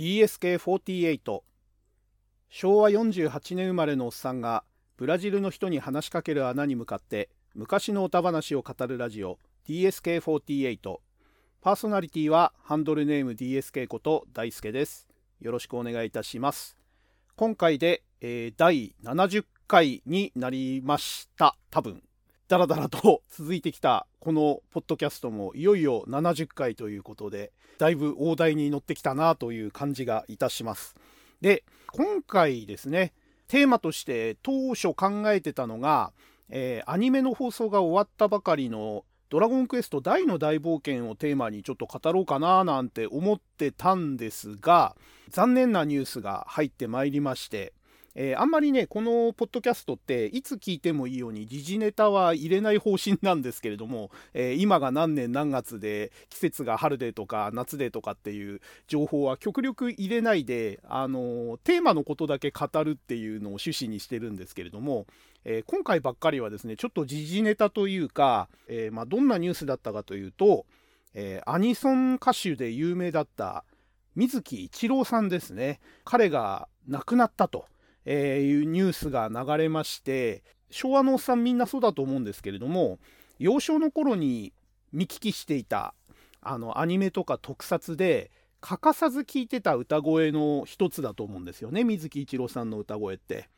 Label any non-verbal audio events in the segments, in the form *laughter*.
DSK48 昭和48年生まれのおっさんがブラジルの人に話しかける穴に向かって昔の歌話を語るラジオ DSK48 パーソナリティはハンドルネーム DSK こと大輔です。よろしくお願いいたします。今回で、えー、第70回になりました。多分。だらだらと続いてきたこのポッドキャストもいよいよ70回ということでだいぶ大台に乗ってきたなという感じがいたします。で今回ですねテーマとして当初考えてたのが、えー、アニメの放送が終わったばかりのドラゴンクエスト大の大冒険をテーマにちょっと語ろうかななんて思ってたんですが残念なニュースが入ってまいりましてえー、あんまりね、このポッドキャストっていつ聞いてもいいように時事ネタは入れない方針なんですけれども、*laughs* えー、今が何年何月で季節が春でとか夏でとかっていう情報は極力入れないで、あのー、テーマのことだけ語るっていうのを趣旨にしてるんですけれども、え今回ばっかりはですね、ちょっと時事ネタというか、えまあ、どんなニュースだったかというと、えアニソン歌手で有名だった水木一郎さんですね。彼が亡くなったと。えー、いうニュースが流れまして昭和のおっさんみんなそうだと思うんですけれども幼少の頃に見聞きしていたあのアニメとか特撮で欠かさず聞いてた歌声の一つだと思うんですよね水木一郎さんの歌声って。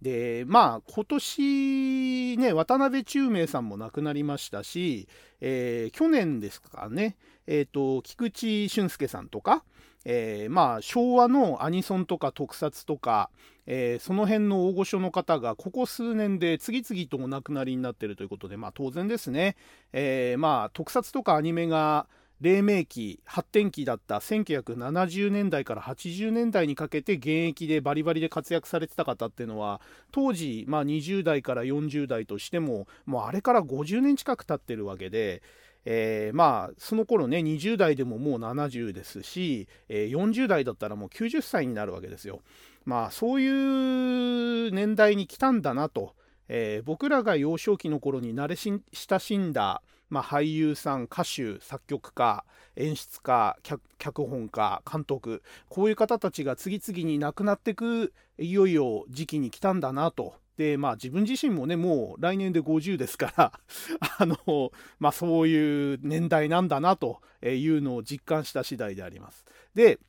でまあ今年ね渡辺宙明さんも亡くなりましたし、えー、去年ですかね、えーと、菊池俊介さんとか、えー、まあ昭和のアニソンとか特撮とか、えー、その辺の大御所の方がここ数年で次々とお亡くなりになっているということで、まあ、当然ですね、えー、まあ特撮とかアニメが黎明期発展期だった1970年代から80年代にかけて現役でバリバリで活躍されてた方っていうのは当時、まあ、20代から40代としてももうあれから50年近く経ってるわけで。えー、まあその頃ね20代でももう70ですし、えー、40代だったらもう90歳になるわけですよ。まあそういう年代に来たんだなと、えー、僕らが幼少期の頃に慣れ親しんだ、まあ、俳優さん歌手作曲家演出家脚本家監督こういう方たちが次々に亡くなってくいよいよ時期に来たんだなと。でまあ自分自身もねもう来年で50ですから *laughs* あのまあそういう年代なんだなというのを実感した次第であります。で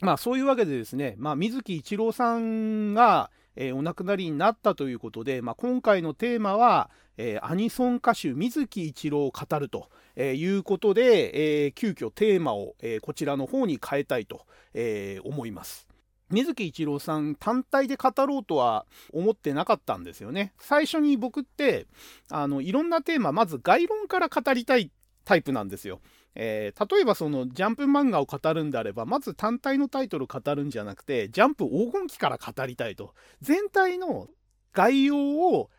まあそういうわけでですね、まあ、水木一郎さんが、えー、お亡くなりになったということで、まあ、今回のテーマは、えー、アニソン歌手水木一郎を語ると、え、いうことで、えー、急遽テーマを、え、こちらの方に変えたいと、え、思います。水木一郎さん単体で語ろうとは思ってなかったんですよね。最初に僕ってあのいろんなテーマまず概論から語りたいタイプなんですよ。えー、例えばそのジャンプ漫画を語るんであればまず単体のタイトル語るんじゃなくてジャンプ黄金期から語りたいと全体の概要を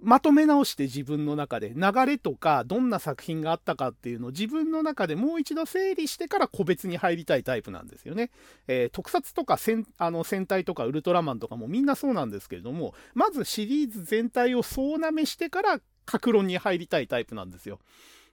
まとめ直して自分の中で流れとかどんな作品があったかっていうのを自分の中でもう一度整理してから個別に入りたいタイプなんですよね。えー、特撮とか戦あの戦隊とかウルトラマンとかもみんなそうなんですけれどもまずシリーズ全体を総なめしてから格論に入りたいタイプなんですよ。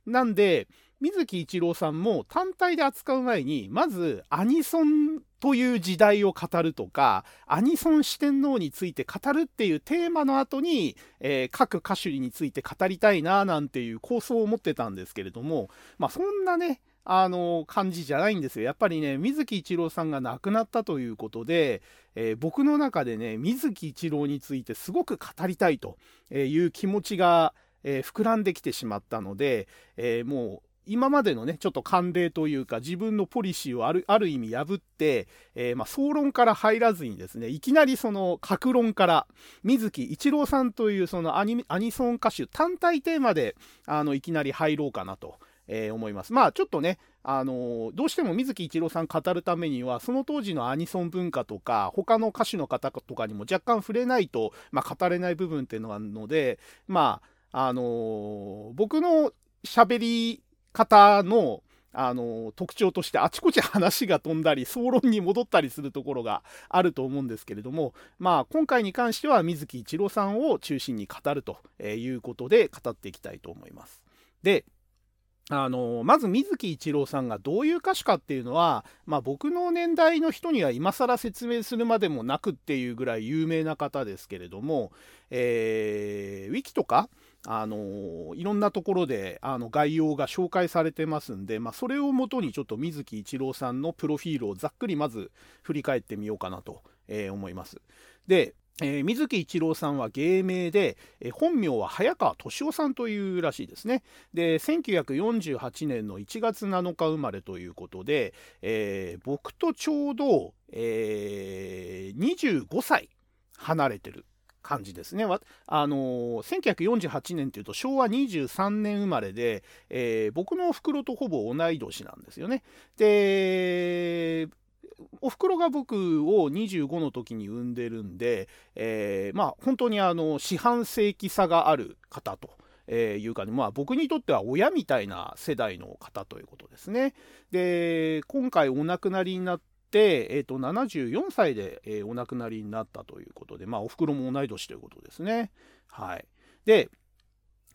なんで水木一郎さんも単体で扱う前にまずアニソンという時代を語るとかアニソン四天王について語るっていうテーマの後に、えー、各歌手について語りたいななんていう構想を持ってたんですけれどもまあそんなねあの感じじゃないんですよ。やっぱりね、水木一郎さんが亡くなったということで、えー、僕の中でね、水木一郎についてすごく語りたいという気持ちが、えー、膨らんできてしまったので、えー、もう今までのね、ちょっと慣例というか、自分のポリシーをあるある意味破って、えー、まあ、総論から入らずにですね、いきなりその、格論から、水木一郎さんというそのアニアニソン歌手単体テーマで、あの、いきなり入ろうかなと。えー、思います。まあちょっとね、あのー、どうしても水木一郎さん語るためには、その当時のアニソン文化とか、他の歌手の方とかにも若干触れないと、まあ、語れない部分っていうのがあるので、まあ、あのー、僕の喋り方のあの特徴としてあちこち話が飛んだり総論に戻ったりするところがあると思うんですけれどもまあ今回に関しては水木一郎さんを中心に語るということで語っていきたいと思います。であのまず水木一郎さんがどういう歌手かっていうのは、まあ、僕の年代の人には今更説明するまでもなくっていうぐらい有名な方ですけれども、えー、ウィキとか、あのいろんなところであの概要が紹介されてますんで、まあ、それをもとにちょっと水木一郎さんのプロフィールをざっくりまず振り返ってみようかなと、えー、思います。でえー、水木一郎さんは芸名で、えー、本名は早川敏夫さんというらしいですね。で、1948年の1月7日生まれということで、えー、僕とちょうど、え25歳離れてる感じですね。あの1948年というと昭和23年生まれで、え僕のおふくろとほぼ同い年なんですよね。で、おふくろが僕を25の時に産んでるんで、えー、まあ本当にあの四半世紀差がある方と。え、いうか、ね、まあ、僕にとっては親みたいな世代の方ということですね。で今回お亡くなりになっ、えーと、74歳で、えー、お亡くなりになったということで、まあ、おふくろも同い年ということですね。はい、で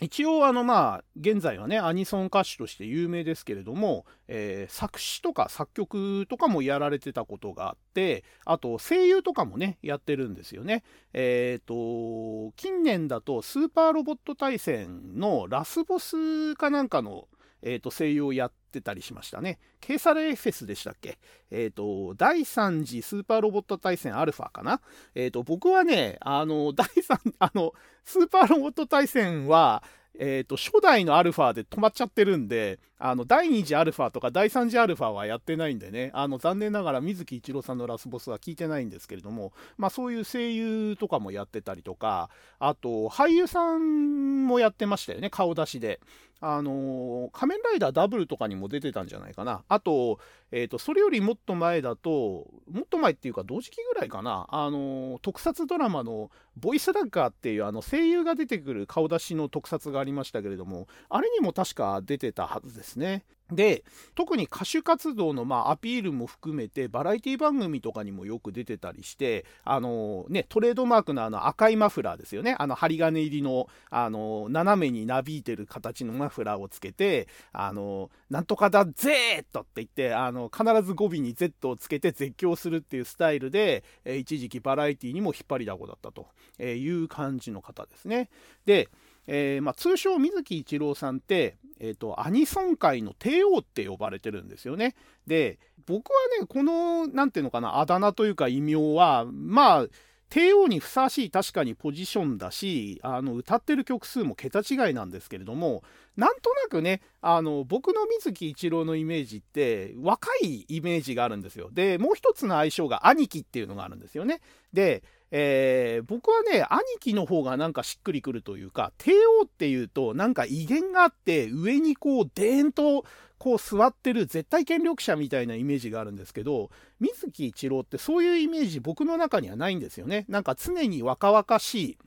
一応あのまあ現在はねアニソン歌手として有名ですけれども、えー、作詞とか作曲とかもやられてたことがあってあと声優とかもねやってるんですよね。えっ、ー、と近年だとスーパーロボット対戦のラスボスかなんかのえー、と声優をやっててたりしましたね。ケーサルエフェスでしたっけ？えっ、ー、と、第3次スーパーロボット対戦アルファかな？えっ、ー、と、僕はね、あの、第3、*laughs* あの、スーパーロボット対戦は、えっ、ー、と、初代のアルファで止まっちゃってるんで、あの、第2次アルファとか第3次アルファはやってないんでね、あの、残念ながら水木一郎さんのラスボスは聞いてないんですけれども、まあそういう声優とかもやってたりとか、あと、俳優さんもやってましたよね、顔出しで。あの仮面ライダーダブルとかにも出てたんじゃないかな。あと、えっ、ー、と、それよりもっと前だと、もっと前っていうか同時期ぐらいかな、あの特撮ドラマのボイスラッガーっていうあの声優が出てくる顔出しの特撮がありましたけれども、あれにも確か出てたはずですね。で特に歌手活動のまあアピールも含めてバラエティ番組とかにもよく出てたりしてあの、ね、トレードマークのあの赤いマフラーですよねあの針金入りのあの斜めになびいてる形のマフラーをつけてあのなんとかだ Z って言ってあの必ず語尾に Z をつけて絶叫するっていうスタイルで、え一時期バラエティにも引っ張りだこだったという感じの方ですね。でえー、まあ、通称水木一郎さんって、えーと、アニソン界の帝王って呼ばれてるんですよね。で僕はねこの何ていうのかなあだ名というか異名はまあ帝王にふさわしい確かにポジションだしあの歌ってる曲数も桁違いなんですけれどもなんとなくねあの僕の水木一郎のイメージって若いイメージがあるんですよ。でもう一つの相性が兄貴っていうのがあるんですよね。でえー、僕はね、兄貴の方がなんかしっくりくるというか、帝王っていうとなんか威厳があって、上にこう、でーんとこう座ってる絶対権力者みたいなイメージがあるんですけど、水木一郎ってそういうイメージ僕の中にはないんですよね。なんか常に若々しい、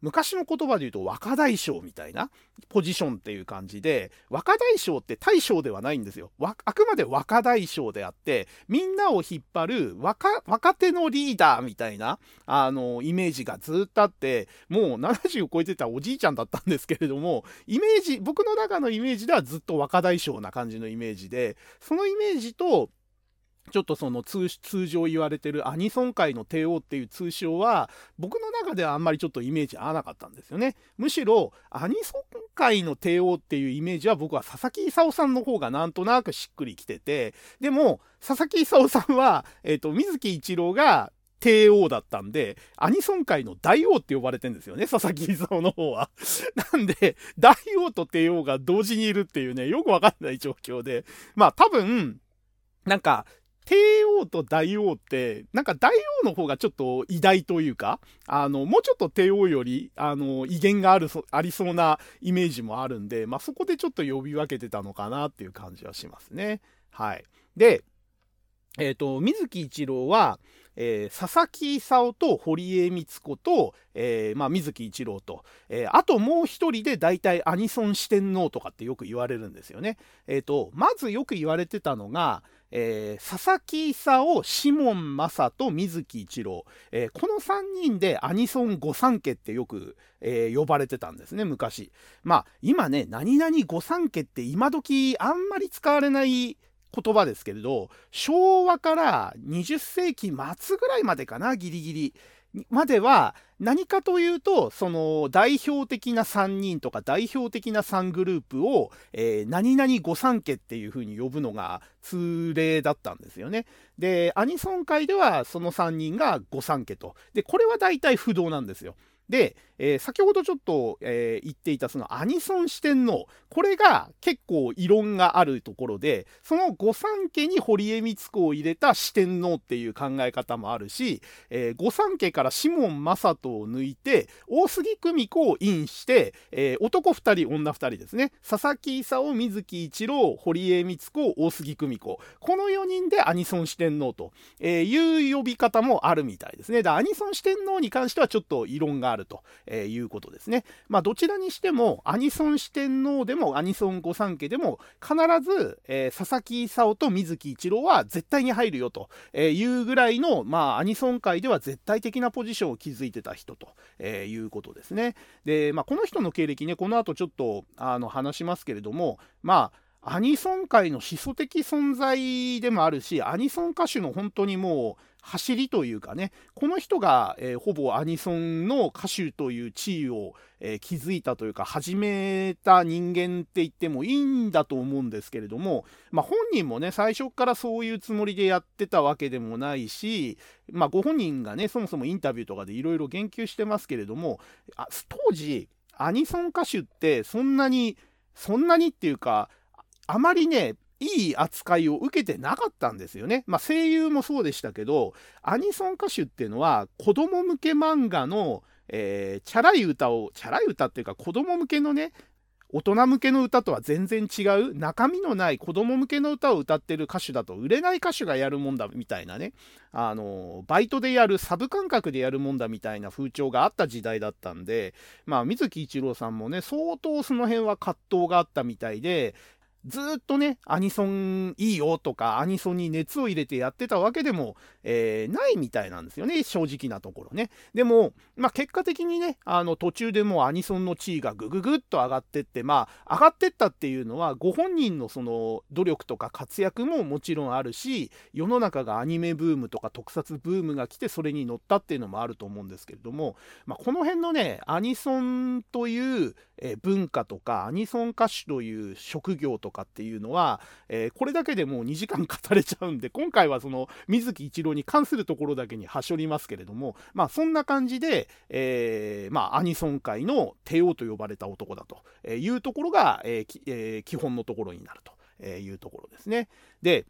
昔の言葉で言うと若大将みたいなポジションっていう感じで、若大将って大将ではないんですよ。あくまで若大将であって、みんなを引っ張る若若手のリーダーみたいな、あの、イメージがずっとあって、もう70を超えてたおじいちゃんだったんですけれども、イメージ、僕の中のイメージではずっと若大将な感じのイメージで、そのイメージと、ちょっとその通常言われてるアニソン界の帝王っていう通称は僕の中ではあんまりちょっとイメージ合わなかったんですよね。むしろアニソン界の帝王っていうイメージは僕は佐々木勲さんの方がなんとなくしっくりきててでも佐々木勲さんは、えーと、水木一郎が帝王だったんで、アニソン界の大王って呼ばれてんですよね、佐々木勲の方は。*laughs* なんで、大王と帝王が同時にいるっていうね、よくわかんない状況で、まあ多分、なんか、帝王と大王って、なんか大王の方がちょっと偉大というか、あの、もうちょっと帝王より、あの、威厳がある、ありそうなイメージもあるんで、まあそこでちょっと呼び分けてたのかなっていう感じはしますね。はい。で、えっ、ー、と、水木一郎は、えー、佐々木勲と堀江光子と、えー、まあ、水木一郎と、えー、あともう一人で大体アニソン四天王とかってよく言われるんですよね。えっ、と、まずよく言われてたのが、えー、佐々木勲、シモン正と水木一郎、えー、この3人でアニソン御三家ってよく、えー、呼ばれてたんですね、昔。まあ、今ね、何々御三家って今時あんまり使われない言葉ですけれど、昭和から20世紀末ぐらいまでかな、ギリギリ。までは何かというとその代表的な3人とか代表的な3グループを、えー、何々御三家っていうふうに呼ぶのが通例だったんですよね。でアニソン界ではその3人が御三家と。でこれは大体不動なんですよ。で、えー、先ほどちょっと、えー、言っていたそのアニソン四天王、これが結構異論があるところで、その御三家に堀江光子を入れた四天王っていう考え方もあるし、えー、御三家からシモン正人を抜いて、大杉久美子をインして、えー、男2人、女2人ですね。佐々木勲、水木一郎、堀江光子、大杉久美子。この4人でアニソン四天王という呼び方もあるみたいですね。だアニソン四天王に関してはちょっと異論があるとえーいうことですね。まあ、どちらにしても、アニソン四天王でも、アニソン御三家でも、必ず、えー、佐々木勲と水木一郎は絶対に入るよというぐらいの、まあ、アニソン界では絶対的なポジションを築いてた人とえいうことですね。で、まあ、この人の経歴ね、この後ちょっとあの話しますけれども、まあ、アニソン界の始祖的存在でもあるし、アニソン歌手の本当にもう、走りというかね、この人が、えー、ほぼアニソンの歌手という地位を、えー、築いたというか、始めた人間って言ってもいいんだと思うんですけれども、まあ、本人もね、最初からそういうつもりでやってたわけでもないし、まあ、ご本人がね、そもそもインタビューとかでいろいろ言及してますけれども、あ当時、アニソン歌手ってそんなに、そんなにっていうか、あまりね、いい扱いを受けてなかったんですよね。まあ、声優もそうでしたけど、アニソン歌手っていうのは子供向け漫画の、えー、チャラい歌を、チャラい歌っていうか子供向けのね、大人向けの歌とは全然違う中身のない子供向けの歌を歌ってる歌手だと売れない歌手がやるもんだみたいなねあのバイトでやるサブ感覚でやるもんだみたいな風潮があった時代だったんでまあ水木一郎さんもね相当その辺は葛藤があったみたいでずっとね、アニソンいいよとか、アニソンに熱を入れてやってたわけでも、えー、ないみたいなんですよね、正直なところね。でも、まあ、結果的にね、あの途中でもアニソンの地位がぐぐぐっと上がってって、まあ、上がってったっていうのは、ご本人のその努力とか活躍ももちろんあるし、世の中がアニメブームとか特撮ブームが来て、それに乗ったっていうのもあると思うんですけれども、まあ、この辺のね、アニソンという、えー、文化とか、アニソン歌手という職業とか、とかっていうのは、えー、これだけでもう2時間語れちゃうんで、今回はその水木一郎に関するところだけにはしょりますけれども、まあそんな感じで、えー、まあアニソン界の帝王と呼ばれた男だというところが、えーえー、基本のところになるというところですね。で、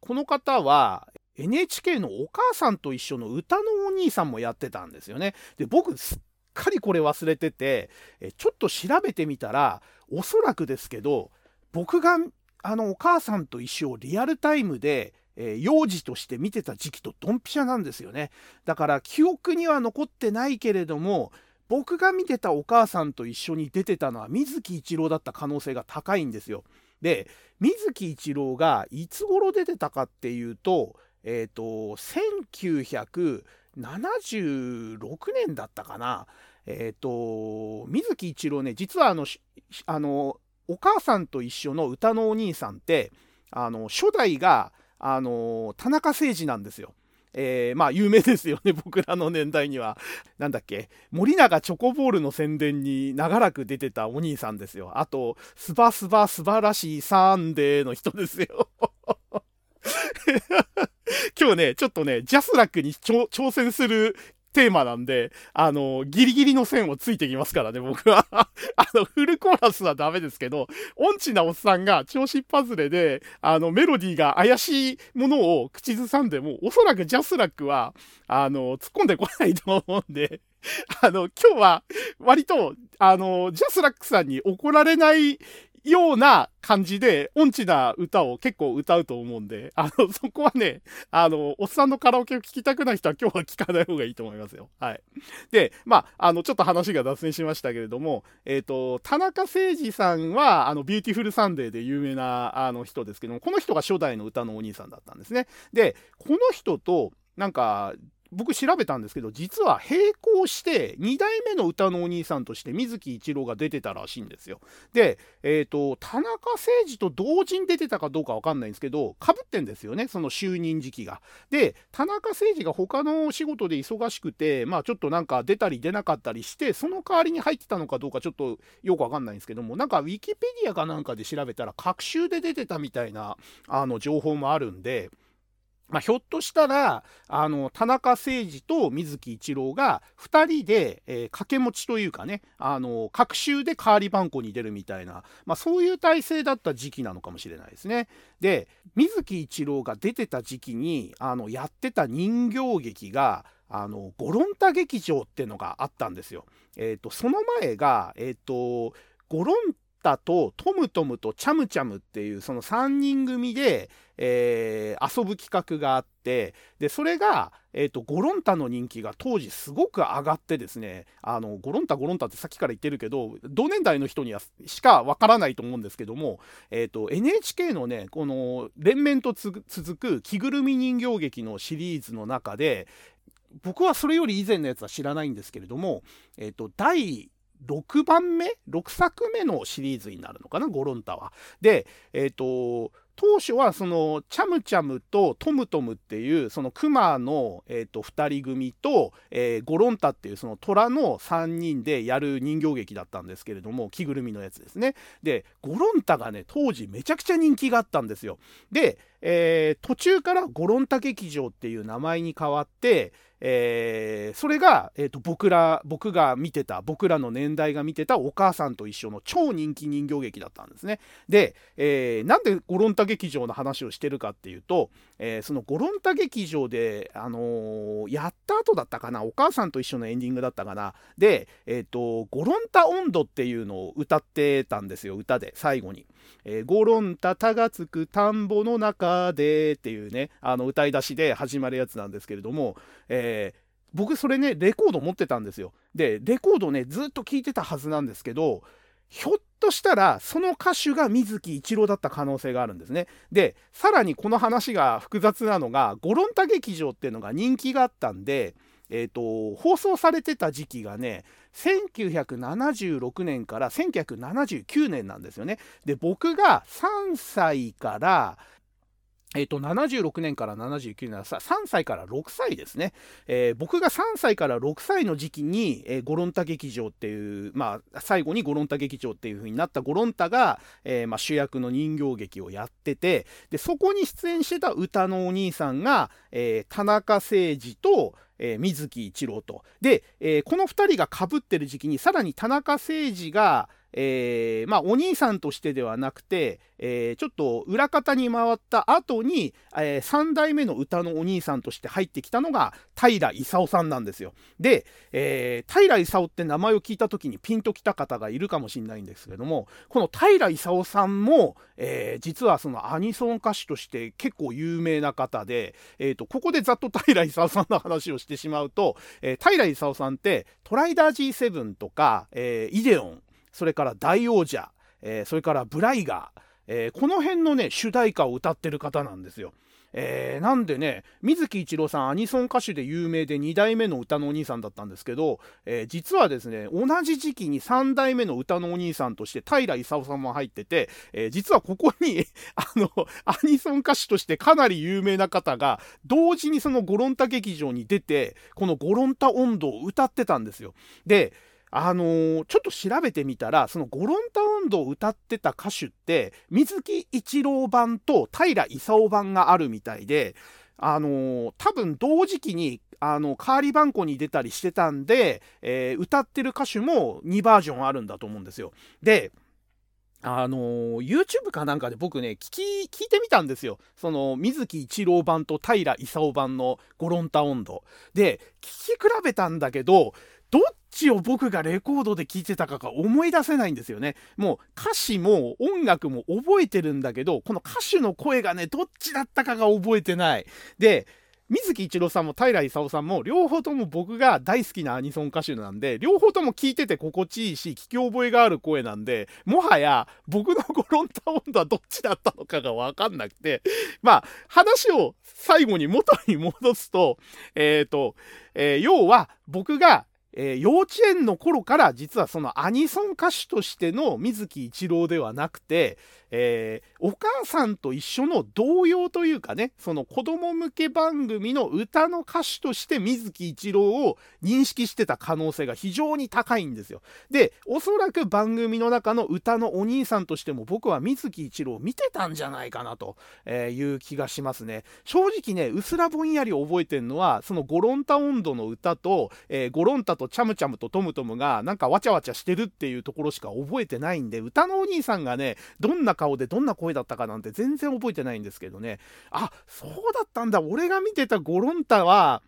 この方は NHK のお母さんと一緒の歌のお兄さんもやってたんですよね。で、僕すっかりこれ忘れてて、ちょっと調べてみたら、おそらくですけど、僕があのお母さんと一緒をリアルタイムで、えー、幼児として見てた時期とドンピシャなんですよねだから記憶には残ってないけれども僕が見てたお母さんと一緒に出てたのは水木一郎だった可能性が高いんですよ。で水木一郎がいつ頃出てたかっていうとえっ、ー、と1976年だったかな。えっ、ー、と水木一郎ね実はあのあのお母さんと一緒の歌のお兄さんってあの初代があの田中誠二なんですよ。えー、まあ有名ですよね *laughs* 僕らの年代には。なんだっけ森永チョコボールの宣伝に長らく出てたお兄さんですよ。あとスバスバ素晴らしいサンデーの人ですよ。*laughs* 今日ね、ちょっとね、 JASRAC に挑戦するテーマなんで、あの、ギリギリの線をついてきますからね、僕は。*laughs* あの、フルコーラスはダメですけど、音痴なおっさんが調子っ外れで、あの、メロディーが怪しいものを口ずさんでも、おそらく JASRAC は、あの、突っ込んでこないと思うんで、*laughs* あの、今日は、割と、あの、 JASRAC さんに怒られないような感じで、音痴な歌を結構歌うと思うんで、あの、*laughs* そこはね、あの、おっさんのカラオケを聴きたくない人は今日は聴かない方がいいと思いますよ。はい。で、まあ、あの、ちょっと話が脱線しましたけれども、えっ、ー、と、田中誠二さんは、あの、ビューティフルサンデーで有名な、あの人ですけども、この人が初代の歌のお兄さんだったんですね。で、この人と、なんか、僕調べたんですけど実は並行して2代目の歌のお兄さんとして水木一郎が出てたらしいんですよ。で、えーと、田中誠二と同時に出てたかどうか分かんないんですけどかぶってんですよねその就任時期が。で田中誠二が他の仕事で忙しくてまあちょっとなんか出たり出なかったりしてその代わりに入ってたのかどうかちょっとよく分かんないんですけどもなんかウィキペディアかなんかで調べたら隔週で出てたみたいなあの情報もあるんで。まあ、ひょっとしたら、あの、田中誠二と水木一郎が2人で、えー、掛け持ちというかね、あの、各週で代わり番号に出るみたいな、まあ、そういう体制だった時期なのかもしれないですね。で、水木一郎が出てた時期に、あの、やってた人形劇が、あの、ゴロンタ劇場っていうのがあったんですよ。え、ー、と、その前が、えっ、ー、と、ゴロンタとトムトムとチャムチャムっていうその3人組で、えー、遊ぶ企画があってでそれが、えーと、ゴロンタの人気が当時すごく上がってですねあのゴロンタゴロンタってさっきから言ってるけど同年代の人にはしかわからないと思うんですけども、えーと、NHK のねこの連綿と続く着ぐるみ人形劇のシリーズの中で僕はそれより以前のやつは知らないんですけれども、えーと第6番目 ?6 作目のシリーズになるのかなゴロンタは。で、えっ、ー、と、当初はそのチャムチャムとトムトムっていうそのクマの、えー、と2人組と、えー、ゴロンタっていうその虎の3人でやる人形劇だったんですけれども着ぐるみのやつですね。でゴロンタがね当時めちゃくちゃ人気があったんですよ。で、えー、途中からゴロンタ劇場っていう名前に変わってえー、それが、えーと、僕ら僕が見てた僕らの年代が見てたお母さんと一緒の超人気人形劇だったんですね。で、えー、なんでゴロンタ劇場の話をしてるかっていうと、えー、そのゴロンタ劇場で、あのー、やった後だったかなお母さんと一緒のエンディングだったかなで、えーと、ゴロンタ温度っていうのを歌ってたんですよ歌で最後に。えー、ゴロンタタがつく田んぼの中でっていうねあの歌い出しで始まるやつなんですけれども、えー、僕それねレコード持ってたんですよでレコードねずっと聴いてたはずなんですけどひょっとしたらその歌手が水木一郎だった可能性があるんですね。でさらにこの話が複雑なのがゴロンタ劇場っていうのが人気があったんでえーと、放送されてた時期がね1976年から1979年なんですよね。で僕が3歳からえっ、と、76年から79年は、3歳から6歳ですね。えー、僕が3歳から6歳の時期に、えー、ゴロンタ劇場っていう、まあ、最後にゴロンタ劇場っていう風になったゴロンタが、え、まあ、主役の人形劇をやってて、で、そこに出演してた歌のお兄さんが、え田中誠二と、えー、水木一郎と。で、えー、この2人がかぶってる時期にさらに田中誠二が、えー、まあ、お兄さんとしてではなくて、えー、ちょっと裏方に回った後に、えー、3代目の歌のお兄さんとして入ってきたのが平勲さんなんですよ。で、えー、平勲って名前を聞いた時にピンときた方がいるかもしれないんですけどもこの平勲さんも、えー、実はそのアニソン歌手として結構有名な方で、えーと、ここでざっと平勲さんの話をしてしまうと、えー、平勲さんってトライダー G7 とか、えー、イデオンそれから大王者、えー、それからブライガー、えー、この辺のね主題歌を歌ってる方なんですよ。えー、なんでね水木一郎さんアニソン歌手で有名で2代目の歌のお兄さんだったんですけど、えー、実はですね同じ時期に3代目の歌のお兄さんとして平勲さんも入ってて、えー、実はここに *laughs* あのアニソン歌手としてかなり有名な方が同時にそのゴロンタ劇場に出てこの「ゴロンタ音頭」を歌ってたんですよ。であのー、ちょっと調べてみたらそのゴロンタ運動を歌ってた歌手って水木一郎版と平勲版があるみたいで、あのー、多分同時期にあのカーリバンコに出たりしてたんで、えー、歌ってる歌手も2バージョンあるんだと思うんですよ。であのー、YouTube かなんかで僕ね、聞き、聞いてみたんですよ。その、水木一郎版と平勲版のゴロンタ温度。で、聞き比べたんだけど、どっちを僕がレコードで聴いてたかが思い出せないんですよね。もう歌詞も音楽も覚えてるんだけど、この歌手の声がね、どっちだったかが覚えてない。で、水木一郎さんも平勲さんも両方とも僕が大好きなアニソン歌手なんで両方とも聴いてて心地いいし聞き覚えがある声なんでもはや僕のゴロンタ温度はどっちだったのかが分かんなくてまあ話を最後に元に戻すとえっ、ー、と、えー、要は僕がえー、幼稚園の頃から実はそのアニソン歌手としての水木一郎ではなくて、えー、お母さんと一緒の童謡というかね、その子供向け番組の歌の歌手として水木一郎を認識してた可能性が非常に高いんですよ。で、おそらく番組の中の歌のお兄さんとしても僕は水木一郎を見てたんじゃないかなという気がしますね。正直ね、うすらぼんやり覚えてるのは、そのゴロンタ温度の歌と、えー、ゴロンタとチャムチャムとトムトムがなんかわちゃわちゃしてるっていうところしか覚えてないんで、歌のお兄さんがね、どんな顔でどんな声だったかなんて全然覚えてないんですけどね。あそうだったんだ。俺が見てたゴロンタは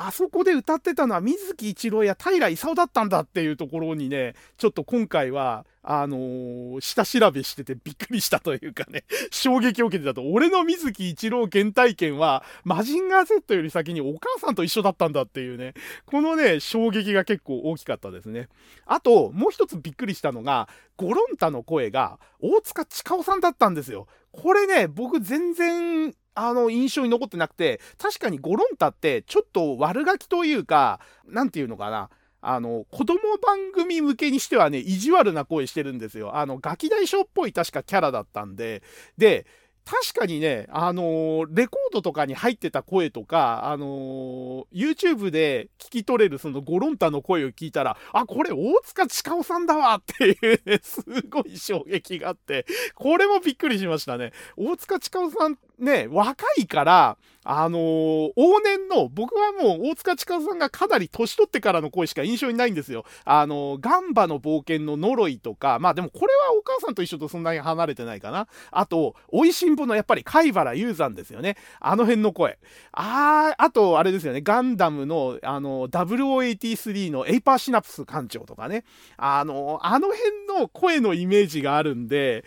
あそこで歌ってたのは水木一郎や平勲だったんだっていうところにね、ちょっと今回は、あのー、下調べしててびっくりしたというかね、衝撃を受けてたと。俺の水木一郎原体験は、マジンガー Z より先にお母さんと一緒だったんだっていうね、このね、衝撃が結構大きかったですね。あと、もう一つびっくりしたのが、ゴロンタの声が、大塚千佳さんだったんですよ。これね、僕全然あの、印象に残ってなくて、確かにゴロンタって、ちょっと悪ガキというか、なんていうのかな、あの、子供番組向けにしてはね、意地悪な声してるんですよ。あの、ガキ大将っぽい確かキャラだったんで、で、確かにね、あのー、レコードとかに入ってた声とか、あのー、YouTube で聞き取れるそのゴロンタの声を聞いたら、あ、これ大塚千佳さんだわっていうね、すごい衝撃があって、これもびっくりしましたね。大塚千佳さんね、若いから、あのー、往年の、僕はもう大塚近さんがかなり年取ってからの声しか印象にないんですよ。あのー、ガンバの冒険の呪いとか、まあでもこれはお母さんと一緒とそんなに離れてないかな。あと、美味しんぼのやっぱり貝原雄山ですよね。あの辺の声。あー、あと、あれですよね、ガンダムの、あのー、0083のエイパーシナプス艦長とかね。あの、あの辺の声のイメージがあるんで、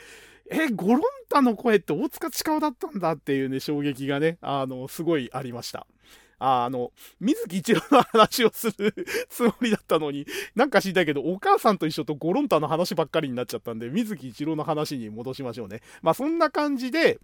え、ゴロンタの声って大塚千佳だったんだっていうね、衝撃がね、あの、すごいありました。あの、水木一郎の話をする *laughs* つもりだったのに、なんか知りたいけど、お母さんと一緒とゴロンタの話ばっかりになっちゃったんで、水木一郎の話に戻しましょうね。まあそんな感じで、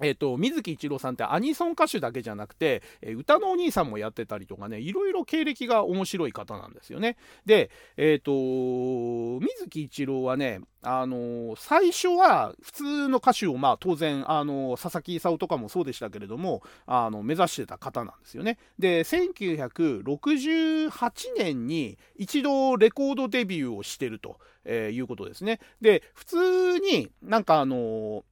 えっ、ー、と、水木一郎さんってアニソン歌手だけじゃなくて、えー、歌のお兄さんもやってたりとかね、いろいろ経歴が面白い方なんですよね。で、えっ、ー、と、水木一郎はね、あの最初は普通の歌手を、まあ当然、あの佐々木勲とかもそうでしたけれども、あの目指してた方なんですよね。で、1968年に一度レコードデビューをしてると、えいうことですね。で、普通になんかあの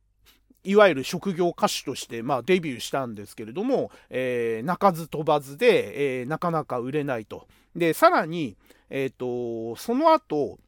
いわゆる職業歌手として、まあ、デビューしたんですけれども、えー、鳴かず飛ばずで、えー、なかなか売れないと。で、さらに、えっ、ー、と、その後、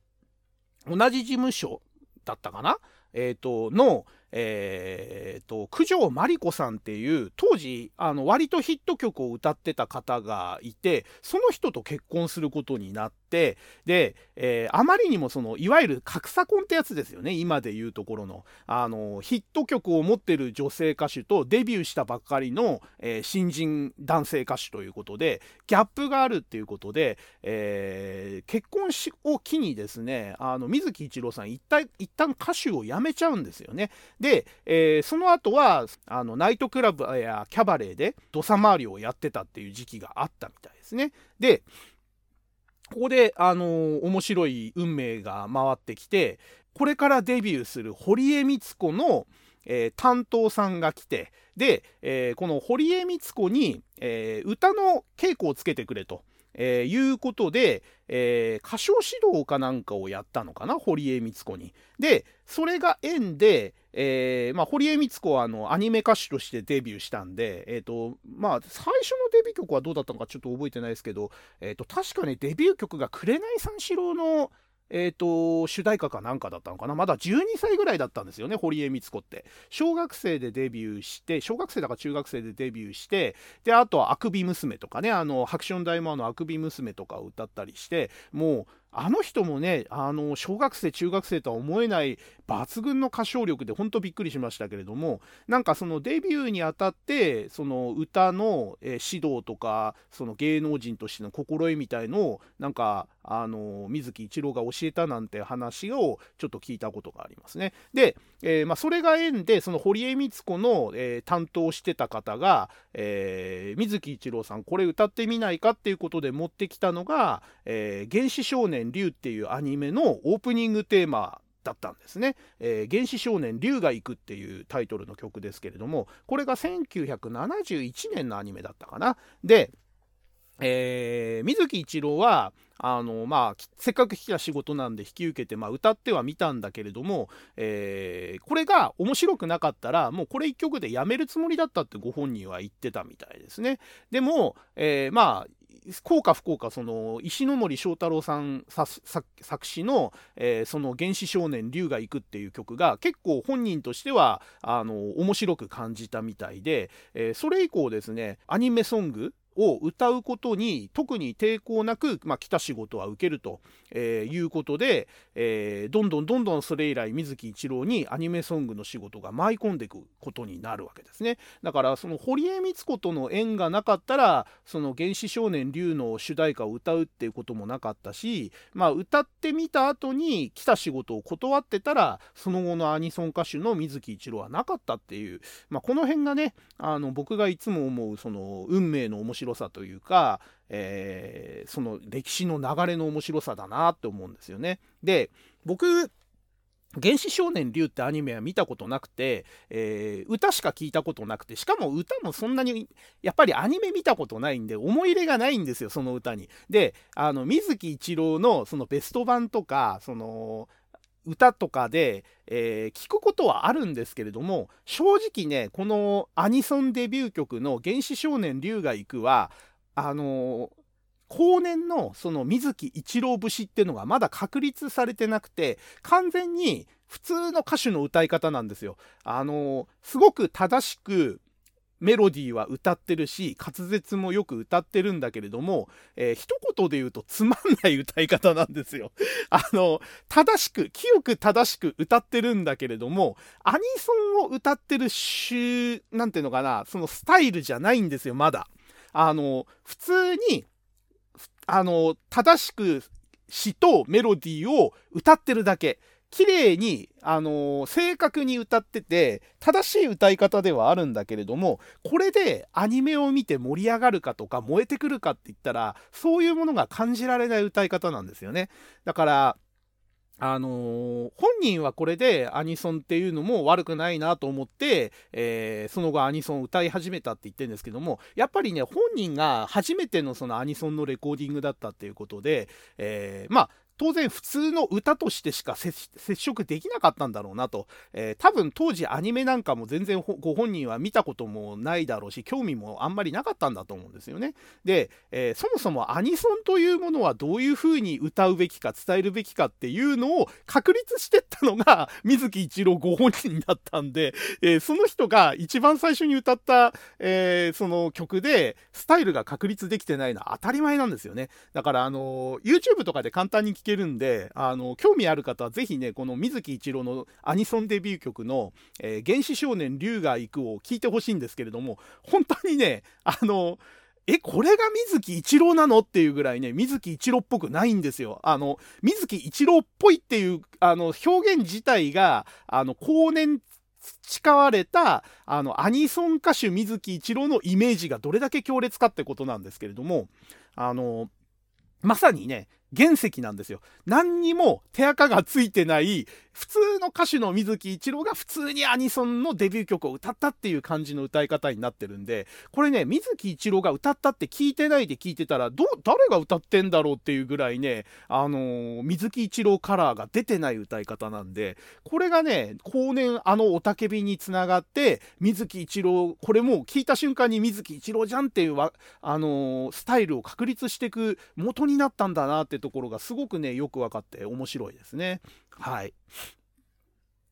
同じ事務所だったかな？えっ、と、の、えーと、九条真理子さんっていう当時あの割とヒット曲を歌ってた方がいてその人と結婚することになってで、えー、あまりにもそのいわゆる格差婚ってやつですよね今でいうところのあのヒット曲を持ってる女性歌手とデビューしたばっかりの、えー、新人男性歌手ということでギャップがあるっていうことで、えー、結婚を機にですねあの水木一郎さん一旦一旦歌手を辞めちゃうんですよね。で、えー、その後はあのナイトクラブやキャバレーで土佐回りをやってたっていう時期があったみたいですね。でここで、あのー、面白い運命が回ってきてこれからデビューする堀江光子の、えー、担当さんが来てで、えー、この堀江光子に、え歌の稽古をつけてくれと。えー、いうことで、えー、歌唱指導かなんかをやったのかな堀江光子に。でそれが縁で、えーまあ、堀江光子はあのアニメ歌手としてデビューしたんで、えーとまあ、最初のデビュー曲はどうだったのかちょっと覚えてないですけど、えーと、確かねデビュー曲が「紅三四郎の」えーと、主題歌かなんかだったのかな？まだ12歳ぐらいだったんですよね堀江光子って。小学生でデビューして小学生だから中学生でデビューしてであとは「あくび娘」とかねあのハクション大魔王の「あくび娘」とかを歌ったりしてもうあの人もね、あの小学生、中学生とは思えない抜群の歌唱力で本当びっくりしましたけれども、なんかそのデビューにあたって、その歌の、指導とか、その芸能人としての心得みたいのを、なんか、あの水木一郎が教えたなんて話をちょっと聞いたことがありますね。で、えー、まあ、それが縁で、その堀江光子の、えー、担当してた方が、えー、水木一郎さん、これ歌ってみないかっていうことで持ってきたのが、え原始少年竜っていうアニメのオープニングテーマだったんですね、えー、原始少年龍が行くっていうタイトルの曲ですけれどもこれが1971年のアニメだったかな。で、えー、水木一郎はあのまあ、せっかく来た仕事なんで引き受けて、まあ、歌ってはみたんだけれども、えー、これが面白くなかったらもうこれ1曲でやめるつもりだったってご本人は言ってたみたいですね。でも、えー、まあ幸か不幸かその石森章太郎さん作詞の、え、その「原始少年龍が行く」っていう曲が結構本人としてはあの面白く感じたみたいで、え、それ以降ですねアニメソングを歌うことに特に抵抗なく、まあ、来た仕事は受けると、えー、いうことで、えー、どんどんどんどんそれ以来水木一郎にアニメソングの仕事が舞い込んでいくことになるわけですね。だからその堀江光子との縁がなかったらその「原始少年龍」の主題歌を歌うっていうこともなかったし、まあ、歌ってみた後に来た仕事を断ってたらその後のアニソン歌手の水木一郎はなかったっていう、まあ、この辺がねあの僕がいつも思うその運命の面白白さというか、えー、その歴史の流れの面白さだなって思うんですよね。で僕原始少年龍ってアニメは見たことなくて、えー、歌しか聞いたことなくて、しかも歌もそんなに、やっぱりアニメ見たことないんで、思い入れがないんですよ、その歌に。で、あの、水木一郎のそのベスト版とか、その、歌とかで、えー、聞くことはあるんですけれども正直ねこのアニソンデビュー曲の「原始少年龍が行くは」あのー、後年のその水木一郎節っていうのがまだ確立されてなくて完全に普通の歌手の歌い方なんですよ。あの、すごく正しくメロディーは歌ってるし滑舌もよく歌ってるんだけれども、えー、一言で言うとつまんない歌い方なんですよ。*laughs* あの正しく清く正しく歌ってるんだけれどもアニソンを歌ってる種なんていうのかなそのスタイルじゃないんですよまだ。あの普通にあの正しく詩とメロディーを歌ってるだけ。綺麗に、あのー、正確に歌ってて、正しい歌い方ではあるんだけれども、これでアニメを見て盛り上がるかとか燃えてくるかって言ったら、そういうものが感じられない歌い方なんですよね。だから、あのー、本人はこれでアニソンっていうのも悪くないなと思って、えー、その後アニソンを歌い始めたって言ってるんですけどもやっぱりね本人が初めてのそのアニソンのレコーディングだったっていうことで、えー、まあ当然普通の歌としてしか接触できなかったんだろうなと、えー、多分当時アニメなんかも全然ご本人は見たこともないだろうし興味もあんまりなかったんだと思うんですよね。で、えー、そもそもアニソンというものはどういうふうに歌うべきか伝えるべきかっていうのを確立してったのが *laughs* 水木一郎ご本人だったんで、えー、その人が一番最初に歌った、えその曲でスタイルが確立できてないのは当たり前なんですよね。だからあの YouTube とかで簡単に聴けるんで、あの、興味ある方はぜひね、この水木一郎のアニソンデビュー曲の、えー、原始少年龍が行くを聴いてほしいんですけれども、本当にね、あの、え、これが水木一郎なのっていうぐらいね、水木一郎っぽくないんですよ。あの、水木一郎っぽいっていう、あの、表現自体が、あの、後年培われた、あの、アニソン歌手水木一郎のイメージがどれだけ強烈かってことなんですけれども、あの、まさにね、原石なんですよ。何にも手垢がついてない普通の歌手の水木一郎が普通にアニソンのデビュー曲を歌ったっていう感じの歌い方になってるんで、これね、水木一郎が歌ったって聞いてないで聞いてたら、ど、誰が歌ってんだろうっていうぐらいね、あのー、水木一郎カラーが出てない歌い方なんで、これがね、後年あのおたけびにつながって、水木一郎、これもう聞いた瞬間に水木一郎じゃんっていうあのー、スタイルを確立していく元になったんだなってところがすごくね、よく分かって面白いですね。はい。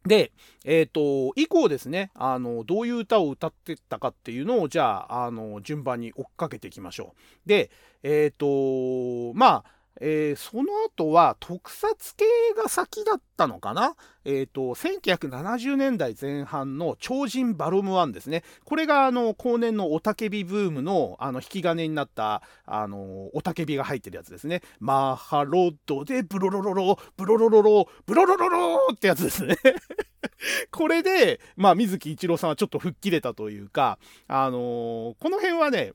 で、えっ、ー、と、以降ですね、あの、どういう歌を歌ってったかっていうのを、じゃあ、あの、順番に追っかけていきましょう。で、えっ、ー、と、まあ、えー、その後は特撮系が先だったのかな？えっ、ー、と、1970年代前半の超人バロム1ですね。これがあの、後年のおたけびブームのあの、引き金になった、あの、おたけびが入ってるやつですね。マハロッドでブロロロロ、ブロロロロ、ブロロロロってやつですね。*laughs* これで、まあ、水木一郎さんはちょっと吹っ切れたというか、あのー、この辺はね、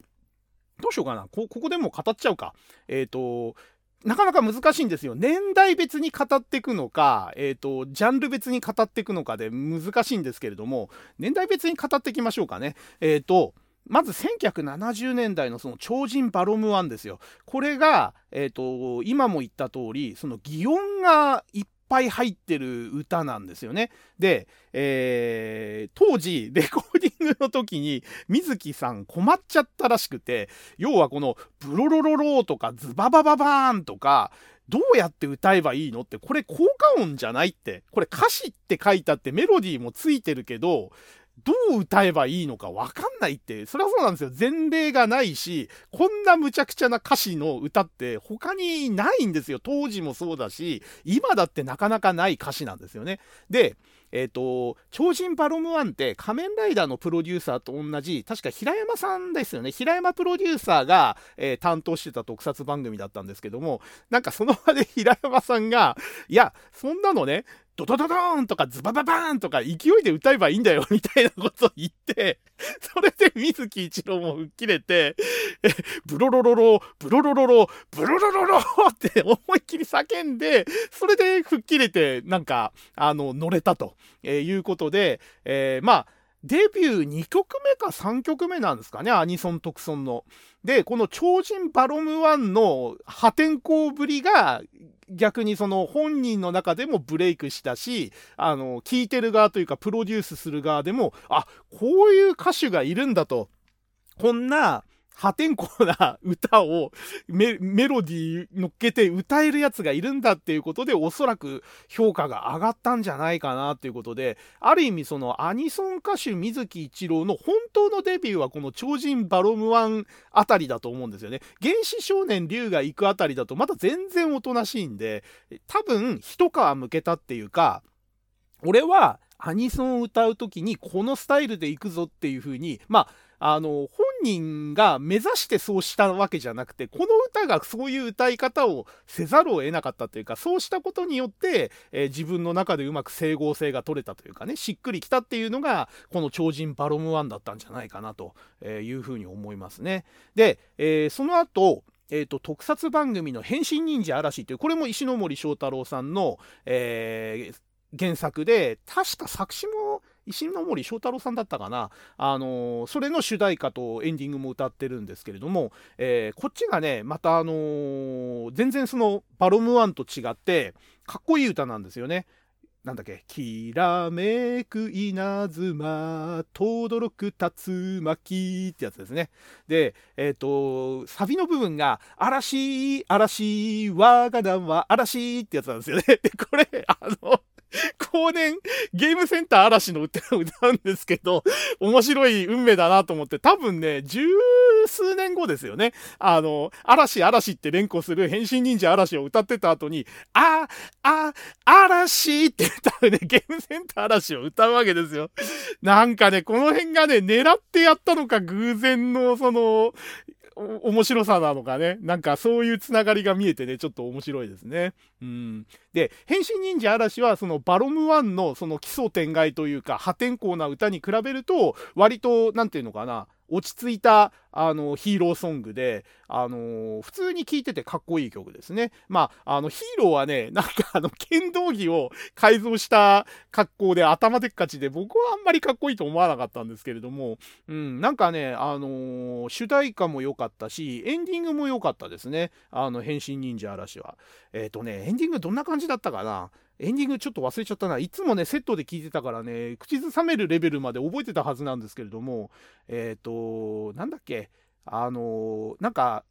どうしようかな。こ、ここでも語っちゃうか。えっ、ー、と、なかなか難しいんですよ。年代別に語っていくのか、えっ、ー、と、ジャンル別に語っていくのかで難しいんですけれども、年代別に語っていきましょうかね。えっ、ー、と、まず1970年代のその超人バロム1ですよ。これが、えっ、ー、と、今も言った通り、その擬音がいっぱい入ってる歌なんですよね。で、えー、当時レコーディングの時に水木さん困っちゃったらしくて要はこの「ブロロロロー」とか「ズババババーン」とかどうやって歌えばいいのってこれ効果音じゃないってこれ歌詞って書いたってメロディーもついてるけどどう歌えばいいのかわかんないって、それはそうなんですよ。前例がないし、こんな無茶苦茶な歌詞の歌って他にないんですよ。当時もそうだし、今だってなかなかない歌詞なんですよね。で、えっ、ー、と、超人バロム1って仮面ライダーのプロデューサーと同じ、確か平山さんですよね。平山プロデューサーが、えー、担当してた特撮番組だったんですけども、なんかその場で平山さんが、いや、そんなのね、ドドドドーンとかズバババーンとか勢いで歌えばいいんだよみたいなことを言って、*laughs* それで水木一郎も吹っ切れて、えブロロロロ、ブロロロロ、ブロロロロって思いっきり叫んで、それで吹っ切れて、なんか、あの、乗れたとえいうことで、え、まあ、デビュー2曲目か3曲目なんですかね、アニソン特ソンの。で、この超人バロム1の破天荒ぶりが逆にその本人の中でもブレイクしたし、あの、聴いてる側というかプロデュースする側でも、あ、こういう歌手がいるんだと。こんな破天荒な歌をメロディー乗っけて歌えるやつがいるんだっていうことでおそらく評価が上がったんじゃないかなっていうことである意味そのアニソン歌手水木一郎の本当のデビューはこの超人バロム1あたりだと思うんですよね。原始少年龍が行くあたりだとまだ全然おとなしいんで多分一皮むけたっていうか俺はアニソンを歌う時にこのスタイルで行くぞっていう風にまああの、本人が目指してそうしたわけじゃなくて、この歌がそういう歌い方をせざるを得なかったというか、そうしたことによって、えー、自分の中でうまく整合性が取れたというかね、しっくりきたっていうのが、この超人バロム1だったんじゃないかなというふうに思いますね。で、えー、その後、えーと、特撮番組の「変身忍者嵐」というこれも石森章太郎さんの、えー、原作で確か作詞も石森章太郎さんだったかな、あのー、それの主題歌とエンディングも歌ってるんですけれども、えー、こっちがね、またあのー、全然そのバロムワンと違って、かっこいい歌なんですよね。なんだっけ、きらめく稲妻、とどろく竜巻ってやつですね。で、えっ、ー、と、サビの部分が、嵐、嵐、我が名は嵐ってやつなんですよね。*laughs* で、これ、あの、後年、ゲームセンター嵐の歌を歌うんですけど、面白い運命だなと思って、多分ね、十数年後ですよね。あの、嵐嵐って連呼する変身忍者嵐を歌ってた後に、あ、あ、嵐って歌うね、ゲームセンター嵐を歌うわけですよ。なんかね、この辺がね、狙ってやったのか偶然のその、面白さなのかね。なんかそういうつながりが見えてね、ちょっと面白いですね。うん。で、変身忍者嵐はそのバロム1のその奇想天外というか破天荒な歌に比べると、割と、なんていうのかな、落ち着いたあのヒーローソングで、あの、普通に聴いててかっこいい曲ですね。まあ、あのヒーローはね、*laughs* なんかあの剣道着を改造した格好で頭でっかちで僕はあんまりかっこいいと思わなかったんですけれども、うん、なんかね、あの、主題歌も良かったし、エンディングも良かったですね。あの、変身忍者嵐は。えっ、ー、とね、エンディングどんな感じだったかなエンディングちょっと忘れちゃったな。いつもね、セットで聞いてたからね、口ずさめるレベルまで覚えてたはずなんですけれども、えっ、ー、と、なんだっけ、あの、なんか、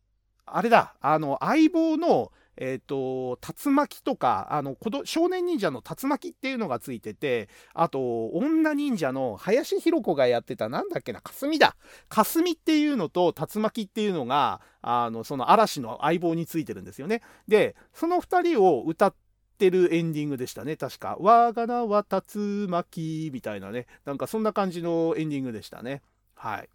あれだ、あの、相棒のえっ、と、竜巻とか、あの、少年忍者の竜巻っていうのがついてて、あと、女忍者の林弘子がやってた、なんだっけな、霞だ。霞っていうのと竜巻っていうのが、あの、その嵐の相棒についてるんですよね。で、その2人を歌ってるエンディングでしたね、確か。我が名は竜巻みたいなね、なんかそんな感じのエンディングでしたね。はい。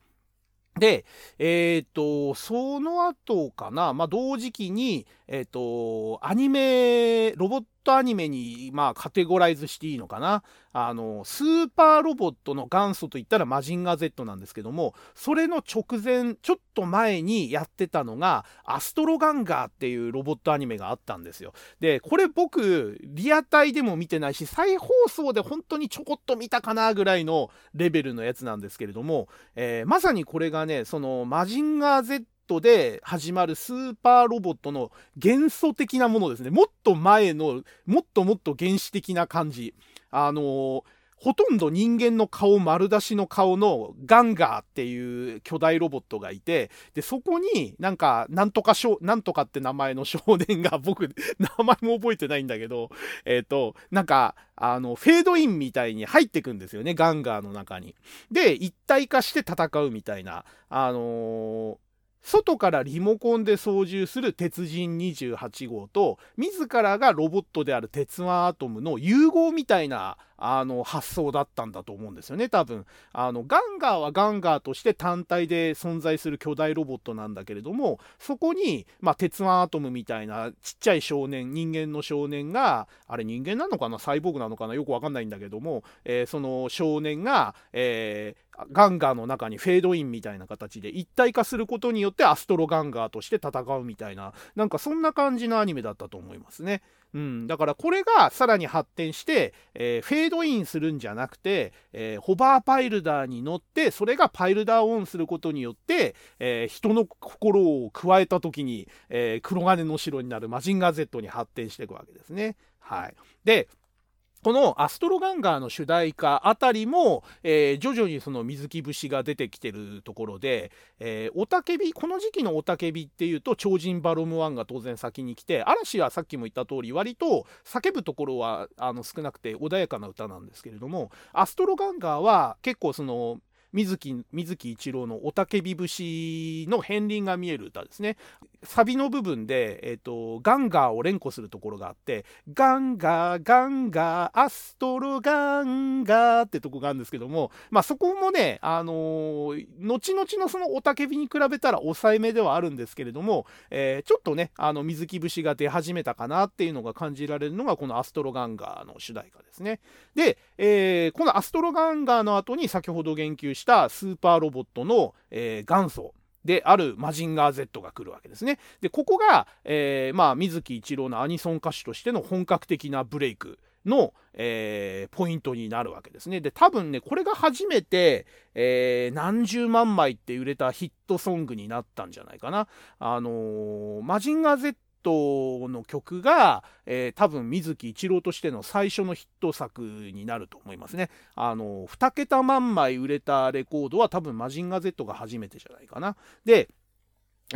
で、えっ、ー、と、その後かな、まあ、同時期に、えっ、ー、と、アニメ、ロボットトアニメに、まあ、カテゴライズしていいのかな？あの、スーパーロボットの元祖といったらマジンガー Z なんですけども、それの直前、ちょっと前にやってたのが、アストロガンガーっていうロボットアニメがあったんですよ。で、これ僕、リアタイでも見てないし、再放送で本当にちょこっと見たかなぐらいのレベルのやつなんですけれども、えー、まさにこれがね、そのマジンガー Z で始まるスーパーロボットの元素的なものですね。もっと前の、もっともっと原始的な感じ。あのーほとんど人間の顔丸出しの顔のガンガーっていう巨大ロボットがいて、で、そこになんか、なんとか少、なんとかって名前の少年が僕、*laughs* 名前も覚えてないんだけど、えっ、ー、と、なんか、あの、フェードインみたいに入ってくんですよね、ガンガーの中に。で、一体化して戦うみたいな、あのー外からリモコンで操縦する鉄人28号と自らがロボットである鉄腕アトムの融合みたいなあの発想だったんだと思うんですよね多分。あのガンガーはガンガーとして単体で存在する巨大ロボットなんだけれどもそこに、まあ、鉄腕アトムみたいなちっちゃい少年人間の少年があれ人間なのかな？サイボーグなのかな？よくわかんないんだけども、えー、その少年が、えーガンガーの中にフェードインみたいな形で一体化することによってアストロガンガーとして戦うみたいななんかそんな感じのアニメだったと思いますね。うん、だからこれがさらに発展して、えー、フェードインするんじゃなくて、えー、ホバーパイルダーに乗ってそれがパイルダーオンすることによって、えー、人の心を加えた時に、え黒金の城になるマジンガー Z に発展していくわけですね。はい、でこのアストロガンガーの主題歌あたりも、えー、徐々にその水木節が出てきてるところで、えー、おたけびこの時期のおたけびっていうと超人バロム1が当然先に来て嵐はさっきも言った通り割と叫ぶところはあの少なくて穏やかな歌なんですけれどもアストロガンガーは結構その水木水木一郎の「おたけび節」の片鱗が見える歌ですね。サビの部分で、えーと、ガンガーを連呼するところがあってガンガーガンガーアストロガンガーってとこがあるんですけども、まあ、そこもね、あのー、後々のそのおたけびに比べたら抑えめではあるんですけれども、えー、ちょっとねあの水木節が出始めたかなっていうのが感じられるのがこのアストロガンガーの主題歌ですね。で、えー、このアストロガンガーの後に先ほど言及したスーパーロボットの、えー、元祖であるマジンガー Z が来るわけですね。で、ここが、えー、まあ、水木一郎のアニソン歌手としての本格的なブレイクの、えー、ポイントになるわけですね。で、多分ね、これが初めて、えー、何十万枚って売れたヒットソングになったんじゃないかな。あのー、マジンガー Z トの曲が、えー、多分水木一郎としての最初のヒット作になると思いますね。あの2桁万枚売れたレコードは多分マジンガー Z が初めてじゃないかな。で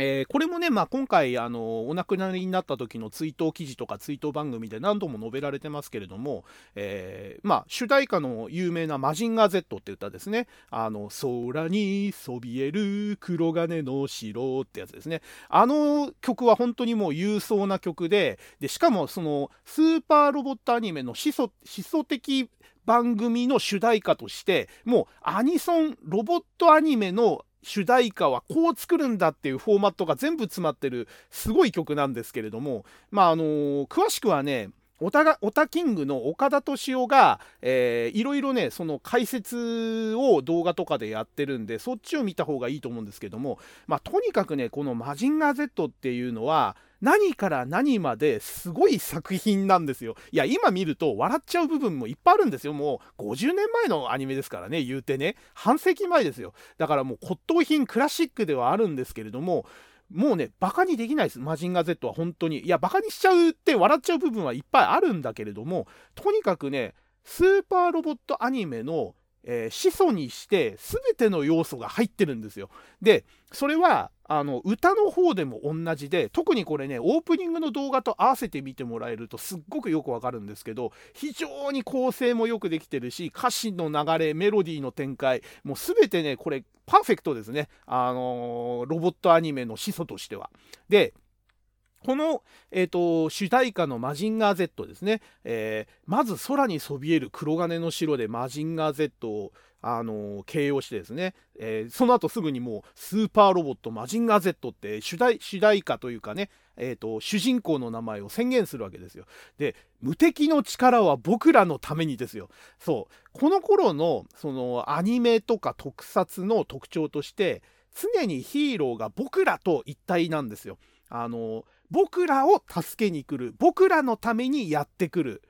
えー、これもね、まあ、今回あのお亡くなりになった時の追悼記事とか追悼番組で何度も述べられてますけれども、えー、まあ、主題歌の有名な「マジンガー Z」って歌ですね「あの空にそびえる黒金の城」ってやつですね。あの曲は本当にもう勇壮な曲ででしかもそのスーパーロボットアニメの始祖始祖的番組の主題歌としてもうアニソンロボットアニメの主題歌はこう作るんだっていうフォーマットが全部詰まってるすごい曲なんですけれどもまああのー、詳しくはねオタがオタキングの岡田敏夫が、えー、いろいろねその解説を動画とかでやってるんでそっちを見た方がいいと思うんですけどもまあとにかくねこの「マジンガー Z」っていうのは何から何まですごい作品なんですよ。いや、今見ると笑っちゃう部分もいっぱいあるんですよ。もう50年前のアニメですからね、言うてね。半世紀前ですよ。だからもう骨董品クラシックではあるんですけれども、もうね、バカにできないです。マジンガー Z は本当に。いや、バカにしちゃうって笑っちゃう部分はいっぱいあるんだけれども、とにかくね、スーパーロボットアニメのえー、始祖にして全ての要素が入ってるんですよ。で、それは、あの、歌の方でも同じで、特にこれね、オープニングの動画と合わせて見てもらえるとすっごくよくわかるんですけど、非常に構成もよくできてるし、歌詞の流れ、メロディーの展開、もう全てね、これ、パーフェクトですね。あのー、ロボットアニメの始祖としては。で、この、えーと、主題歌のマジンガー Z ですね、えー、まず空にそびえる黒金の城でマジンガー Z を、あの、形容してですね、えー、その後すぐにもうスーパーロボットマジンガー Z って主題主題歌というかね、えーと、主人公の名前を宣言するわけですよ。で無敵の力は僕らのためにですよ。そうこの頃のそのアニメとか特撮の特徴として常にヒーローが僕らと一体なんですよ。あの僕らを助けに来る。僕らのためにやってくる。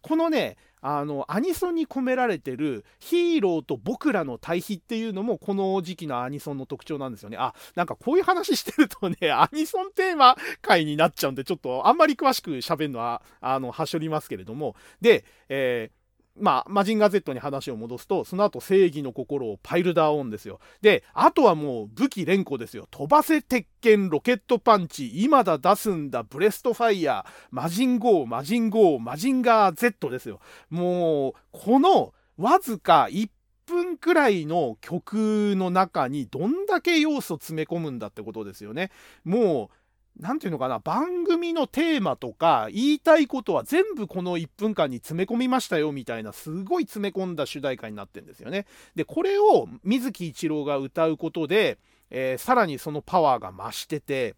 このねあのアニソンに込められてるヒーローと僕らの対比っていうのもこの時期のアニソンの特徴なんですよね。あなんかこういう話してるとね *laughs* アニソンテーマ回になっちゃうんでちょっとあんまり詳しく喋るのはあのはしょりますけれども。で、えーまあ、マジンガー Z に話を戻すと、その後正義の心をパイルダーオンですよ。で、あとはもう武器連呼ですよ。飛ばせ鉄拳、ロケットパンチ、今だ出すんだ、ブレストファイヤー、マジンゴー、マジンゴー、マジンガー Z ですよ。もう、このわずか1分くらいの曲の中にどんだけ要素詰め込むんだってことですよね。もう、何て言うのかな、番組のテーマとか言いたいことは全部この1分間に詰め込みましたよみたいなすごい詰め込んだ主題歌になってるんですよね。で、これを水木一郎が歌うことで、えー、さらにそのパワーが増してて、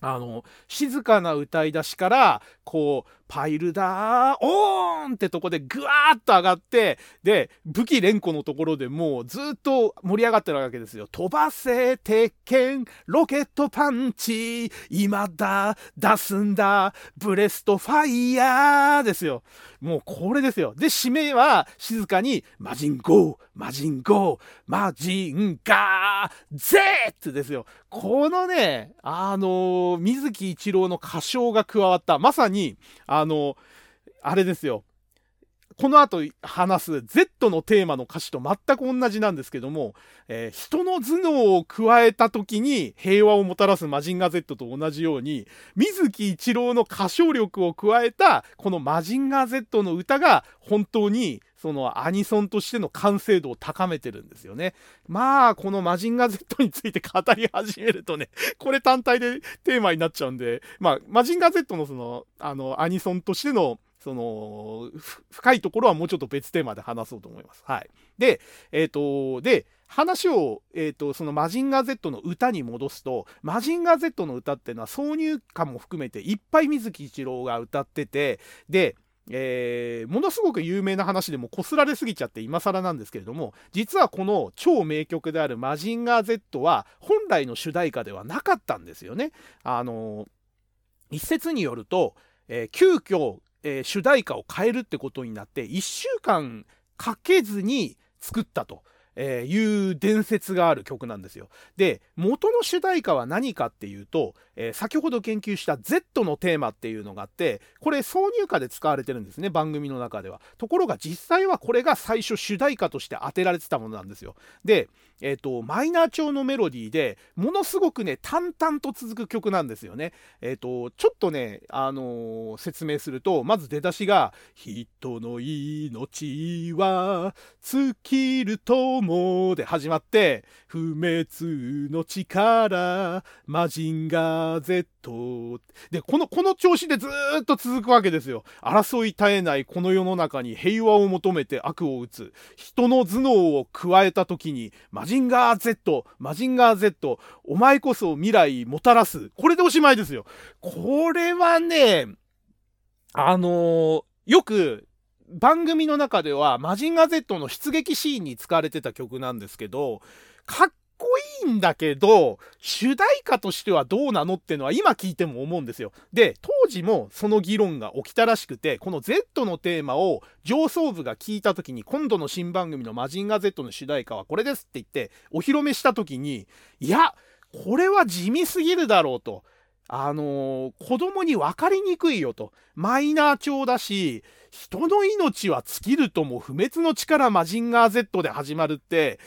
あの、静かな歌い出しから、こう、パイルだー、オーンってとこでぐわーっと上がって、で、武器連呼のところでもうずっと盛り上がってるわけですよ。飛ばせ、鉄拳、ロケットパンチ、今だ、出すんだ、ブレストファイヤーですよ。もうこれですよ。で、締めは静かに、マジンゴー、マジンゴー、マジンガー、ゼーッですよ。このね、あのー、水木一郎の歌唱が加わった、まさに、ああの、あれですよ。この後話す Z のテーマの歌詞と全く同じなんですけども、えー、人の頭脳を加えた時に平和をもたらすマジンガー Z と同じように、水木一郎の歌唱力を加えたこのマジンガー Z の歌が本当にそのアニソンとしての完成度を高めてるんですよね。まあ、このマジンガー Z について語り始めるとね、これ単体でテーマになっちゃうんで、まあ、マジンガー Z のその、あの、アニソンとしてのその、深いところはもうちょっと別テーマで話そうと思います。はい。で、えっ、ー、と、で、話を、えっ、ー、と、そのマジンガー Z の歌に戻すと、マジンガー Z の歌っていうのは挿入歌も含めていっぱい水木一郎が歌ってて、で、えー、ものすごく有名な話でもこすられすぎちゃって今更なんですけれども実はこの超名曲である「マジンガー Z」は本来の主題歌ではなかったんですよね。あの一説によると、えー、急遽えー、主題歌を変えるってことになって1週間かけずに作ったと。え、いう伝説がある曲なんですよ。で、元の主題歌は何かっていうと、えー、先ほど研究した Z のテーマっていうのがあって、これ挿入歌で使われてるんですね、番組の中では。ところが実際はこれが最初主題歌として当てられてたものなんですよ。で、えっ、ー、と、マイナー調のメロディーで、ものすごくね、淡々と続く曲なんですよね。えっ、と、ちょっとね、あの説明すると、まず出だしが、人の命は尽きるともで始まって、不滅の力、マジンガで、この、この調子でずっと続くわけですよ。争い絶えないこの世の中に平和を求めて悪を打つ。人の頭脳を加えた時に、マジンガー Z、マジンガー Z、お前こそ未来もたらす。これでおしまいですよ。これはね、あのー、よく番組の中ではマジンガー Z の出撃シーンに使われてた曲なんですけど、かっこいいんだけど、主題歌としてはどうなのってのは今聞いても思うんですよ。で、当時もその議論が起きたらしくて、この Z のテーマを上層部が聞いた時に、今度の新番組のマジンガー Z の主題歌はこれですって言って、お披露目した時に、いや、これは地味すぎるだろうと。あのー、子供に分かりにくいよと。マイナー調だし、人の命は尽きるとも不滅の力マジンガー Z で始まるって、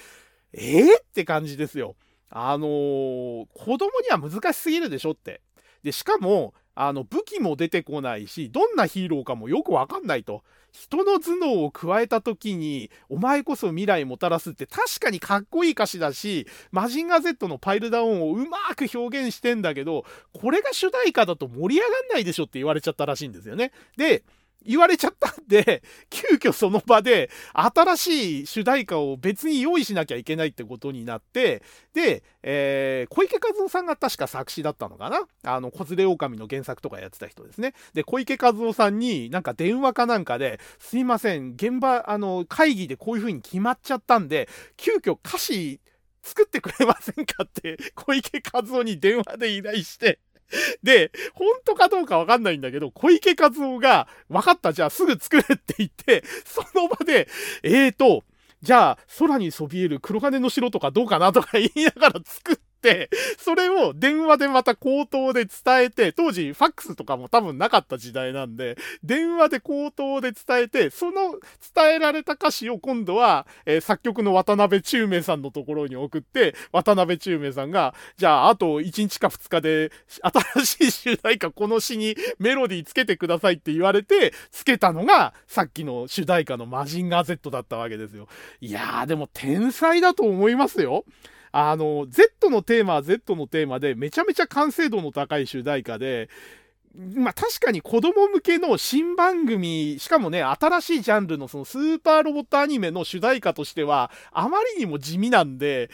えー、って感じですよ。あのー、子供には難しすぎるでしょって。で、しかも、あの、武器も出てこないし、どんなヒーローかもよくわかんないと。人の頭脳を加えた時に、お前こそ未来もたらすって確かにかっこいい歌詞だし、マジンガー Z のパイルダウンをうまく表現してんだけど、これが主題歌だと盛り上がんないでしょって言われちゃったらしいんですよね。で、言われちゃったんで、*laughs* 急遽その場で新しい主題歌を別に用意しなきゃいけないってことになって、で、えー、小池和夫さんが確か作詞だったのかな？あの、子連れ狼の原作とかやってた人ですね。で、小池和夫さんになんか電話かなんかで、すいません、現場、あの、会議でこういう風に決まっちゃったんで、急遽歌詞作ってくれませんかって小池和夫に電話で依頼して *laughs* で、本当かどうかわかんないんだけど、小池和夫が、分かった、じゃあすぐ作れって言って、*laughs* その場で、えーと、じゃあ、空にそびえる黒金の城とかどうかなとか言いながら作って、、それを電話でまた口頭で伝えて、当時ファックスとかも多分なかった時代なんで、電話で口頭で伝えて、その伝えられた歌詞を今度は、えー、作曲の渡辺中明さんのところに送って、渡辺中明さんが、じゃああと1日か2日で新しい主題歌この詩にメロディーつけてくださいって言われて、つけたのがさっきの主題歌のマジンガー Z だったわけですよ。いやーでも天才だと思いますよ。あの、Z のテーマは Z のテーマで、めちゃめちゃ完成度の高い主題歌で、まあ確かに子供向けの新番組、しかもね、新しいジャンルのそのスーパーロボットアニメの主題歌としては、あまりにも地味なんで、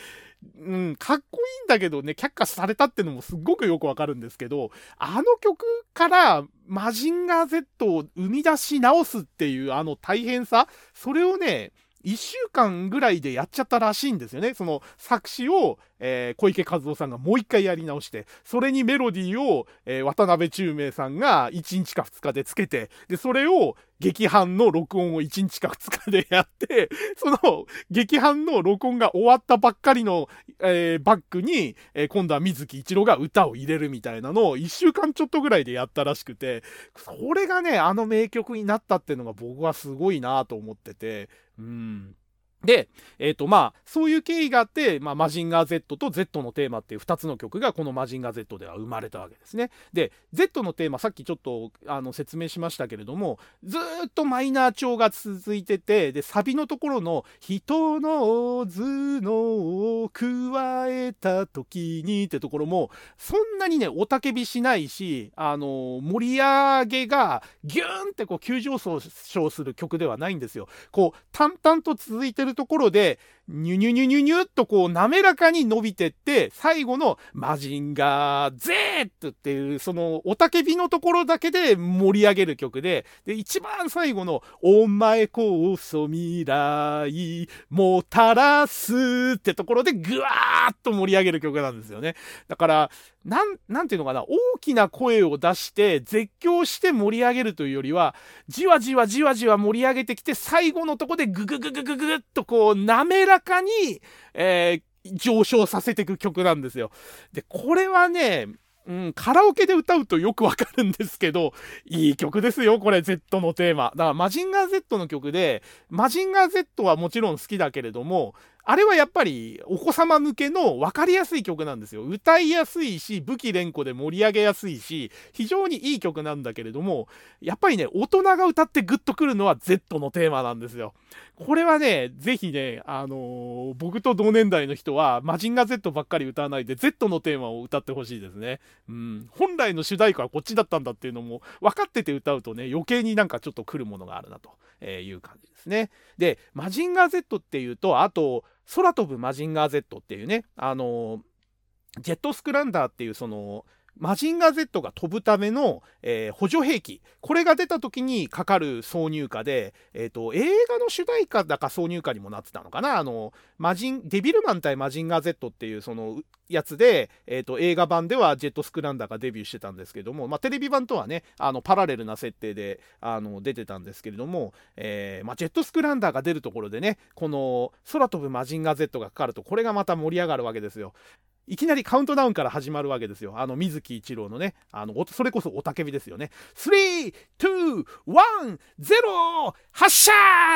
うん、かっこいいんだけどね、却下されたってのもすっごくよくわかるんですけど、あの曲からマジンガー Z を生み出し直すっていうあの大変さ、それをね、1週間ぐらいでやっちゃったらしいんですよね。その作詞を、えー、小池和夫さんがもう一回やり直して、それにメロディーを、えー、渡辺中明さんが1日か2日でつけて、で、それを劇伴の録音を1日か2日でやって、その劇伴の録音が終わったばっかりの、えー、バックに、えー、今度は水木一郎が歌を入れるみたいなのを1週間ちょっとぐらいでやったらしくて、それがね、あの名曲になったっていうのが僕はすごいなと思ってて、うん。で、えっ、ー、とまあ、そういう経緯があって、まあ、マジンガー Z と Z のテーマっていう2つの曲がこのマジンガー Z では生まれたわけですね。で、Z のテーマ、さっきちょっとあの説明しましたけれども、ずっとマイナー調が続いてて、で、サビのところの、人の頭脳を加えた時にってところも、そんなにね、おたけびしないし、あの、盛り上げがギューンってこう急上昇する曲ではないんですよ。こう、淡々と続いてるところで、ニュニュニュニュニュっとこう滑らかに伸びてって、最後のマジンガー Z っていう、そのおたけびのところだけで盛り上げる曲で、で、一番最後の、お前こそ未来もたらすってところでぐわーっと盛り上げる曲なんですよね。だから、なん、なんていうのかな、大きな声を出して絶叫して盛り上げるというよりは、じわじわじわじわ盛り上げてきて、最後のとこでググググググっとこう滑らかに、えー、上昇させていく曲なんですよ。で、これはね、うん、カラオケで歌うとよくわかるんですけど、いい曲ですよ、これ、Z のテーマ。だから、マジンガー Z の曲で、マジンガー Z はもちろん好きだけれども、あれはやっぱりお子様向けの分かりやすい曲なんですよ。歌いやすいし、武器連呼で盛り上げやすいし、非常にいい曲なんだけれども、やっぱりね、大人が歌ってグッとくるのは Z のテーマなんですよ。これはね、ぜひね、あのー、僕と同年代の人は、マジンガ Z ばっかり歌わないで、Z のテーマを歌ってほしいですね。うん。本来の主題歌はこっちだったんだっていうのも、分かってて歌うとね、余計になんかちょっと来るものがあるなとえいう感じですね。で、マジンガー Z っていうと、あと、空飛ぶマジンガー Z っていうね、あのジェットスクランダーっていうその、マジンガー Z が飛ぶための、えー、補助兵器。これが出た時にかかる挿入歌で、え、ー、と、映画の主題歌だか挿入歌にもなってたのかなあの、マジン、デビルマン対マジンガー Z っていうそのやつで、え、ー、と、映画版ではジェットスクランダーがデビューしてたんですけども、まあ、テレビ版とはね、あの、パラレルな設定で、あの、出てたんですけれども、えまあ、ジェットスクランダーが出るところでね、この空飛ぶマジンガー Z がかかると、これがまた盛り上がるわけですよ。いきなりカウントダウンから始まるわけですよ。あの、水木一郎のね、あの、それこそおたけびですよね。3、2、1、0、発射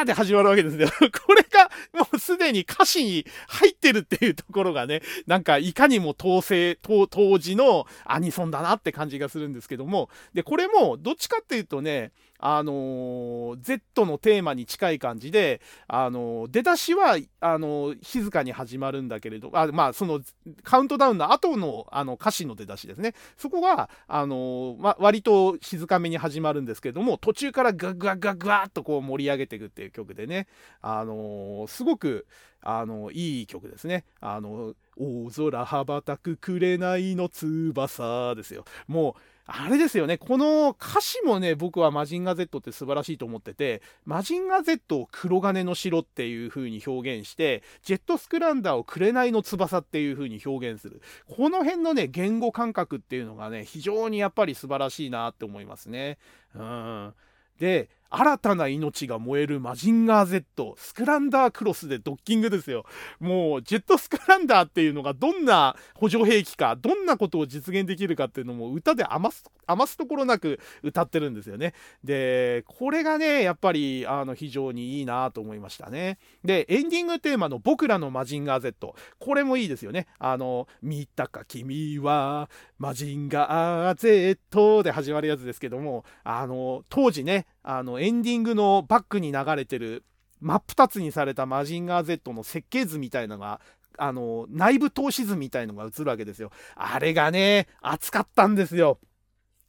で始まるわけですよ。*laughs* これがもうすでに歌詞に入ってるっていうところがね、なんかいかにも当世、当時のアニソンだなって感じがするんですけども、で、これもどっちかっていうとね、あの、Z のテーマに近い感じで、あの、出だしは、あの、静かに始まるんだけれど、あまあ、その、カウントダウンの後の、あの、歌詞の出だしですね。そこが、あのま、割と静かめに始まるんですけれども、途中からガッガッガッガッとこう盛り上げていくっていう曲でね、あのすごく、あのいい曲ですね。あの、大空羽ばたく紅の翼ですよ。もう、あれですよね、この歌詞もね、僕はマジンガ Z って素晴らしいと思ってて、マジンガ Z を黒金の城っていう風に表現して、ジェットスクランダーを紅の翼っていう風に表現する。この辺のね、言語感覚っていうのがね、非常にやっぱり素晴らしいなって思いますね。うん。で、新たな命が燃えるマジンガー Z、スクランダークロスでドッキングですよ。もう、ジェットスクランダーっていうのがどんな補助兵器か、どんなことを実現できるかっていうのも歌で余す、余すところなく歌ってるんですよね。で、これがね、やっぱり、あの、非常にいいなと思いましたね。で、エンディングテーマの僕らのマジンガー Z、これもいいですよね。あの、見たか君は、マジンガー Z で始まるやつですけども、あの、当時ね、あの、エンディングのバックに流れてる真っ二つにされたマジンガー Z の設計図みたいなのが、あの、内部投資図みたいのが映るわけですよ。あれがね、熱かったんですよ。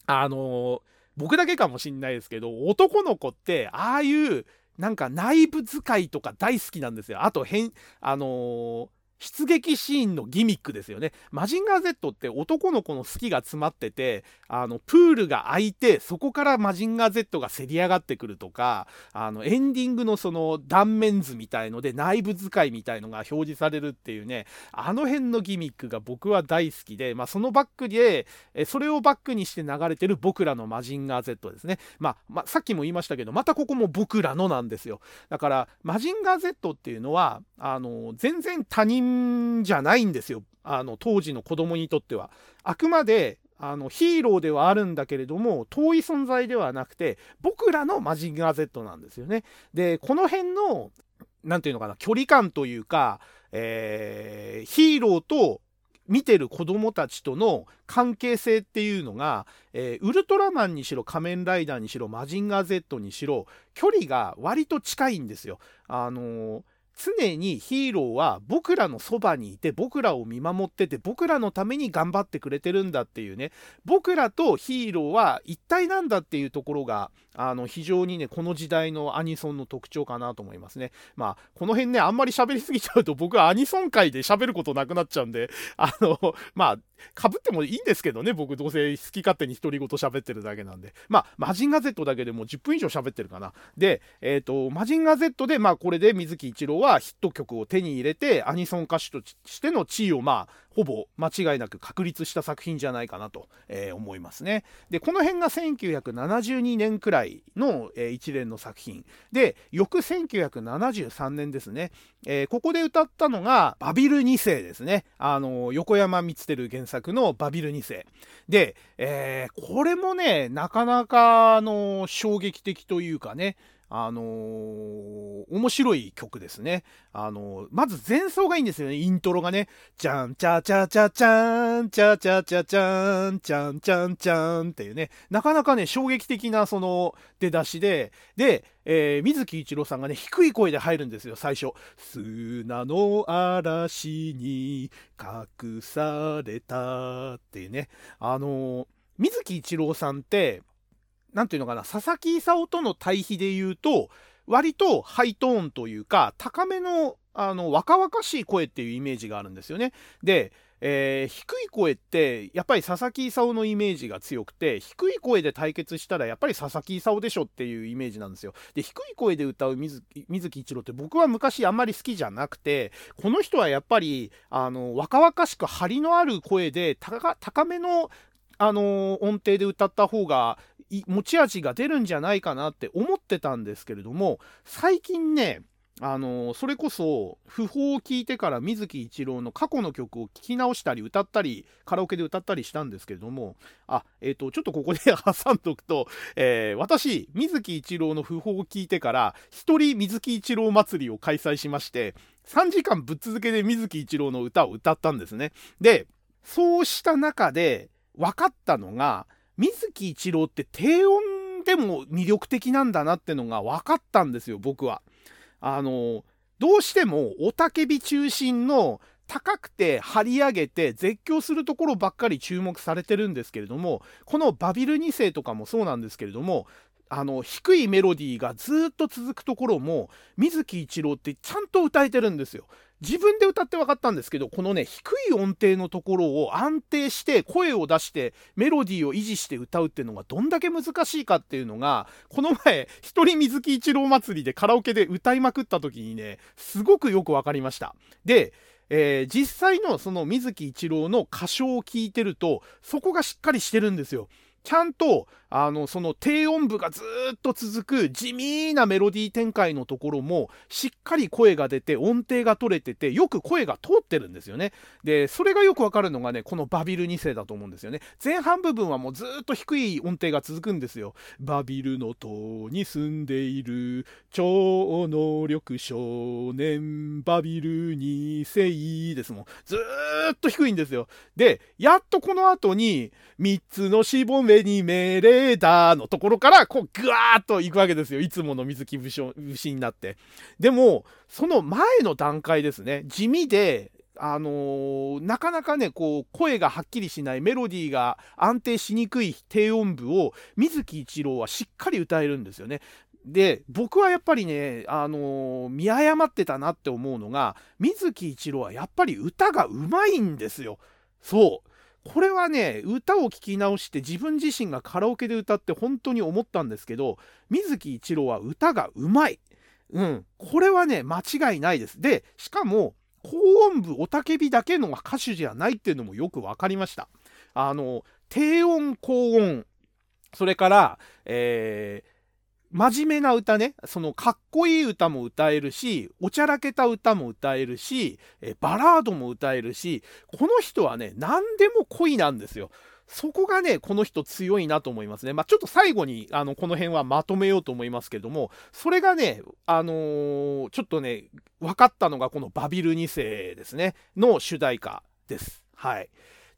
あの、僕だけかもしんないですけど、男の子って、ああいう、なんか内部使いとか大好きなんですよ。あと、変、あのー出撃シーンのギミックですよね。マジンガー Z って男の子の好きが詰まってて、あの、プールが開いて、そこからマジンガー Z がせり上がってくるとか、あの、エンディングのその断面図みたいので内部使いみたいのが表示されるっていうね、あの辺のギミックが僕は大好きで、まあ、そのバックで、それをバックにして流れてる僕らのマジンガー Z ですね。まあ、まあ、さっきも言いましたけど、またここも僕らのなんですよ。だから、マジンガー Z っていうのは、あの、全然他人じゃないんですよ。あの、当時の子供にとっては。あくまで、あの、ヒーローではあるんだけれども、遠い存在ではなくて、僕らのマジンガー Z なんですよね。で、この辺の、なんていうのかな、距離感というか、えー、ヒーローと見てる子供たちとの関係性っていうのが、えー、ウルトラマンにしろ仮面ライダーにしろマジンガー Z にしろ距離が割と近いんですよ。あのー常にヒーローは僕らのそばにいて僕らを見守ってて僕らのために頑張ってくれてるんだっていうね。僕らとヒーローは一体なんだっていうところがあの非常にねこの時代のアニソンの特徴かなと思いますね。まあこの辺ねあんまり喋りすぎちゃうと僕はアニソン界で喋ることなくなっちゃうんであのまあかぶってもいいんですけどね僕どうせ好き勝手に独り言喋ってるだけなんで。まあマジンガー Z だけでも10分以上喋ってるかな。でえっ、ー、とマジンガー Z でまあこれで水木一郎はヒット曲を手に入れてアニソン歌手としての地位をまあほぼ間違いなく確立した作品じゃないかなと、えー、思いますね。でこの辺が1972年くらいの、えー、一連の作品。で翌1973年ですね、えー、ここで歌ったのがバビル2世ですね。あの横山光輝原作のバビル2世。で、えこれもねなかなかの衝撃的というかね。あのー、面白い曲ですね。あのー、まず前奏がいいんですよね、イントロがね。じゃんちゃちゃちゃちゃん、ちゃちゃちゃちゃん、ちゃんちゃんちゃんっていうね、なかなかね、衝撃的なその出だしで、で、えー、水木一郎さんがね、低い声で入るんですよ、最初。砂の嵐に隠されたっていうね。あのー、水木一郎さんって、何て言うのかな、佐々木勲との対比で言うと、割とハイトーンというか、高めの、あの、若々しい声っていうイメージがあるんですよね。で、えー、低い声ってやっぱり佐々木勲のイメージが強くて低い声で対決したらやっぱり佐々木勲でしょっていうイメージなんですよ。で低い声で歌う水木一郎って僕は昔あんまり好きじゃなくてこの人はやっぱりあの若々しく張りのある声で高めのあの音程で歌った方が持ち味が出るんじゃないかなって思ってたんですけれども最近ねあのそれこそ訃報を聞いてから水木一郎の過去の曲を聴き直したり歌ったりカラオケで歌ったりしたんですけれどもあえっ、ー、とちょっとここで *laughs* 挟んどくと、えー、私水木一郎の訃報を聞いてから一人水木一郎祭りを開催しまして3時間ぶっ続けで水木一郎の歌を歌ったんですね。でそうした中で分かったのが水木一郎って低音でも魅力的なんだなってのが分かったんですよ僕は。あのどうしても雄たけび中心の高くて張り上げて絶叫するところばっかり注目されてるんですけれどもこのバビル2世とかもそうなんですけれどもあの低いメロディーがずっと続くところも水木一郎ってちゃんと歌えてるんですよ。自分で歌って分かったんですけどこのね低い音程のところを安定して声を出してメロディーを維持して歌うっていうのがどんだけ難しいかっていうのがこの前一人水木一郎祭りでカラオケで歌いまくった時にねすごくよく分かりました。でえー、実際のその水木一郎の歌唱を聞いてるとそこがしっかりしてるんですよ。ちゃんとあのその低音部がずっと続く地味なメロディー展開のところもしっかり声が出て音程が取れててよく声が通ってるんですよね。でそれがよくわかるのがねこのバビル2世だと思うんですよね。前半部分はもうずっと低い音程が続くんですよ。バビルの塔に住んでいる超能力少年バビル2世ですもん。ずっと低いんですよ。でやっとこの後に3つのしぼめに命令レーダーのところから、こう、ぐわーっと行くわけですよ。いつもの水木節になって。でも、その前の段階ですね。地味で、あのー、なかなかね、こう、声がはっきりしない、メロディーが安定しにくい低音部を、水木一郎はしっかり歌えるんですよね。で、僕はやっぱりね、あのー、見誤ってたなって思うのが、水木一郎はやっぱり歌がうまいんですよ。そう。これはね歌を聴き直して自分自身がカラオケで歌って本当に思ったんですけど水木一郎は歌がうまい。うん、これはね間違いないです。でしかも高音部雄たけびだけの歌手じゃないっていうのもよく分かりました。あの低音高音それから、えー、真面目な歌ね、そのかっこいい歌も歌えるし、おちゃらけた歌も歌えるし、えバラードも歌えるし、この人はね、何でも恋なんですよ。そこがね、この人強いなと思いますね。まあ、ちょっと最後に、あの、この辺はまとめようと思いますけども、それがね、あのー、ちょっとね、分かったのがこのバビル2世ですね、の主題歌です。はい。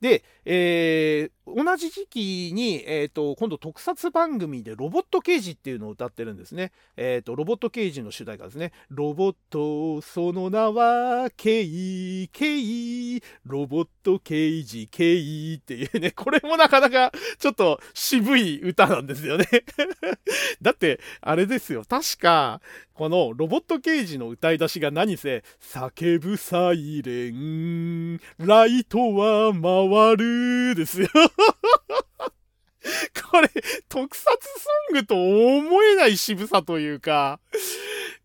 で、えー、同じ時期に、えーと、今度特撮番組でロボット刑事っていうのを歌ってるんですね。えーと、ロボット刑事の主題歌ですね。ロボット、その名は、ケイ、ケイ、ロボット刑事、ケイっていうね、*laughs* これもなかなかちょっと渋い歌なんですよね *laughs* だって、あれですよ。確か、このロボット刑事の歌い出しが何せ、叫ぶサイレン、ライトは回るですよ *laughs* これ、特撮ソングと思えない渋さというか、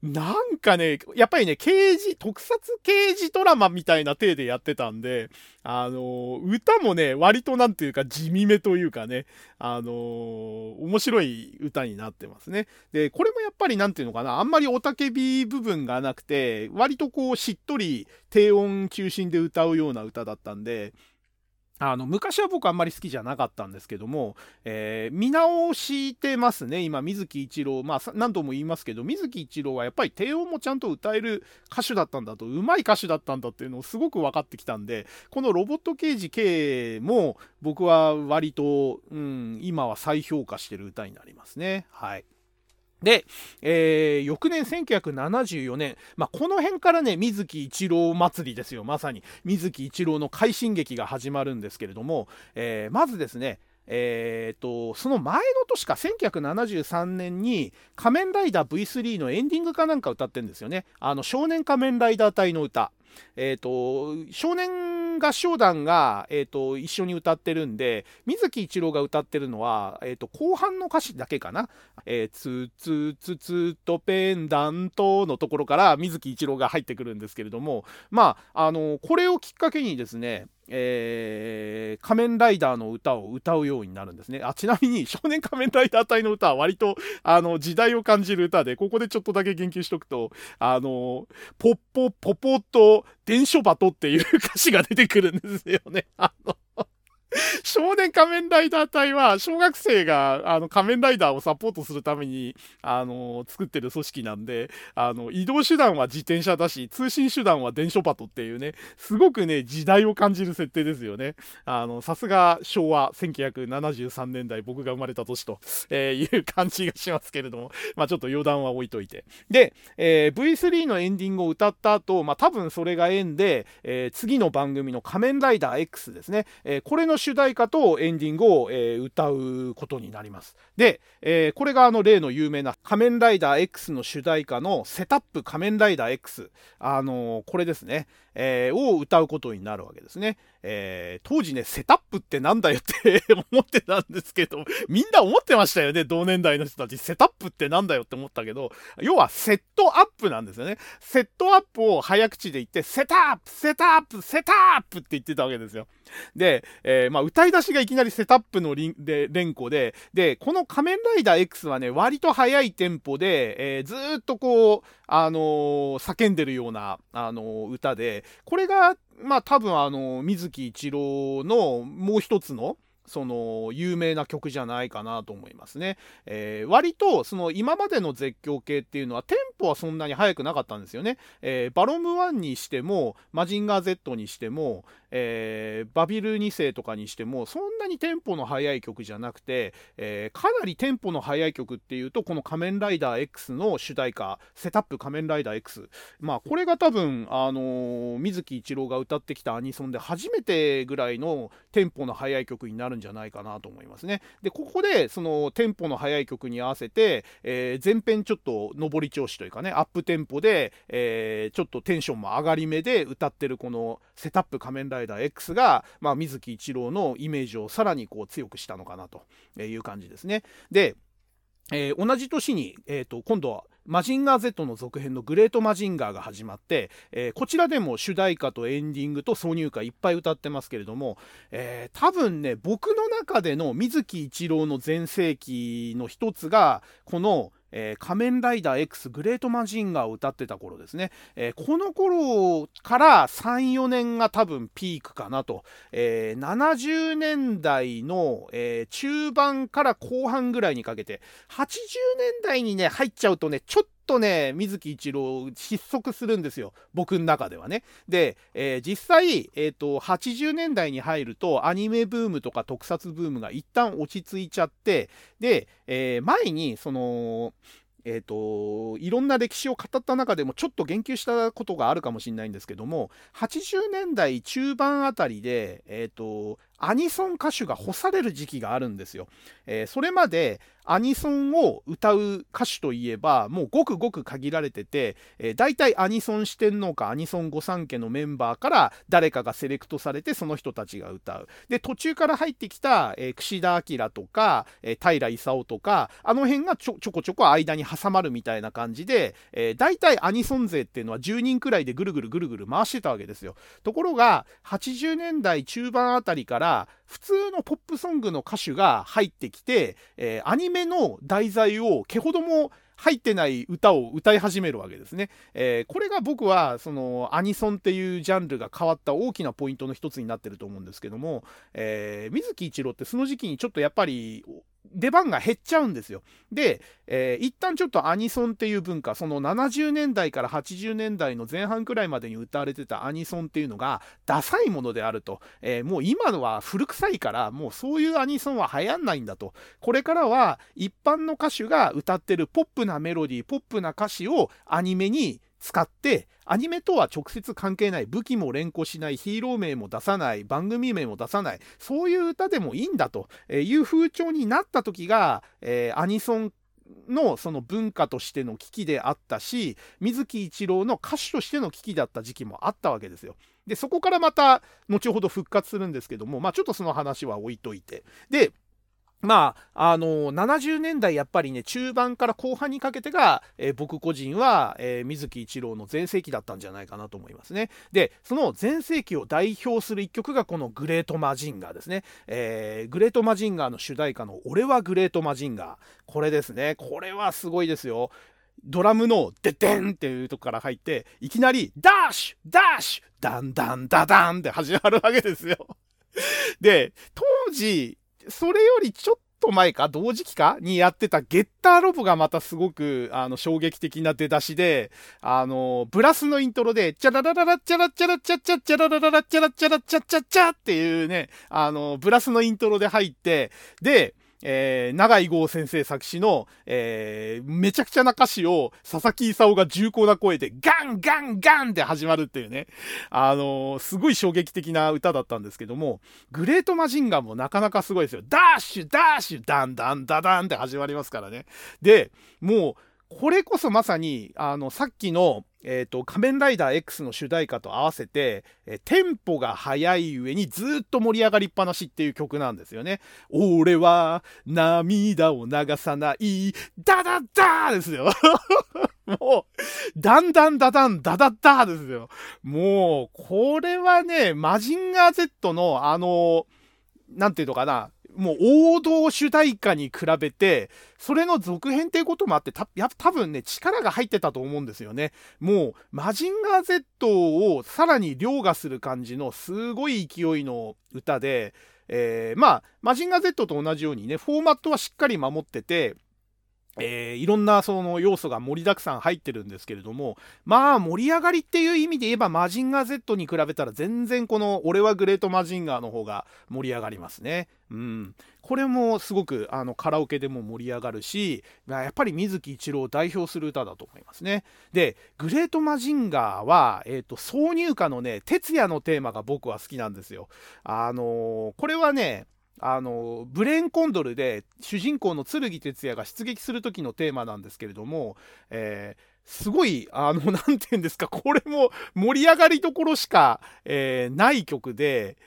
なんかね、やっぱりね、刑事、特撮刑事ドラマみたいな体でやってたんで、あの、歌もね、割となんていうか地味めというかね、あの、面白い歌になってますね。で、これもやっぱりなんていうのかな、あんまりおたけび部分がなくて、割とこうしっとり低音中心で歌うような歌だったんで、あの昔は僕あんまり好きじゃなかったんですけども、えー、見直してますね今水木一郎まあ何度も言いますけど水木一郎はやっぱり低音もちゃんと歌える歌手だったんだとうまい歌手だったんだっていうのをすごく分かってきたんでこのロボット刑事 K も僕は割と、うん、今は再評価してる歌になりますねはい。で、えー、翌年1974年、まあ、この辺からね、水木一郎祭りですよ、まさに。水木一郎の快進撃が始まるんですけれども、えー、まずですね、えーと、その前の年か1973年に「仮面ライダー V3」のエンディングかなんか歌ってるんですよねあの少年仮面ライダー隊の歌えーと少年合唱団が、えーと、一緒に歌ってるんで水木一郎が歌ってるのは、えーと、後半の歌詞だけかな「えー、つつつつとペンダント」のところから水木一郎が入ってくるんですけれどもまああのこれをきっかけにですねえー、仮面ライダーの歌を歌うようになるんですね。あちなみに、少年 *laughs* 仮面ライダー隊の歌は割とあの時代を感じる歌で、ここでちょっとだけ言及しとくと、あの、ポッポ、ポポと伝書バトっていう歌詞が出てくるんですよね。あの *laughs* 少年仮面ライダー隊は、小学生が、あの、仮面ライダーをサポートするために、あの、作ってる組織なんで、あの、移動手段は自転車だし、通信手段は電書パトっていうね、すごくね、時代を感じる設定ですよね。あの、さすが昭和1973年代、僕が生まれた年と、えー、いう感じがしますけれども、まあちょっと余談は置いといて。で、えー、V3 のエンディングを歌った後、まあ多分それが縁で、えー、次の番組の仮面ライダー X ですね、えこれの主題歌とエンディングを、えー、歌うことになります。で、えー、これがあの例の有名な仮面ライダー X の主題歌のセタップ仮面ライダー X、あのー、これですね、えー、を歌うことになるわけですね。えー、当時ね、セタップってなんだよって *laughs* 思ってたんですけど、みんな思ってましたよね、同年代の人たち。セタップってなんだよって思ったけど、要はセットアップなんですよね。セットアップを早口で言って、セタップ、セタップ、セタップって言ってたわけですよ。で、えー、まあ、歌い出しがいきなりセタップのリンで連呼で、で、この仮面ライダー X はね、割と速いテンポで、えー、ずっとこう、あのー、叫んでるような、あの歌で、これが、まあ多分あの、水木一郎のもう一つの、その有名な曲じゃないかなと思いますね。えー、割とその今までの絶叫系っていうのはテンポはそんなに速くなかったんですよね。えー、バロム1にしてもマジンガー Z にしても、えー、バビル2世とかにしてもそんなにテンポの速い曲じゃなくて、えー、かなりテンポの速い曲っていうとこの仮面ライダー X の主題歌「セタップ仮面ライダー X」まあこれが多分、あのー、水木一郎が歌ってきたアニソンで初めてぐらいのテンポの速い曲になるんじゃないかなと思いますね。でここでそのテンポの速い曲に合わせて、えー、全編ちょっと上り調子というかねアップテンポで、えー、ちょっとテンションも上がり目で歌ってるこの「セタップ仮面ライダーライダー X が、まあ、水木一郎のイメージをさらにこう強くしたのかなという感じですね。で、えー、同じ年に、えーと、今度はマジンガー Z の続編のグレートマジンガーが始まって、えー、こちらでも主題歌とエンディングと挿入歌いっぱい歌ってますけれども、えー、多分ね、僕の中での水木一郎の全盛期の一つが、このえー、仮面ライダー X グレートマジンガーを歌ってた頃ですね、えー、この頃から3、4年が多分ピークかなと、えー、70年代の、え中盤から後半ぐらいにかけて、80年代にね、入っちゃうとね、ちょっととね、水木一郎失速するんですよ。僕の中ではね。で、えー、実際、えっ、ー、と、80年代に入るとアニメブームとか特撮ブームが一旦落ち着いちゃって、で、えー、前に、その、えーと、いろんな歴史を語った中でもちょっと言及したことがあるかもしれないんですけども80年代中盤あたりで、えーとアニソン歌手が干される時期があるんですよ。えー、それまでアニソンを歌う歌手といえばもうごくごく限られてて、えー、大体アニソン四天王かアニソン御三家のメンバーから誰かがセレクトされてその人たちが歌う。で途中から入ってきた、えー、櫛田明とか、えー、平勲とかあの辺がちょちょこちょこ間に挟まるみたいな感じで、えー、大体アニソン勢っていうのは10人くらいでぐるぐるぐるぐる回してたわけですよ。ところが80年代中盤あたりからら普通のポップソングの歌手が入ってきて、えー、アニメの題材を毛ほども入ってない歌を歌い始めるわけですね。えー、これが僕はそのアニソンっていうジャンルが変わった大きなポイントの一つになってると思うんですけども、えー、水木一郎ってその時期にちょっとやっぱり出番が減っちゃうんですよ。で、えー、一旦ちょっとアニソンっていう文化、その70年代から80年代の前半くらいまでに歌われてたアニソンっていうのがダサいものであると。えー、もう今のは古臭いから、もうそういうアニソンは流行んないんだと。これからは一般の歌手が歌ってるポップなメロディー、ポップな歌詞をアニメに使ってアニメとは直接関係ない武器も連呼しないヒーロー名も出さない番組名も出さないそういう歌でもいいんだという風潮になった時が、えー、アニソンのその文化としての危機であったし水木一郎の歌手としての危機だった時期もあったわけですよ。でそこからまた後ほど復活するんですけどもまあちょっとその話は置いといてでまあ、あのー、70年代やっぱりね、中盤から後半にかけてが、えー、僕個人は、えー、水木一郎の全盛期だったんじゃないかなと思いますね。で、その全盛期を代表する一曲がこのグレートマジンガーですね。えー、グレートマジンガーの主題歌の俺はグレートマジンガー。これですね。これはすごいですよ。ドラムのデデンっていうとこから入って、いきなりダッシュダッシュダンダンダダンって始まるわけですよ。で、当時、それよりちょっと前か、同時期か？にやってたゲッターロボがまたすごく、あの、衝撃的な出だしで、あの、ブラスのイントロで、チャララララチャラチャラチャチャチャララララチャラチャラチャチャチャっていうね、あの、ブラスのイントロで入って、で、えー、長井豪先生作詞の、えー、めちゃくちゃな歌詞を佐々木勲が重厚な声でガンガンガンって始まるっていうね、あのー、すごい衝撃的な歌だったんですけども、グレートマジンガンもなかなかすごいですよ。ダッシュダッシュダンダンダダンって始まりますからね。で、もう、これこそまさに、あの、さっきの、えっ、ー、と、仮面ライダー X の主題歌と合わせて、え、テンポが速い上にずっと盛り上がりっぱなしっていう曲なんですよね。俺は涙を流さない、ダダダーですよ。*laughs* もう、だんだんだだんだだだーですよ。もう、これはね、マジンガー Z のあの、なんていうのかな、もう王道主題歌に比べて、それの続編っていうこともあって、た、や、多分ね、力が入ってたと思うんですよね。もう、マジンガー Z をさらに凌駕する感じのすごい勢いの歌で、えー、まあ、マジンガー Z と同じようにね、フォーマットはしっかり守ってて、えー、いろんなその要素が盛りだくさん入ってるんですけれども、まあ盛り上がりっていう意味で言えばマジンガー Z に比べたら全然この俺はグレートマジンガーの方が盛り上がりますね。うん。これもすごくあのカラオケでも盛り上がるし、やっぱり水木一郎を代表する歌だと思いますね。で、グレートマジンガーは、えっ、ー、と、挿入歌のね、哲也のテーマが僕は好きなんですよ。あのー、これはね、あのブレーンコンドルで主人公の剣哲也が出撃する時のテーマなんですけれども、えー、すごい、あの、*laughs* なんて言うんですか、これも盛り上がりどころしか、えー、ない曲で、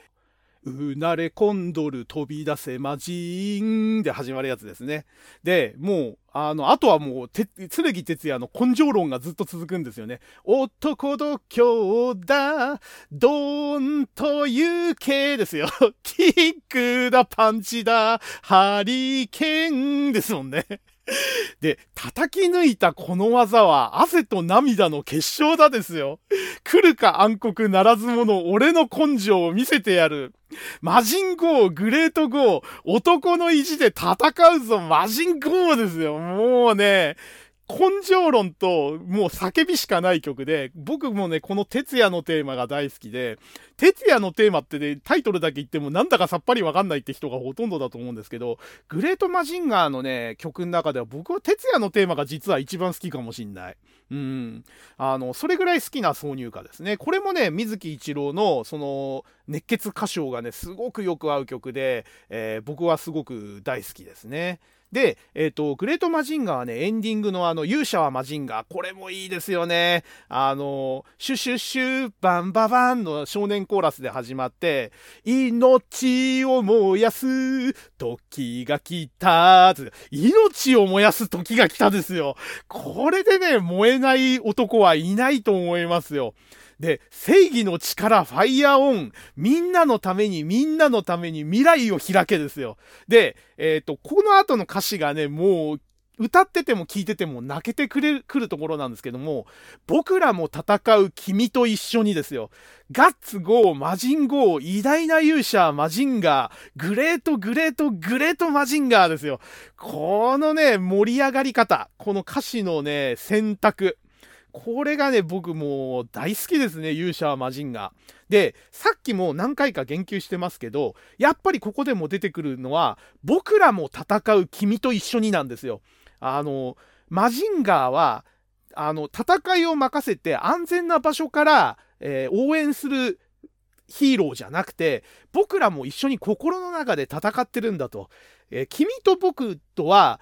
うなれコンドル飛び出せマジーンで始まるやつですね。で、もう、あの、あとはもう、て、剣哲也の根性論がずっと続くんですよね。男度胸だ、ドーンという系ですよ。*laughs* キックだ、パンチだ、ハリケーンですもんね。で、叩き抜いたこの技は汗と涙の結晶だですよ。来るか暗黒ならず者、俺の根性を見せてやる。マジンゴー、グレートゴー、男の意地で戦うぞ、マジンゴーですよ。もうね、根性論ともう叫びしかない曲で、僕もね、この哲也のテーマが大好きで、哲也のテーマってね、タイトルだけ言ってもなんだかさっぱりわかんないって人がほとんどだと思うんですけど、グレートマジンガーのね、曲の中では僕は哲也のテーマが実は一番好きかもしんない。うん。あの、それぐらい好きな挿入歌ですね。これもね、水木一郎の、その、熱血歌唱がね、すごくよく合う曲で、えー、僕はすごく大好きですね。で、えっ、ー、と、グレートマジンガーはね、エンディングのあの、勇者はマジンガー、これもいいですよね。あの、シュシュシュ、バンババンの少年コーラスで始まって、命を燃やす時が来た命を燃やす時が来たですよ。これでね、燃えない男はいないと思いますよ。で、正義の力、ファイヤーオン。みんなのために、みんなのために未来を開けですよ。で、えっ、ー、と、この後の歌詞がね、もう、歌ってても聴いてても泣けてくれる、くるところなんですけども、僕らも戦う君と一緒にですよ。ガッツゴー、マジンゴー、偉大な勇者、マジンガー、グレート、グレート、グレートマジンガーですよ。このね、盛り上がり方、この歌詞のね、選択。これがね、僕もう大好きですね、勇者はマジンガー。で、さっきも何回か言及してますけど、やっぱりここでも出てくるのは、僕らも戦う君と一緒になんですよ。あの、マジンガーは、あの、戦いを任せて安全な場所から、えー、応援するヒーローじゃなくて、僕らも一緒に心の中で戦ってるんだと。えー、君と僕とは、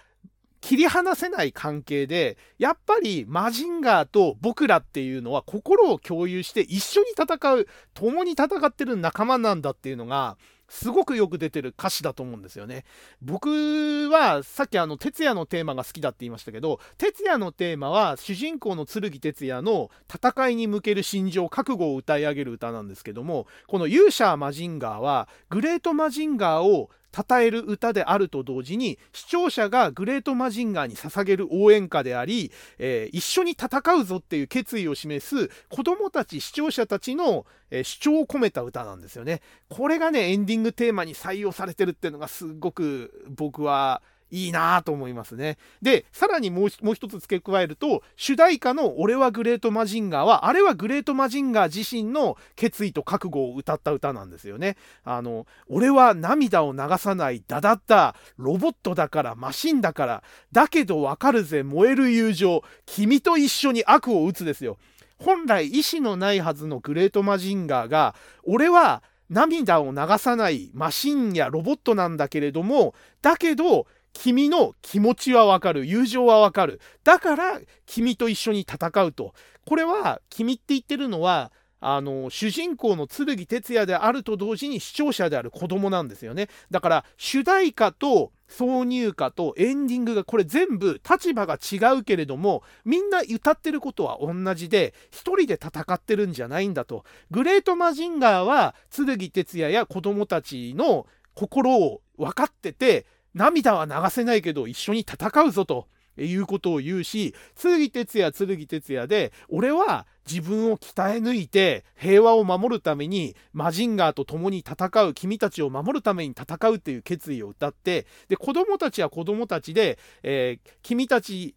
切り離せない関係で、やっぱりマジンガーと僕らっていうのは心を共有して一緒に戦う、共に戦ってる仲間なんだっていうのが、すごくよく出てる歌詞だと思うんですよね。僕はさっきあの哲也のテーマが好きだって言いましたけど、哲也のテーマは主人公の剣哲也の戦いに向ける心情、覚悟を歌い上げる歌なんですけども、この勇者マジンガーはグレートマジンガーを称える歌であると同時に視聴者がグレートマジンガーに捧げる応援歌であり、えー、一緒に戦うぞっていう決意を示す子供たち視聴者たちの、えー、主張を込めた歌なんですよね。これがねエンディングテーマに採用されてるっていうのがすごく僕はいいなと思いますね。で、さらにもうもう一つ付け加えると、主題歌の俺はグレートマジンガーは、あれはグレートマジンガー自身の決意と覚悟を歌った歌なんですよね。あの、俺は涙を流さないダダッダロボットだからマシンだから、だけどわかるぜ燃える友情、君と一緒に悪を打つですよ。本来意志のないはずのグレートマジンガーが、俺は涙を流さないマシンやロボットなんだけれども、だけど、君の気持ちはわかる。友情はわかる。だから、君と一緒に戦うと。これは、君って言ってるのは、あの、主人公の剣哲也であると同時に視聴者である子供なんですよね。だから、主題歌と挿入歌とエンディングがこれ全部立場が違うけれども、みんな歌ってることは同じで、一人で戦ってるんじゃないんだと。グレートマジンガーは、剣哲也や子供たちの心を分かってて、涙は流せないけど一緒に戦うぞということを言うし、剣哲也、剣哲也で、俺は自分を鍛え抜いて平和を守るためにマジンガーと共に戦う、君たちを守るために戦うっていう決意を歌って、で、子供たちは子供たちで、えー、君たち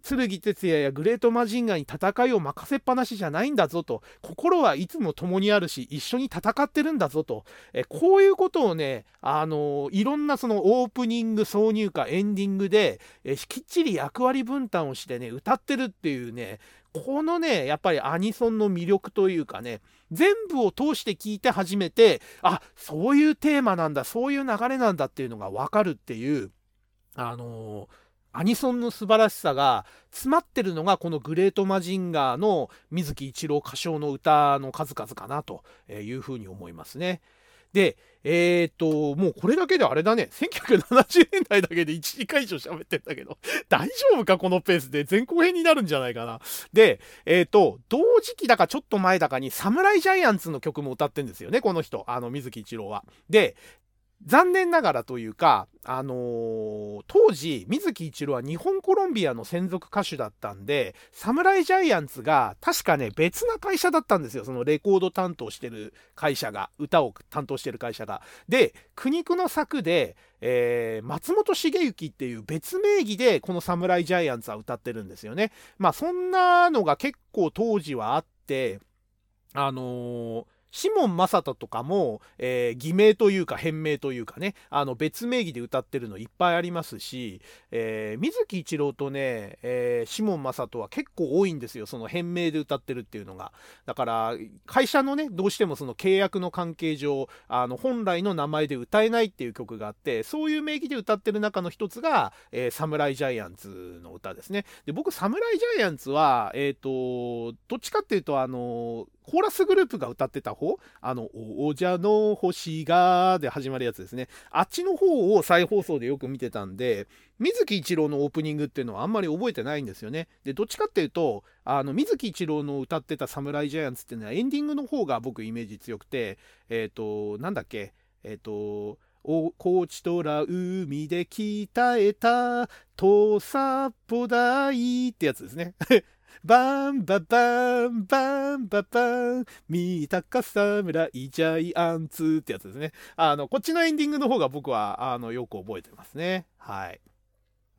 剣哲也やグレートマジンガーに戦いを任せっぱなしじゃないんだぞと。心はいつも共にあるし一緒に戦ってるんだぞと。えこういうことをねあのいろんなそのオープニング挿入歌エンディングでえきっちり役割分担をしてね歌ってるっていうねこのねやっぱりアニソンの魅力というかね全部を通して聞いて初めてあそういうテーマなんだそういう流れなんだっていうのが分かるっていうあのーアニソンの素晴らしさが詰まってるのがこのグレートマジンガーの水木一郎歌唱の歌の数々かなというふうに思いますね。で、えっ、ー、と、もうこれだけであれだね、1970年代だけで1時間以上喋ってんだけど、*laughs* 大丈夫かこのペースで前後編になるんじゃないかな。で、えっ、ー、と、同時期だかちょっと前だかに、サムライジャイアンツの曲も歌ってんですよね、この人、あの、水木一郎は。で、残念ながらというか、あのー、当時、水木一郎は日本コロンビアの専属歌手だったんで、サムライジャイアンツが確かね、別な会社だったんですよ。そのレコード担当してる会社が、歌を担当してる会社が。で、苦肉の策で、えー、松本茂之っていう別名義でこのサムライジャイアンツは歌ってるんですよね。まあそんなのが結構当時はあって、あのーシモン・マサトとかも、えー、偽名というか変名というかね、あの別名義で歌ってるのいっぱいありますし、えー、水木一郎とね、えー、シモン・マサトは結構多いんですよ、その変名で歌ってるっていうのが。だから、会社のね、どうしてもその契約の関係上、あの本来の名前で歌えないっていう曲があって、そういう名義で歌ってる中の一つが、えー、サムライジャイアンツの歌ですね。で、僕、サムライジャイアンツは、えっ、と、どっちかっていうと、あの、コーラスグループが歌ってた方？あの、おじゃの星がで始まるやつですね。あっちの方を再放送でよく見てたんで、水木一郎のオープニングっていうのはあんまり覚えてないんですよね。で、どっちかっていうと、あの、水木一郎の歌ってたサムライジャイアンツっていうのはエンディングの方が僕イメージ強くて、えっ、ー、と、なんだっけ、えっ、ー、と、お高知とら海で鍛えた、とさっぽだいってやつですね。バンババンバンババン見たか侍ジャイアンツってやつですね。あの、こっちのエンディングの方が僕は、あの、よく覚えてますね。はい。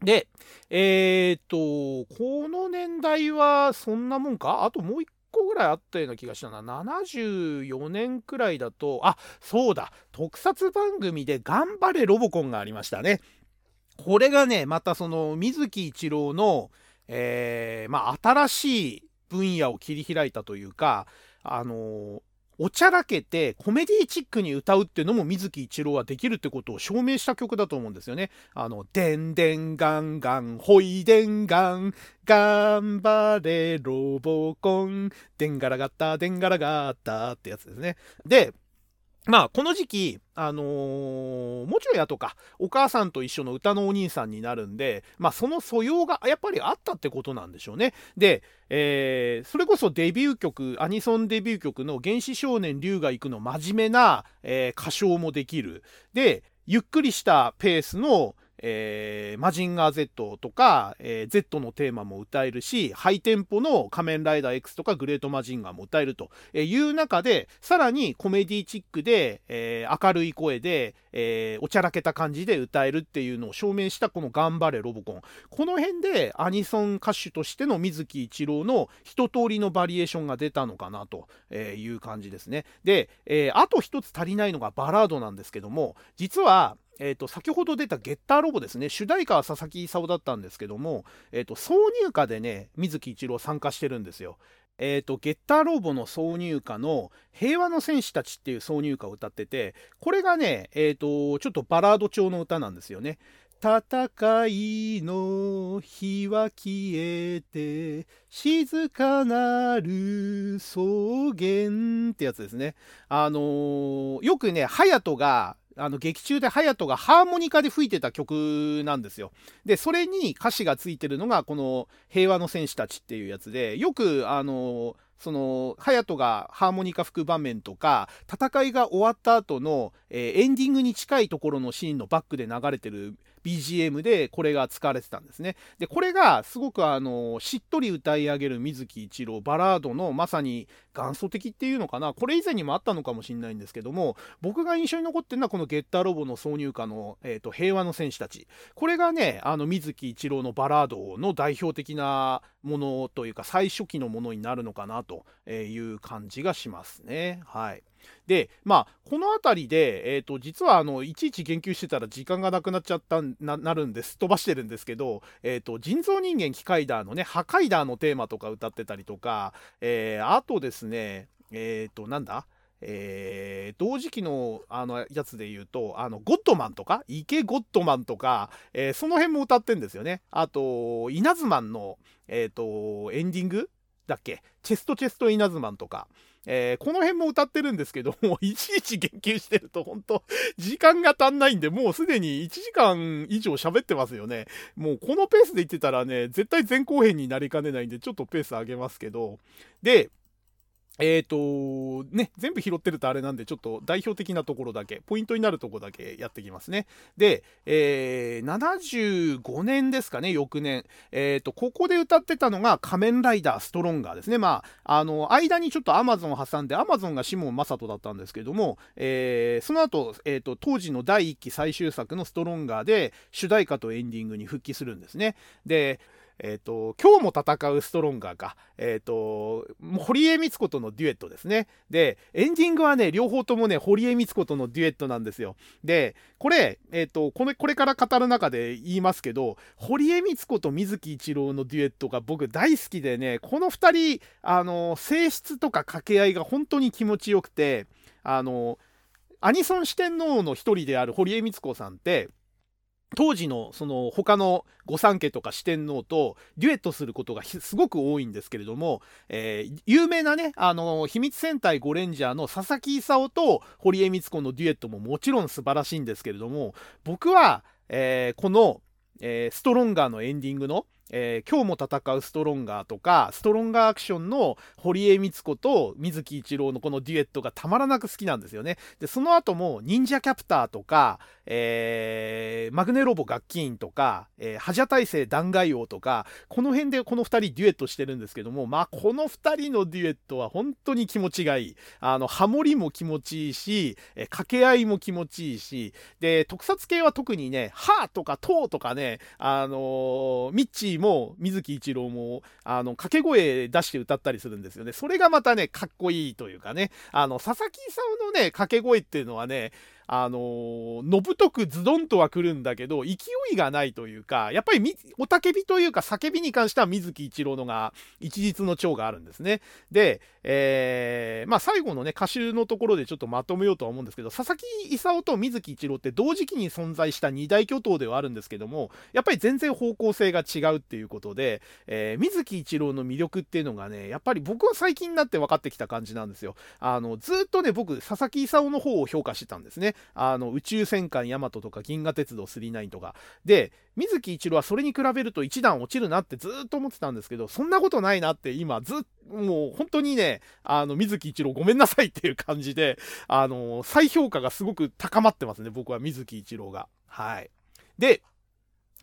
で、えー、っと、この年代はそんなもんか？あともう一個ぐらいあったような気がしたな。74年くらいだと、あ、そうだ、特撮番組で頑張れロボコンがありましたね。これがね、またその水木一郎の、えー、まあ、新しい分野を切り開いたというか、あのー、おちゃらけてコメディチックに歌うっていうのも水木一郎はできるってことを証明した曲だと思うんですよね。あの、でんでんがんがん、ほいでんがん、頑張れロボコン、でんがらがった、でんがらがったってやつですね。で、まあ、この時期、あのー、もちろんやとか、お母さんと一緒の歌のお兄さんになるんで、まあ、その素養がやっぱりあったってことなんでしょうね。で、えー、それこそデビュー曲、アニソンデビュー曲の原始少年龍が行くの真面目な、えー、歌唱もできる。で、ゆっくりしたペースの、えー、マジンガー Z とか、えー、Z のテーマも歌えるし、ハイテンポの仮面ライダー X とかグレートマジンガーも歌えるという中で、さらにコメディチックで、えー、明るい声で、えー、おちゃらけた感じで歌えるっていうのを証明したこの頑張れロボコン。この辺でアニソン歌手としての水木一郎の一通りのバリエーションが出たのかなという感じですね。で、えー、あと一つ足りないのがバラードなんですけども、実は、えーと、先ほど出たゲッターロボですね、主題歌は佐々木勲だったんですけども、えーと、挿入歌でね、水木一郎参加してるんですよ。えーと、ゲッターロボの挿入歌の「平和の戦士たち」っていう挿入歌を歌っててこれがね、えー、とちょっとバラード調の歌なんですよね。戦いの火は消えて静かなる草原ってやつですね。あのー、よくね、隼人があの劇中で隼人がハーモニカで吹いてた曲なんですよ。で、それに歌詞がついてるのがこの平和の戦士たちっていうやつで、よくあのその、隼人がハーモニカ吹く場面とか、戦いが終わった後の、えー、エンディングに近いところのシーンのバックで流れてる BGM でこれが使われてたんですね。で、これがすごくあの、しっとり歌い上げる水木一郎、バラードのまさに元祖的っていうのかな、これ以前にもあったのかもしれないんですけども、僕が印象に残ってるのはこのゲッターロボの挿入歌の、えーと、平和の戦士たち。これがね、あの、水木一郎のバラードの代表的なものというか、最初期のものになるのかなという感じがしますね。はい。で、まあ、この辺りで、えっ、ー、と、実は、あの、いちいち言及してたら時間がなくなっちゃったな、なるんです。飛ばしてるんですけど、えっ、ー、と、人造人間機械ダーのね、破壊ダーのテーマとか歌ってたりとか、えー、あとですね、えっ、と、なんだ？えー、同時期のあのやつで言うと、あの、ゴッドマンとか、池ゴッドマンとか、えー、その辺も歌ってんですよね。あと、稲妻の、えっ、ー、と、エンディングだっけ？チェストチェスト稲妻とか、えー、この辺も歌ってるんですけど *laughs* も、いちいち言及してると本当時間が足んないんで、もうすでに1時間以上喋ってますよね。もうこのペースで言ってたらね、絶対前後編になりかねないんで、ちょっとペース上げますけど、で、えっ、ー、と、ね、全部拾ってるとあれなんで、ちょっと代表的なところだけ、ポイントになるところだけやってきますね。で、えー、75年ですかね、翌年。えっ、ー、と、ここで歌ってたのが仮面ライダーストロンガーですね。まあ、あの、間にちょっとアマゾンを挟んで、アマゾンが子門真人だったんですけども、えー、その後、えっ、と、当時の第1期最終作のストロンガーで、主題歌とエンディングに復帰するんですね。で、えっ、ー、と、今日も戦うストロンガーか、えっ、ー、と、堀江光子とのデュエットですね。で、エンディングはね、両方ともね、堀江光子とのデュエットなんですよ。で、これ、えっ、ー、と、これ、これから語る中で言いますけど、堀江光子と水木一郎のデュエットが僕大好きでね、この二人、あの、声質とか掛け合いが本当に気持ちよくて、あの、アニソン四天王の一人である堀江光子さんって、当時のその他の御三家とか四天王とデュエットすることがすごく多いんですけれども、えー、有名なね、あの、秘密戦隊ゴレンジャーの佐々木勲と堀江光子のデュエットももちろん素晴らしいんですけれども、僕は、えー、この、えー、ストロンガーのエンディングのえー、今日も戦うストロンガーとか、ストロンガーアクションの堀江光子と水木一郎のこのデュエットがたまらなく好きなんですよね。で、その後も忍者キャプターとか、えー、マグネロボ楽器員とか、えー、ハジャ大聖弾劾王とか、この辺でこの2人デュエットしてるんですけども、まあ、この2人のデュエットは本当に気持ちがいい。あの、ハモリも気持ちいいし、えー、掛け合いも気持ちいいし、で、特撮系は特にね、ハーとかトーとかね、あのー、ミッチーも水木一郎も、あの、掛け声出して歌ったりするんですよね。それがまたね、かっこいいというかね、あの、佐々木さんのね、掛け声っていうのはね、あのー、のぶとくズドンとは来るんだけど、勢いがないというか、やっぱりおたけびというか叫びに関しては水木一郎のが一日の長があるんですね。で、えー、まあ最後のね、歌集のところでちょっとまとめようとは思うんですけど、佐々木勲と水木一郎って同時期に存在した二大巨頭ではあるんですけども、やっぱり全然方向性が違うっていうことで、えー、水木一郎の魅力っていうのがね、やっぱり僕は最近になって分かってきた感じなんですよ。あの、ずっとね、僕、佐々木勲の方を評価してたんですね。あの、宇宙戦艦ヤマトとか銀河鉄道999とか。で、水木一郎はそれに比べると一段落ちるなってずっと思ってたんですけど、そんなことないなって今ずっもう本当にね、あの、水木一郎ごめんなさいっていう感じで、あの、再評価がすごく高まってますね、僕は水木一郎が。はい。で、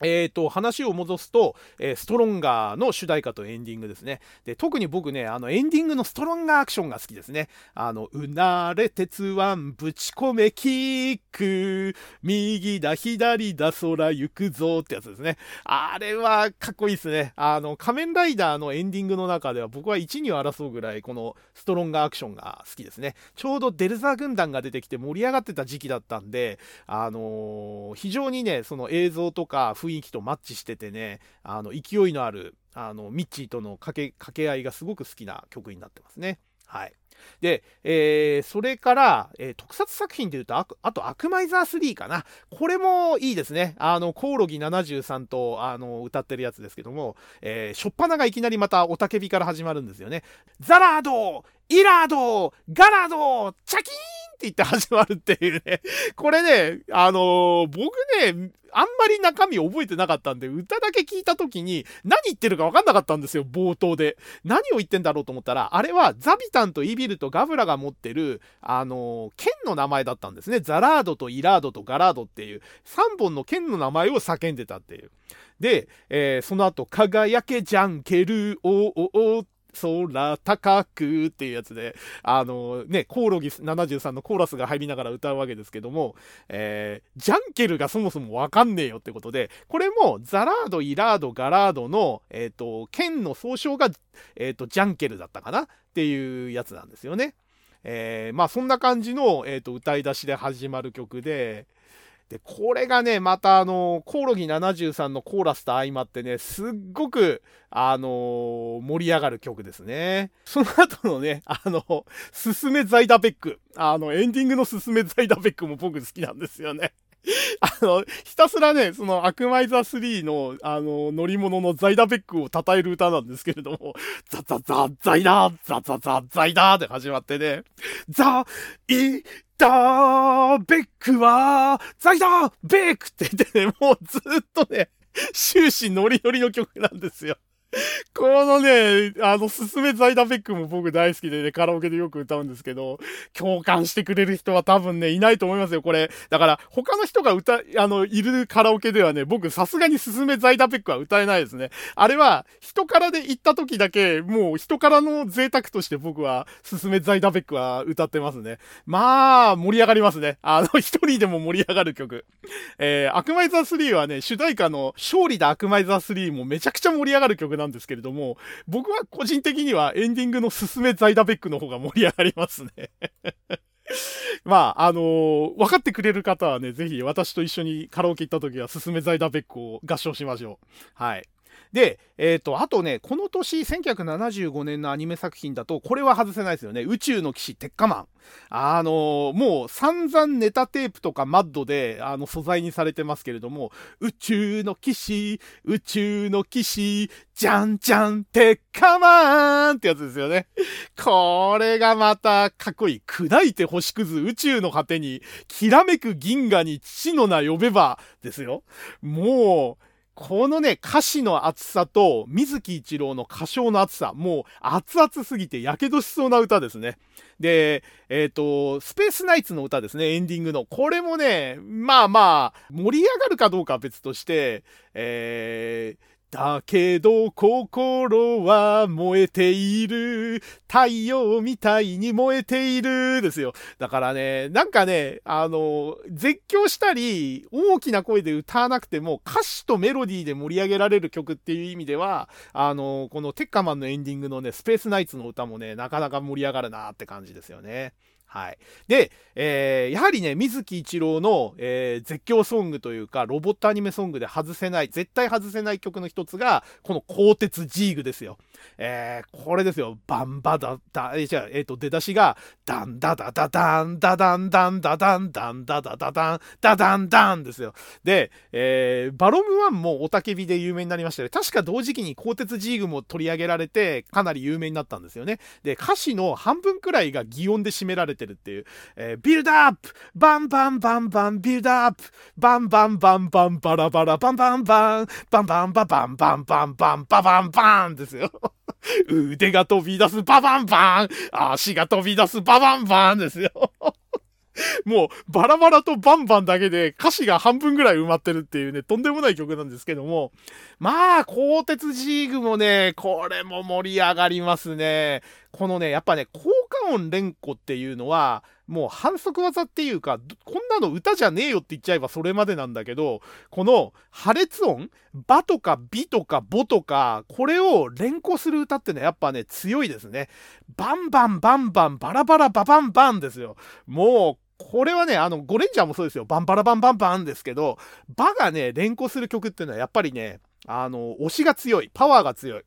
え、ー、と、話を戻すと、えー、ストロンガーの主題歌とエンディングですね。で、特に僕ね、あの、エンディングのストロンガーアクションが好きですね。あの、うなれ鉄腕ぶち込めキック、右だ左だ空行くぞってやつですね。あれはかっこいいですね。あの、仮面ライダーのエンディングの中では僕は1、2を争うぐらい、このストロンガーアクションが好きですね。ちょうどデルザ軍団が出てきて盛り上がってた時期だったんで、あのー、非常にね、その映像とか雰雰囲気とマッチしててね、あの、勢いのある、あの、ミッチーとの掛け、掛け合いがすごく好きな曲になってますね。はい。で、えー、それから、えー、特撮作品で言うと、ああと、アクマイザー3かな。これもいいですね。あの、コオロギ73と、あの、歌ってるやつですけども、えー、しょっぱながいきなりまたおたけびから始まるんですよね。ザラードイラードガラードチャキーンって言って始まるっていうね。これね、あのー、僕ね、あんまり中身覚えてなかったんで、歌だけ聞いた時に何言ってるか分かんなかったんですよ、冒頭で。何を言ってんだろうと思ったら、あれはザビタンとイビルとガブラが持ってる、あのー、剣の名前だったんですね。ザラードとイラードとガラードっていう3本の剣の名前を叫んでたっていう。で、えー、その後、輝けジャンケル、おおおって空高くっていうやつで、あのね、コオロギ73のコーラスが入りながら歌うわけですけども、えー、ジャンケルがそもそもわかんねえよってことで、これもザラード、イラード、ガラードの、えっ、ー、と、剣の総称が、えっ、ー、と、ジャンケルだったかなっていうやつなんですよね。えー、まあそんな感じの、えっ、と、歌い出しで始まる曲で、で、これがね、またあの、コオロギ73のコーラスと相まってね、すっごく、あのー、盛り上がる曲ですね。その後のね、あの、すすめザイダペック。あの、エンディングのすすめザイダペックも僕好きなんですよね。*laughs* あの、ひたすらね、その、アクマイザー3の、あの、乗り物のザイダベックを称える歌なんですけれども、*laughs* ザザザザイダー、ザザザザイダーって始まってね、ザ、イ、ダーベックは、ザイダーベックって言ってね、もうずっとね、終始ノリノリの曲なんですよ。*laughs* このね、あの、すすめザイダベックも僕大好きでね、カラオケでよく歌うんですけど、共感してくれる人は多分ね、いないと思いますよ、これ。だから、他の人が歌、あの、いるカラオケではね、僕さすがにすすめザイダベックは歌えないですね。あれは、人からで行った時だけ、もう人からの贅沢として僕は、すすめザイダベックは歌ってますね。まあ、盛り上がりますね。あの、*laughs* 一人でも盛り上がる曲。えー、アクマイザー3はね、主題歌の勝利だアクマイザー3もめちゃくちゃ盛り上がる曲なんですけれども、僕は個人的にはエンディングのすすめザイダベックの方が盛り上がりますね *laughs* まあ、あのー、分かってくれる方はね、ぜひ私と一緒にカラオケ行った時はすすめザイダベックを合唱しましょう。はい。で、えっ、ー、と、あとね、この年、1975年のアニメ作品だと、これは外せないですよね。宇宙の騎士、鉄火マン。あのー、もう散々ネタテープとかマッドで、あの、素材にされてますけれども、宇宙の騎士、宇宙の騎士、じゃんじゃん、鉄火マンってやつですよね。これがまたかっこいい。砕いて星屑宇宙の果てに、きらめく銀河に父の名呼べば、ですよ。もう、このね、歌詞の厚さと、水木一郎の歌唱の厚さ、もう熱々すぎて火傷しそうな歌ですね。で、えっ、ー、と、スペースナイツの歌ですね、エンディングの。これもね、まあまあ、盛り上がるかどうかは別として、えー、だけど心は燃えている。太陽みたいに燃えている。ですよ。だからね、なんかね、あの、絶叫したり、大きな声で歌わなくても、歌詞とメロディーで盛り上げられる曲っていう意味では、あの、このテッカマンのエンディングのね、スペースナイツの歌もね、なかなか盛り上がるなって感じですよね。はい。で、えー、やはりね、水木一郎の、えー、絶叫ソングというか、ロボットアニメソングで外せない、絶対外せない曲の一つが、この鋼鉄ジーグですよ。えー、これですよ。バンバダダ、えー、じゃあえっ、ー、と、出だしが、ダンダダダダン、ダダンダンダダンダンダダダダン、ダダンダンですよ。で、えー、バロムワンもおたけびで有名になりましたね。確か同時期に鋼鉄ジーグも取り上げられて、かなり有名になったんですよね。で、歌詞の半分くらいが擬音で占められててるっていう、えー、ビルドアップバンバンバンバンビルドアップバンバンバンバンバラバラバンバンバンバンバンババンバンバンバンババンバンですよ。*laughs* 腕が飛び出すババンバン足が飛び出すババンバンですよ。*laughs* もうバラバラとバンバンだけで歌詞が半分ぐらい埋まってるっていうね、とんでもない曲なんですけども、まあ、鋼鉄ジーグもね、これも盛り上がりますね。このね、やっぱね、効果音連呼っていうのは、もう反則技っていうか、こんなの歌じゃねえよって言っちゃえばそれまでなんだけど、この破裂音、バとかビとかボとか、これを連呼する歌ってのはやっぱね、強いですね。バンバンバンバンバラバラババンバンですよ。もう、これはね、あの、ゴレンジャーもそうですよ。バンバラバンバンバンですけど、バがね、連呼する曲っていうのはやっぱりね、あの、推しが強い。パワーが強い。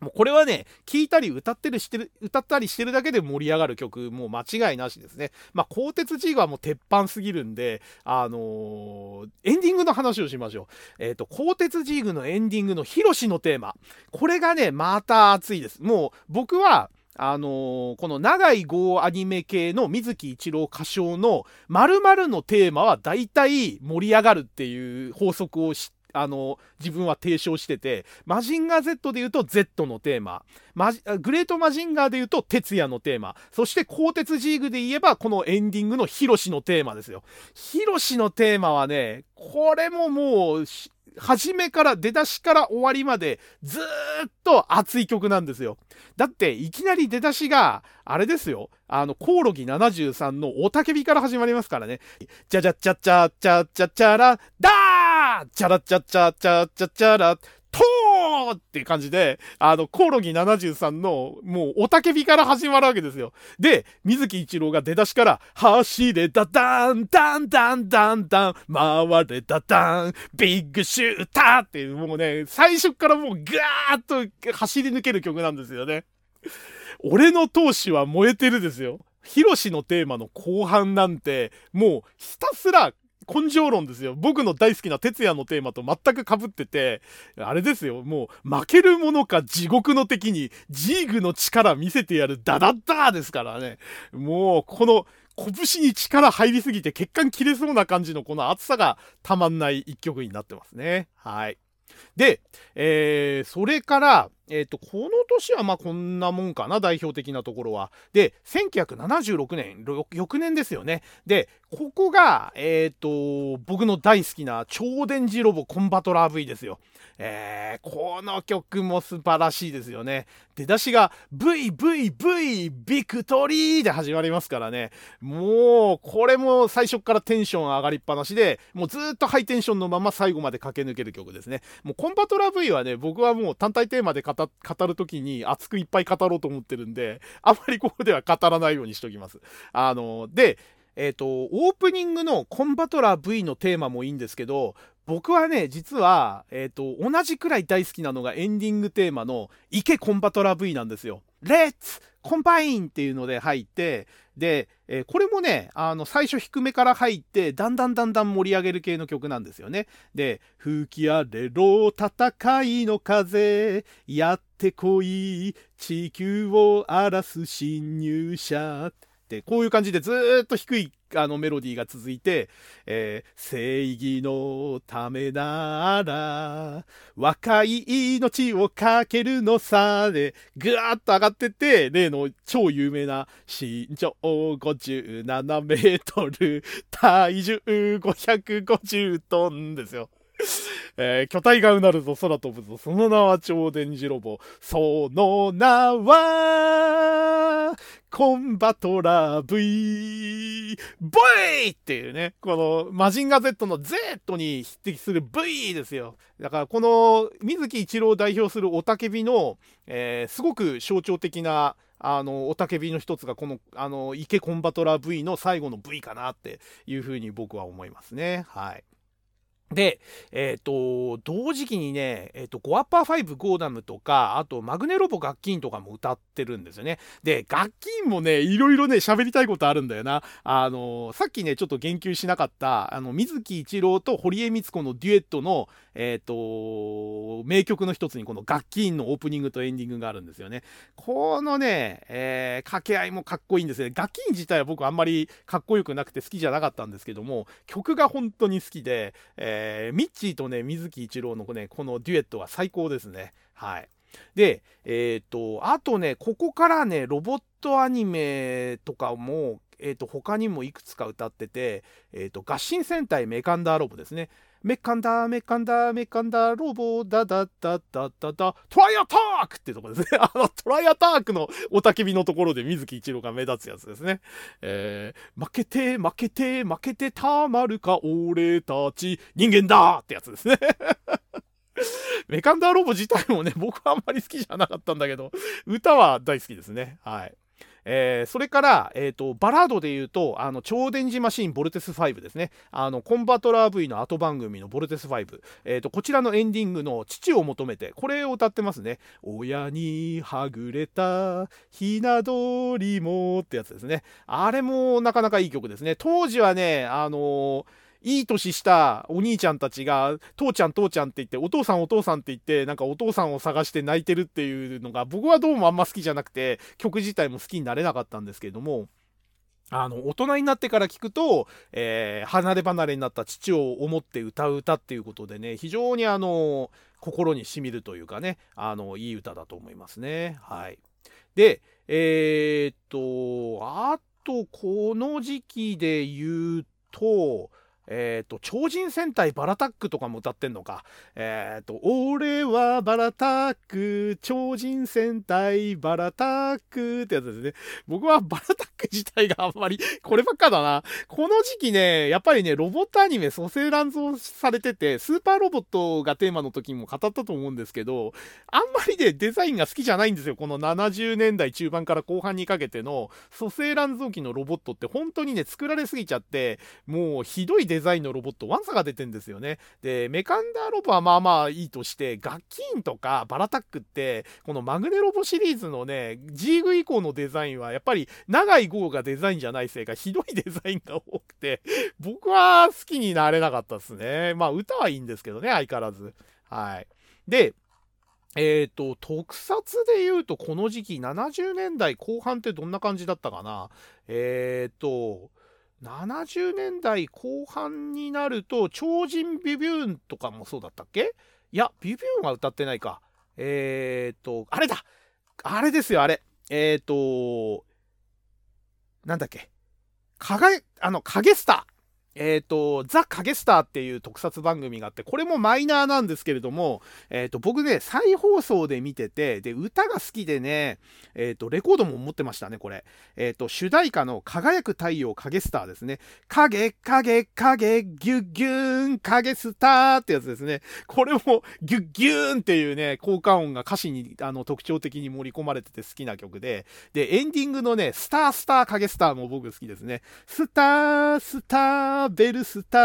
もうこれはね、聴いたり歌ってるしてる、歌ったりしてるだけで盛り上がる曲、もう間違いなしですね。まあ、鋼鉄 G はもう鉄板すぎるんで、あのー、エンディングの話をしましょう。えっ、ー、と、鋼鉄ジーグのエンディングのヒロシのテーマ。これがね、また熱いです。もう、僕は、あのー、この長い号アニメ系の水木一郎歌唱の〇〇のテーマは大体盛り上がるっていう法則を知ってあの、自分は提唱してて、マジンガー Z で言うと Z のテーマ、マジグレートマジンガーで言うと哲也のテーマ、そして鋼鉄ジーグで言えばこのエンディングのヒロシのテーマですよ。ヒロシのテーマはね、これももう、初めから出だしから終わりまでずっと熱い曲なんですよ。だっていきなり出だしがあれですよ。あの、コオロギ73のおたけびから始まりますからね。じゃじゃちゃちゃちゃちゃちゃら、だーチャラチャチャチャチャチャラ、とーっていう感じで、あの、コオロギ73の、もう、おたけびから始まるわけですよ。で、水木一郎が出だしから、走れだダン、ダン、ダン、ダン、ダン、回れだダン、ビッグシューターっていう、もうね、最初からもうガーッと走り抜ける曲なんですよね。俺の闘志は燃えてるですよ。ヒロシのテーマの後半なんて、もうひたすら根性論ですよ。僕の大好きな哲也のテーマと全く被ってて、あれですよ。もう、負けるものか地獄の敵に、ジーグの力見せてやるダダッダーですからね。もう、この、拳に力入りすぎて血管切れそうな感じのこの熱さがたまんない一曲になってますね。はい。で、えー、それから、えっ、ー、と、この年はまあこんなもんかな、代表的なところは。で、1976年、翌年ですよね。で、ここが、えっ、ー、と、僕の大好きな超電磁ロボコンバトラー V ですよ。えー、この曲も素晴らしいですよね。出だしが VVV ビクトリーで始まりますからね。もう、これも最初からテンション上がりっぱなしで、もうずっとハイテンションのまま最後まで駆け抜ける曲ですね。もうコンバトラー V はね、僕はもう単体テーマで語語るときに熱くいっぱい語ろうと思ってるんで、あまりここでは語らないようにしときます。あの、で、えっ、ー、と、オープニングのコンバトラー V のテーマもいいんですけど、僕はね、実は、えっ、ー、と、同じくらい大好きなのがエンディングテーマの池コンバトラー V なんですよ。レッツコンパインっていうので入って、で、えー、これもね、あの、最初低めから入って、だんだんだんだん盛り上げる系の曲なんですよね。で、吹き荒れろ戦いの風、やってこい、地球を荒らす侵入者。ってこういう感じでずっと低いあのメロディーが続いて、えー、正義のためなら若い命をかけるのさでぐわーっと上がってって例の超有名な身長57メートル体重550トンですよ。えー、巨体がうなるぞ、空飛ぶぞ、その名は超電磁ロボ。その名は、コンバトラー V、ボイっていうね、このマジンガ Z の Z に匹敵する V ですよ。だからこの水木一郎を代表するおたけびの、えー、すごく象徴的なあの、おたけびの一つがこの、あの、池コンバトラー V の最後の V かなっていうふうに僕は思いますね。はい。で、えっ、ー、と、同時期にね、えっ、ー、と、ゴアッパー5ゴーダムとか、あと、マグネロボ楽器ンとかも歌ってるんですよね。で、楽器ンもね、いろいろね、喋りたいことあるんだよな。あの、さっきね、ちょっと言及しなかった、あの、水木一郎と堀江光子のデュエットの、えっ、ー、と、名曲の一つに、この楽器ンのオープニングとエンディングがあるんですよね。このね、えー、掛け合いもかっこいいんですね。楽器ン自体は僕あんまりかっこよくなくて好きじゃなかったんですけども、曲が本当に好きで、えーえー、ミッチーとね、水木一郎のね、このデュエットは最高ですね。はい。で、えっ、ー、と、あとね、ここからね、ロボットアニメとかも、えっ、ー、と、他にもいくつか歌ってて、えっ、と、合心戦隊メカンダーロボですね。メッカンダー、メカンダー、メカンダー、ロボ、ダダダダダダ、トライアタークってとこですね。*laughs* あの、トライアタークのおたけびのところで水木一郎が目立つやつですね。えー、負けて、負けて、負けてたまるか、俺たち、人間だってやつですね。*laughs* メカンダーロボ自体もね、僕はあんまり好きじゃなかったんだけど、歌は大好きですね。はい。えー、それから、えーと、バラードで言うとあの超電磁マシンボルテス5ですね。あのコンバトラー V の後番組のボルテス5、えーと、こちらのエンディングの「父を求めて」これを歌ってますね「親にはぐれたひな鳥も」ってやつですね。あれもなかなかいい曲ですね。当時はねあのーいい年したお兄ちゃんたちが、父ちゃん父ちゃんって言って、お父さんお父さんって言って、なんかお父さんを探して泣いてるっていうのが、僕はどうもあんま好きじゃなくて、曲自体も好きになれなかったんですけれども、あの、大人になってから聞くと、えー、離れ離れになった父を思って歌う歌っていうことでね、非常にあの、心にしみるというかね、あの、いい歌だと思いますね。はい。で、えー、っと、あと、この時期で言うと、えっ、ー、と、超人戦隊バラタックとかも歌ってんのか。えっ、ー、と、俺はバラタック、超人戦隊バラタックってやつですね。僕はバラタック自体があんまり、こればっかだな。この時期ね、やっぱりね、ロボットアニメ蘇生乱造されてて、スーパーロボットがテーマの時も語ったと思うんですけど、あんまりね、デザインが好きじゃないんですよ。この70年代中盤から後半にかけての蘇生乱造機のロボットって本当にね、作られすぎちゃって、もうひどいデザインザインのロボット、ワンサが出てんですよね。で、メカンダーロボはまあまあいいとして、ガッキーンとかバラタックって、このマグネロボシリーズのね、ジーグ以降のデザインは、やっぱり長い号がデザインじゃないせいか、ひどいデザインが多くて、僕は好きになれなかったですね。まあ歌はいいんですけどね、相変わらず。はい。で、えっ、ー、と、特撮で言うと、この時期、70年代後半ってどんな感じだったかな？えっ、ー、と、70年代後半になると、超人ビビューンとかもそうだったっけ？いや、ビビューンは歌ってないか。えっ、と、あれだあれですよ、あれ。えっ、と、なんだっけ？かが、あの、影スター。えっ、ー、と、ザ・カゲスターっていう特撮番組があって、これもマイナーなんですけれども、えっ、ー、と、僕ね、再放送で見てて、で、歌が好きでね、えっ、ー、と、レコードも持ってましたね、これ。えっ、と、主題歌の輝く太陽カゲスターですね。影、影、影、ギュッギューン、カゲスターってやつですね。これも、ギュッギューンっていうね、効果音が歌詞にあの特徴的に盛り込まれてて好きな曲で、で、エンディングのね、スタースターカゲスターも僕好きですね。スター、スター、ベルスタ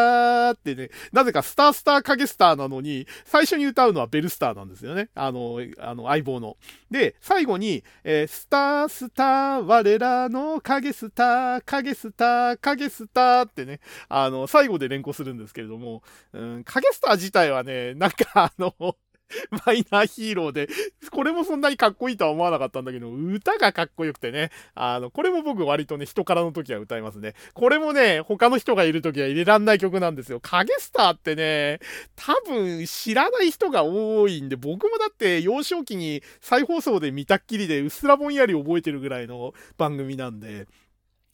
ーってね、なぜかスタースター影スターなのに、最初に歌うのはベルスターなんですよね。あの、あの、相棒の。で、最後に、えー、スタースター、我らの影スター、影スター、影スターってね、あの、最後で連呼するんですけれども、うん、影スター自体はね、なんかあの、*laughs* マイナーヒーローで、これもそんなにかっこいいとは思わなかったんだけど、歌がかっこよくてね、あの、これも僕割とね、人からの時は歌いますね。これもね、他の人がいる時は入れらんない曲なんですよ。影スターってね、多分知らない人が多いんで、僕もだって幼少期に再放送で見たっきりでうっすらぼんやり覚えてるぐらいの番組なんで、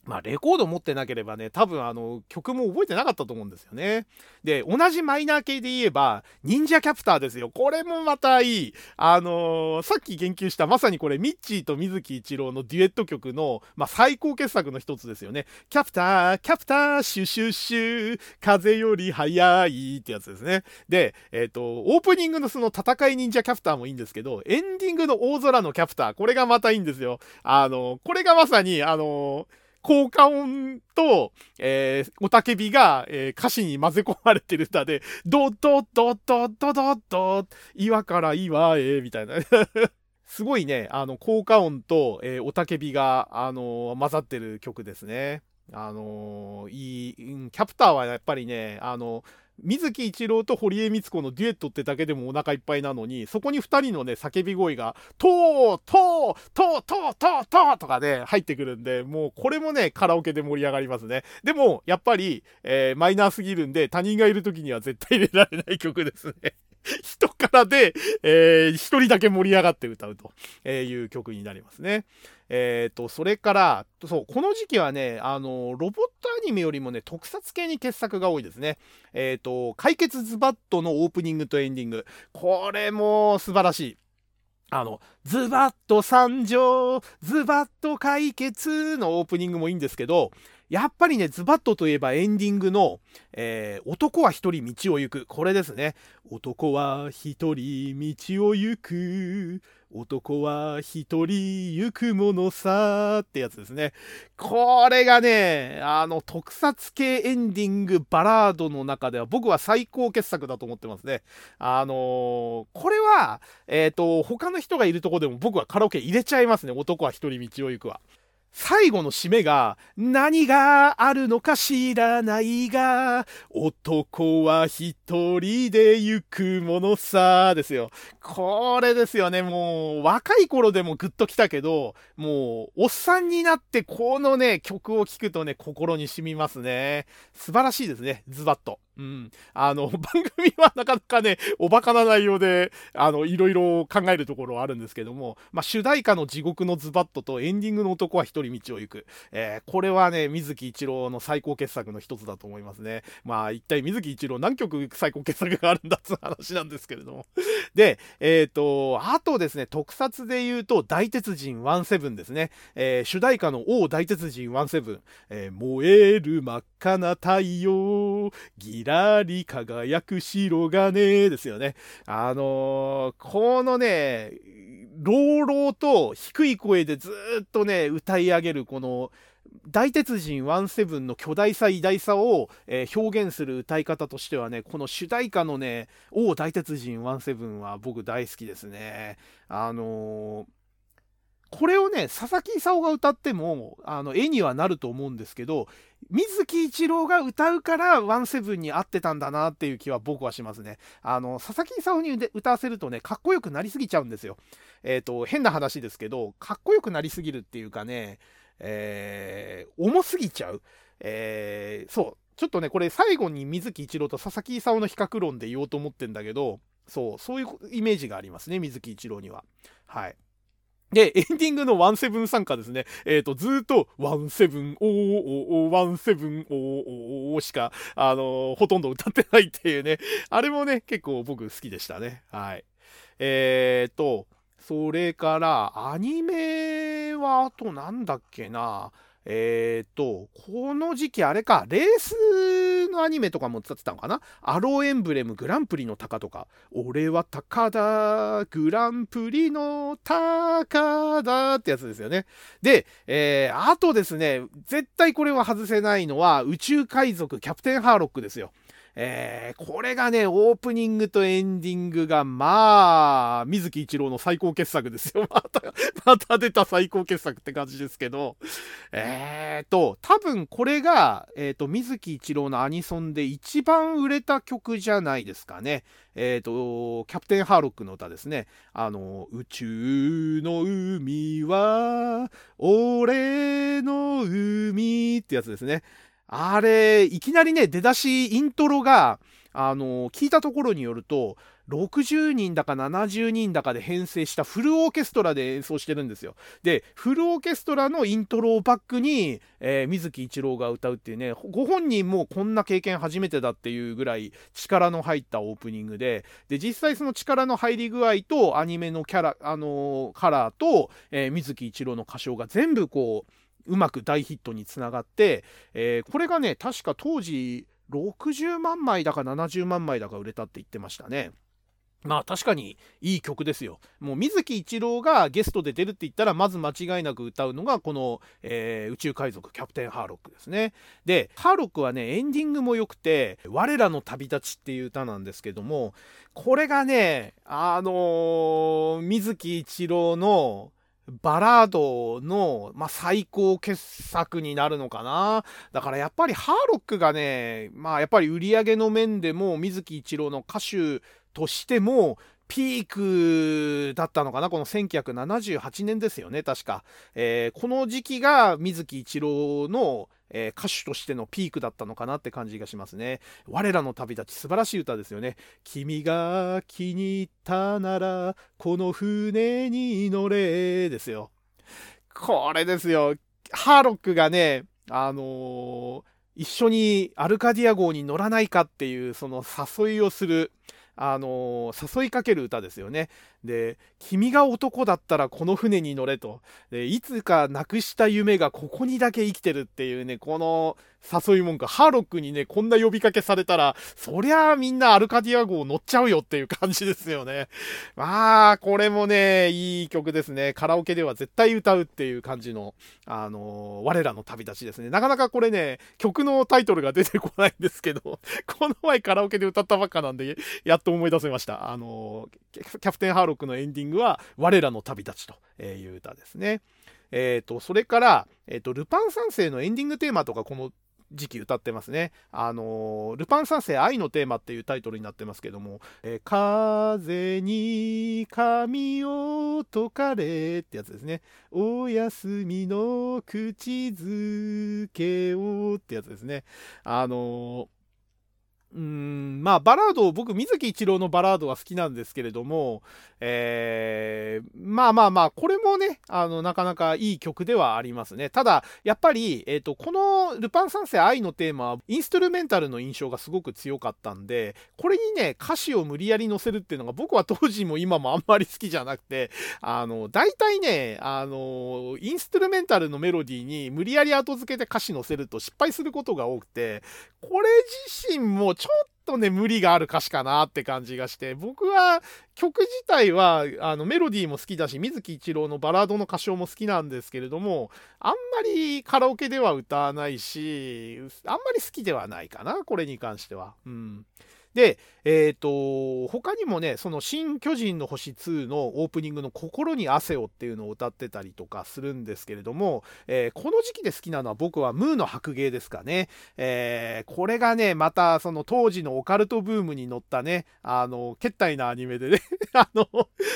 まあ、レコード持ってなければね、多分あの、曲も覚えてなかったと思うんですよね。で、同じマイナー系で言えば、忍者キャプターですよ。これもまたいい。あのー、さっき言及したまさにこれ、ミッチーと水木一郎のデュエット曲の、まあ、最高傑作の一つですよね。キャプター、キャプター、シュシュシュ、風より速いってやつですね。で、えっ、ー、と、オープニングのその戦い忍者キャプターもいいんですけど、エンディングの大空のキャプター、これがまたいいんですよ。あのー、これがまさに、あのー効果音と、えー、おたけびが、えー、歌詞に混ぜ込まれてる歌で、ドドドドドドド岩から岩へ、みたいな。*laughs* すごいね、あの、効果音と、えー、おたけびが、あのー、混ざってる曲ですね。あのー、いい、キャプターはやっぱりね、あの水木一郎と堀江光子のデュエットってだけでもお腹いっぱいなのに、そこに2人のね、叫び声が、とー、とー、とー、とー、とー、とーとかね、入ってくるんで、もうこれもね、カラオケで盛り上がりますね。でも、やっぱり、えー、マイナーすぎるんで、他人がいる時には絶対入れられない曲ですね。*laughs* 人からで、えー、一人だけ盛り上がって歌うという曲になりますね。えっ、ー、と、それから、そう、この時期はね、あの、ロボットアニメよりもね、特撮系に傑作が多いですね。えっ、ー、と、解決ズバットのオープニングとエンディング。これも素晴らしい。あの、ズバッと参上、ズバッと解決のオープニングもいいんですけど、やっぱりね、ズバッとといえばエンディングの、えー、男は一人道を行く。これですね。男は一人道を行く。男は一人行くものさってやつですね。これがね、あの、特撮系エンディングバラードの中では僕は最高傑作だと思ってますね。あのー、これは、えっ、ー、と、他の人がいるとこでも僕はカラオケ入れちゃいますね。男は一人道を行くわ。最後の締めが、何があるのか知らないが、男は一人で行くものさ、ですよ。これですよね、もう、若い頃でもグッときたけど、もう、おっさんになってこのね、曲を聴くとね、心に染みますね。素晴らしいですね、ズバッと。うん。あの、*laughs* 番組はなかなかね、おバカな内容で、あの、いろいろ考えるところはあるんですけども、まあ、主題歌の地獄のズバットとエンディングの男は一人道を行く。えー、これはね、水木一郎の最高傑作の一つだと思いますね。まあ、一体水木一郎何曲最高傑作があるんだって話なんですけれども。*laughs* で、えっ、ー、と、あとですね、特撮で言うと、大鉄人17ですね。えー、主題歌の王大鉄人17。えー、燃える真っ赤な太陽、らり輝く白金ですよね。あのー、このね、朗々と低い声でずっとね、歌い上げるこの、大鉄人17の巨大さ偉大さを、えー、表現する歌い方としてはね、この主題歌のね、王大鉄人17は僕大好きですね。あのーこれをね、佐々木勲が歌っても、あの、絵にはなると思うんですけど、水木一郎が歌うからワンセブンに合ってたんだなっていう気は僕はしますね。あの、佐々木勲に歌わせるとね、かっこよくなりすぎちゃうんですよ。えっ、ー、と、変な話ですけど、かっこよくなりすぎるっていうかね、えー、重すぎちゃう。えー、そう。ちょっとね、これ最後に水木一郎と佐々木勲の比較論で言おうと思ってんだけど、そう、そういうイメージがありますね、水木一郎には。はい。で、エンディングのワンセブン参加ですね。えっ、ー、と、ずっと、ワンセブン、おーおーワンセブン、おーおーしか、あのー、ほとんど歌ってないっていうね。あれもね、結構僕好きでしたね。はい。えっ、ー、と、それから、アニメは、あとなんだっけな。えっ、と、この時期あれか、レースのアニメとかも使ってたのかな？アローエンブレムグランプリの鷹とか、俺は鷹だ、グランプリの鷹だってやつですよね。で、えー、あとですね、絶対これは外せないのは、宇宙海賊キャプテンハーロックですよ。えー、これがね、オープニングとエンディングが、まあ、水木一郎の最高傑作ですよ。*laughs* また、また出た最高傑作って感じですけど、えーと、多分これが、えーと、水木一郎のアニソンで一番売れた曲じゃないですかね。えーと、キャプテンハーロックの歌ですね。あの、宇宙の海は、俺の海ってやつですね。あれ、いきなりね、出だし、イントロが、あの、聞いたところによると、60人だか70人だかで編成したフルオーケストラで演奏してるんですよ。で、フルオーケストラのイントロをバックに、えー、水木一郎が歌うっていうね、ご本人もこんな経験初めてだっていうぐらい力の入ったオープニングで、で、実際その力の入り具合とアニメのキャラ、あのー、カラーと、えー、水木一郎の歌唱が全部こう、うまく大ヒットにつながって、えー、これがね、確か当時60万枚だか70万枚だか売れたって言ってましたね。まあ確かにいい曲ですよ。もう水木一郎がゲストで出るって言ったらまず間違いなく歌うのがこの、えー、宇宙海賊キャプテンハーロックですね。で、ハーロックはね、エンディングも良くて、我らの旅立ちっていう歌なんですけども、これがね、あのー、水木一郎のバラードの、まあ、最高傑作になるのかな。だからやっぱりハーロックがね、まあやっぱり売り上げの面でも水木一郎の歌手としてもピークだったのかな？この1978年ですよね確か、えー、この時期が水木一郎の、え、歌手としてのピークだったのかなって感じがしますね。我らの旅立ち素晴らしい歌ですよね。君が気に入ったならこの船に乗れですよ。これですよ。ハーロックがねあのー、一緒にアルカディア号に乗らないかっていうその誘いをするあの誘いかける歌ですよね。で、君が男だったらこの船に乗れと。で、いつかなくした夢がここにだけ生きてるっていうね、この誘い文句、ハーロックにね、こんな呼びかけされたら、そりゃあみんなアルカディア号乗っちゃうよっていう感じですよね。まあ、これもね、いい曲ですね。カラオケでは絶対歌うっていう感じの、あのー、我らの旅立ちですね。なかなかこれね、曲のタイトルが出てこないんですけど、*laughs* この前カラオケで歌ったばっかなんで、やっと思い出せました。あのー、キャプテンハーロックのエンディングは、我らの旅立ちという歌ですね。えっ、ー、と、それから、えっ、ー、と、ルパン三世のエンディングテーマとか、この時期歌ってますね。あのルパン三世愛のテーマっていうタイトルになってますけども、えー、風に髪を解かれってやつですね。お休みの口づけをってやつですね。あのーうん、まあ、バラードを、僕、水木一郎のバラードは好きなんですけれども、えー、まあまあまあ、これもね、あの、なかなかいい曲ではありますね。ただ、やっぱり、え、ー、と、このルパン三世愛のテーマは、インストゥルメンタルの印象がすごく強かったんで、これにね、歌詞を無理やり乗せるっていうのが、僕は当時も今もあんまり好きじゃなくて、あの、大体ね、あの、インストゥルメンタルのメロディーに無理やり後付けて歌詞乗せると失敗することが多くて、これ自身もちょっとね、無理がある歌詞かなって感じがして、僕は曲自体は、あの、メロディーも好きだし、水木一郎のバラードの歌唱も好きなんですけれども、あんまりカラオケでは歌わないし、あんまり好きではないかな、これに関しては。うん。で、えっ、ー、と、他にもね、その新巨人の星2のオープニングの心に汗をっていうのを歌ってたりとかするんですけれども、えー、この時期で好きなのは僕はムーの白芸ですかね。えー、これがね、またその当時のオカルトブームに乗ったね、あの、決体なアニメでね *laughs* あの、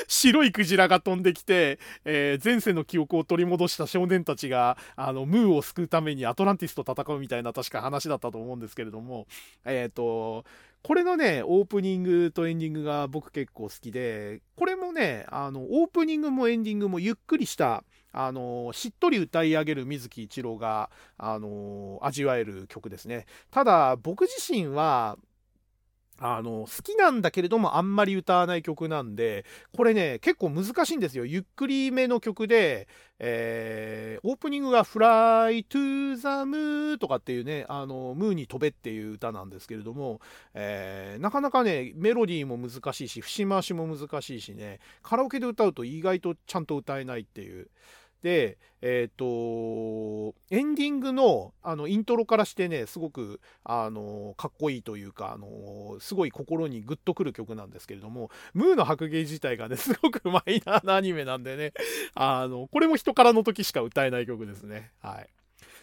白いクジラが飛んできて、え前世の記憶を取り戻した少年たちが、あの、ムーを救うためにアトランティスと戦うみたいな確か話だったと思うんですけれども、えっ、と、これのね、オープニングとエンディングが僕結構好きで、これもね、あの、オープニングもエンディングもゆっくりした、あの、しっとり歌い上げる水木一郎が、あの、味わえる曲ですね。ただ、僕自身は、あの、好きなんだけれどもあんまり歌わない曲なんで、これね、結構難しいんですよ。ゆっくりめの曲で、えー、オープニングが Fly to the Moon とかっていうね、あの、ムーに飛べっていう歌なんですけれども、えー、なかなかね、メロディーも難しいし、節回しも難しいしね、カラオケで歌うと意外とちゃんと歌えないっていう。で、えっ、ー、と、エンディングの、あの、イントロからしてね、すごく、あの、かっこいいというか、あの、すごい心にグッとくる曲なんですけれども、ムーの白芸自体がね、すごく *laughs* マイナーなアニメなんでね、あの、これも人からの時しか歌えない曲ですね。はい。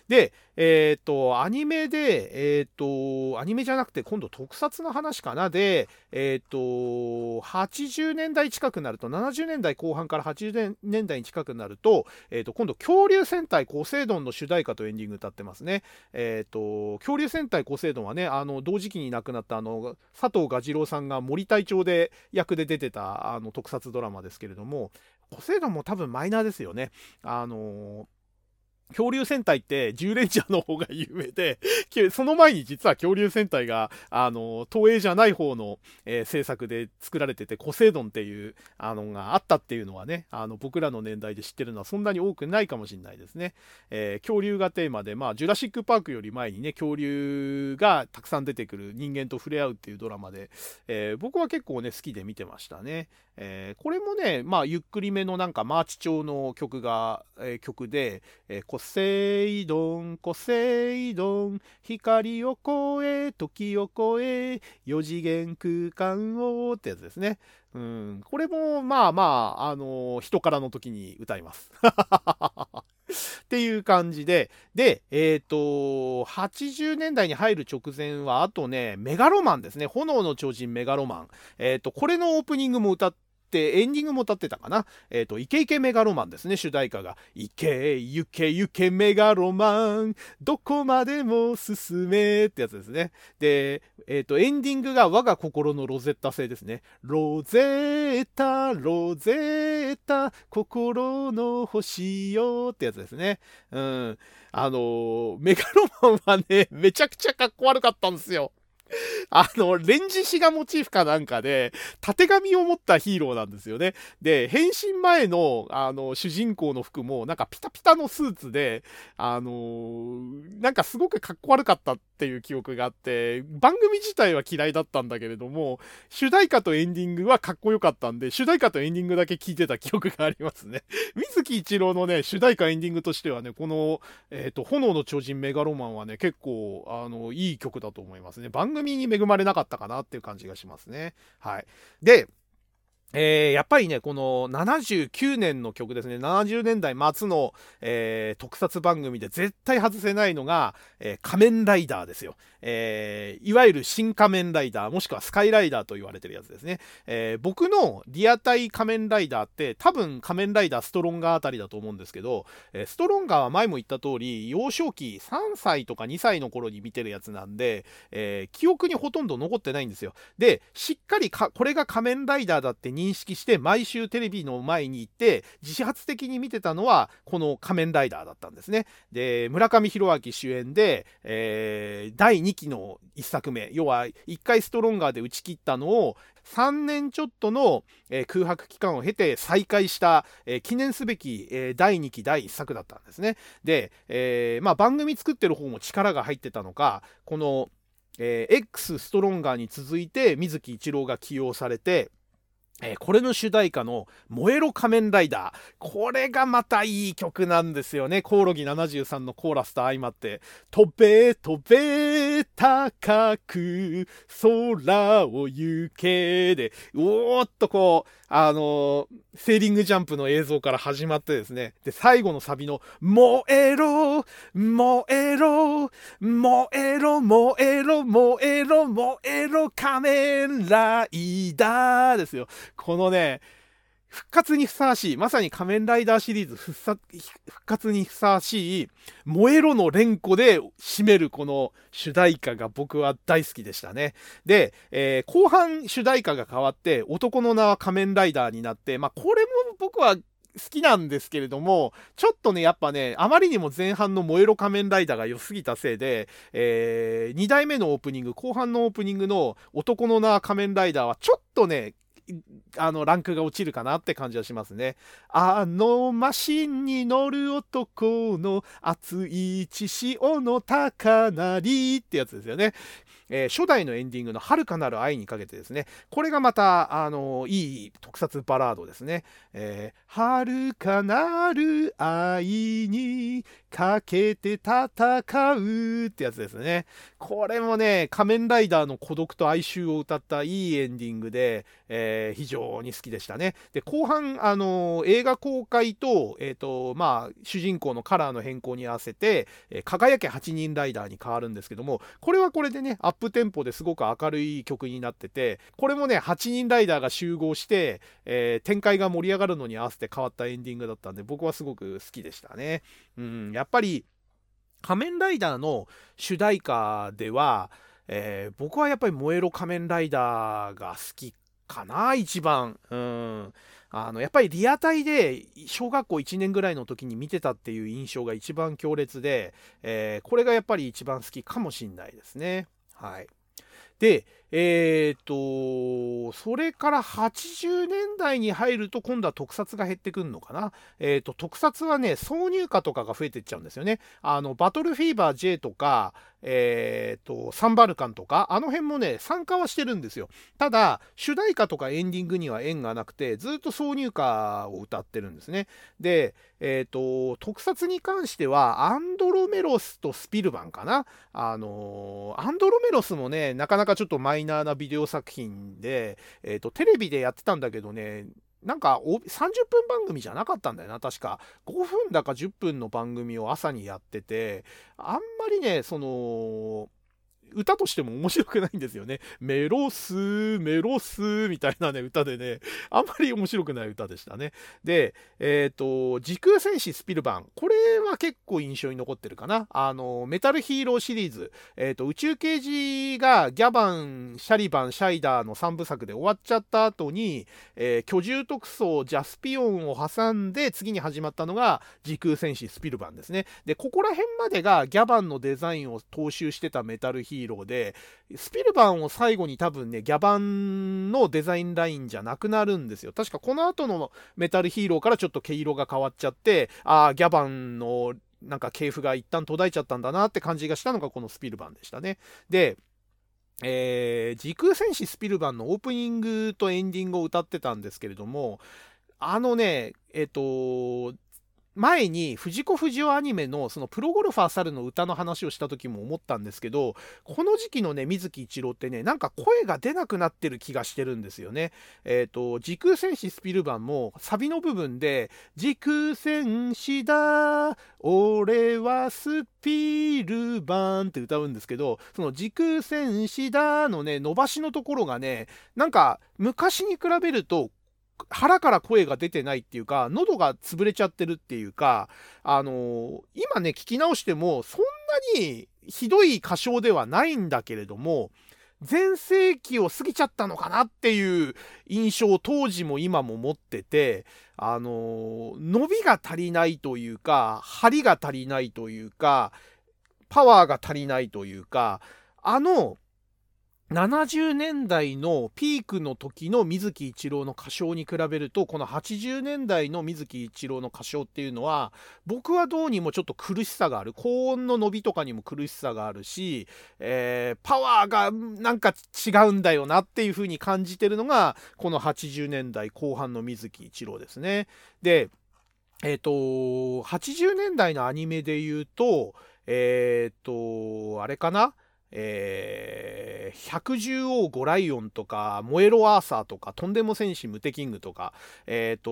で、えっ、と、アニメで、えっ、と、アニメじゃなくて今度特撮の話かなで、えっ、と、80年代近くなると、70年代後半から80年代に近くなると、えっ、と、今度恐竜戦隊コセイドンの主題歌とエンディング歌ってますね。えっ、と、恐竜戦隊コセイドンはね、あの、同時期に亡くなったあの、佐藤蛾次郎さんが森隊長で役で出てたあの特撮ドラマですけれども、コセイドンも多分マイナーですよね。あの恐竜戦隊って10レンジャーの方が有名で、*laughs* その前に実は恐竜戦隊が、あの、東映じゃない方の、えー、制作で作られてて、コセイドンっていう、あの、があったっていうのはね、あの、僕らの年代で知ってるのはそんなに多くないかもしれないですね。えー、恐竜がテーマで、まあ、ジュラシックパークより前にね、恐竜がたくさん出てくる人間と触れ合うっていうドラマで、えー、僕は結構ね、好きで見てましたね。えこれもね、まあ、ゆっくりめのなんかマーチ調の曲が、え曲で、えーセイドン、コセイドン、光を超え、時を超え、四次元空間をってやつですね。うん、これも、まあまあ、あのー、人からの時に歌います。*laughs* っていう感じで、で、えっ、ー、と、80年代に入る直前は、あとね、メガロマンですね。炎の超人メガロマン。えっ、ー、と、これのオープニングも歌って、エンディングも歌ってたかな。えっ、ー、と、イケイケメガロマンですね、主題歌が。イケイケイケメガロマン、どこまでも進めってやつですね。で、えっ、ー、と、エンディングが我が心のロゼッタ星ですね。ロゼッタ、ロゼッタ、心の星よってやつですね。うん。あのー、メガロマンはね、めちゃくちゃかっこ悪かったんですよ。*laughs* あの、レンジ氏がモチーフかなんかで、縦紙を持ったヒーローなんですよね。で、変身前の、あの、主人公の服も、なんかピタピタのスーツで、あのなんかすごくかっこ悪かったっていう記憶があって、番組自体は嫌いだったんだけれども、主題歌とエンディングはかっこよかったんで、主題歌とエンディングだけ聞いてた記憶がありますね。*laughs* 水木一郎のね、主題歌エンディングとしてはね、この、えっ、ー、と、炎の超人メガロマンはね、結構、あの、いい曲だと思いますね。番組に恵まれなかったかなっていう感じがしますね。はい。で、えー、やっぱりね、この79年の曲ですね、70年代末の、えー、特撮番組で絶対外せないのが、えー、仮面ライダーですよ。えいわゆる新仮面ライダー、もしくはスカイライダーと言われてるやつですね。え僕のリアタイ仮面ライダーって多分仮面ライダーストロンガーあたりだと思うんですけど、えストロンガーは前も言った通り、幼少期3歳とか2歳の頃に見てるやつなんで、え記憶にほとんど残ってないんですよ。で、しっかりか、これが仮面ライダーだって認認識して毎週テレビの前に行って自発的に見てたのはこの仮面ライダーだったんですね。で、村上弘明主演で、えー、第2期の1作目、要は1回ストロンガーで打ち切ったのを3年ちょっとの、空白期間を経て再開した、記念すべき、第2期第1作だったんですね。で、えまあ、番組作ってる方も力が入ってたのか、この、え X ストロンガーに続いて水木一郎が起用されて、えー、これの主題歌の燃えろ仮面ライダー。これがまたいい曲なんですよね。コオロギ73のコーラスと相まって。飛べ飛べ高く空を行けで、おーっとこう、あのー、セーリングジャンプの映像から始まってですね。で、最後のサビの燃えろ燃えろ燃えろ燃えろ燃えろ燃えろ仮面ライダーですよ。このね、復活にふさわしい、まさに仮面ライダーシリーズ復活にふさわしい、燃えろの連呼で締めるこの主題歌が僕は大好きでしたね。で、えー、後半主題歌が変わって、男の名は仮面ライダーになって、まあこれも僕は好きなんですけれども、ちょっとね、やっぱね、あまりにも前半の燃えろ仮面ライダーが良すぎたせいで、えー、2代目のオープニング、後半のオープニングの男の名仮面ライダーはちょっとね、あの、ランクが落ちるかなって感じはしますね。あのマシンに乗る男の熱い血潮の高鳴りってやつですよね。えー、初代のエンディングの遥かなる愛にかけてですね、これがまた、あのいい特撮バラードですね。えー、遥かなる愛にかけて戦うってやつですね。これもね、仮面ライダーの孤独と哀愁を歌ったいいエンディングで、えー、非常に好きでしたね。で、後半、あの、映画公開と、え、ー、と、まあ、主人公のカラーの変更に合わせて、え輝け8人ライダーに変わるんですけども、これはこれでね、アップテンポですごく明るい曲になってて、これもね、8人ライダーが集合して、え展開が盛り上がるのに合わせて変わったエンディングだったんで、僕はすごく好きでしたね。うん、やっぱり、仮面ライダーの主題歌では、えー、僕はやっぱり燃えろ仮面ライダーが好きかな、一番。うん。あの、やっぱりリアタイで小学校1年ぐらいの時に見てたっていう印象が一番強烈で、えー、これがやっぱり一番好きかもしんないですね。はい。で、えっ、と、それから80年代に入ると今度は特撮が減ってくるのかな？えっ、と、特撮はね、挿入歌とかが増えてっちゃうんですよね。あの、バトルフィーバー J とか、えっ、と、サンバルカンとか、あの辺もね、参加はしてるんですよ。ただ、主題歌とかエンディングには縁がなくて、ずっと挿入歌を歌ってるんですね。で、えっ、と、特撮に関しては、アンドロメロスとスピルバンかな。あのアンドロメロスもね、なかなかちょっとマイナーなビデオ作品で、えっ、ー、と、テレビでやってたんだけどね、なんか30分番組じゃなかったんだよな、確か。5分だか10分の番組を朝にやってて、あんまりね、その、歌としても面白くないんですよね。メロス、メロスみたいなね、歌でね、あんまり面白くない歌でしたね。で、えっ、ー、と、時空戦士スピルバン。これは結構印象に残ってるかな。あの、メタルヒーローシリーズ。えっ、ー、と、宇宙刑事がギャバン、シャリバン、シャイダーの3部作で終わっちゃった後に、えー、居住特捜、ジャスピオンを挟んで、次に始まったのが時空戦士スピルバンですね。で、ここら辺までがギャバンのデザインを踏襲してたメタルヒーローーローで、スピルバンを最後に多分ね、ギャバンのデザインラインじゃなくなるんですよ。確かこの後のメタルヒーローからちょっと毛色が変わっちゃって、ああ、ギャバンのなんか系譜が一旦途絶えちゃったんだなって感じがしたのがこのスピルバンでしたね。で、えー、時空戦士スピルバンのオープニングとエンディングを歌ってたんですけれども、あのね、えっ、ー、と、前に藤子不二雄アニメのそのプロゴルファー猿の歌の話をした時も思ったんですけどこの時期のね水木一郎ってねなんか声が出なくなってる気がしてるんですよね。えっ、ー、と時空戦士スピルバンもサビの部分で「時空戦士だ俺はスピルバン」って歌うんですけどその「時空戦士だ」のね伸ばしのところがねなんか昔に比べると腹から声が出てないっていうか、喉が潰れちゃってるっていうか、あのー、今ね、聞き直しても、そんなにひどい歌唱ではないんだけれども、全盛期を過ぎちゃったのかなっていう印象を当時も今も持ってて、あのー、伸びが足りないというか、張りが足りないというか、パワーが足りないというか、あの、70年代のピークの時の水木一郎の歌唱に比べるとこの80年代の水木一郎の歌唱っていうのは僕はどうにもちょっと苦しさがある高音の伸びとかにも苦しさがあるし、えー、パワーがなんか違うんだよなっていう風に感じてるのがこの80年代後半の水木一郎ですね。でえっ、ー、と80年代のアニメで言うとえっ、ー、とあれかな？えー、百獣王ゴライオンとか、燃えろアーサーとか、とんでも戦士ムテキングとか、えっ、ー、と、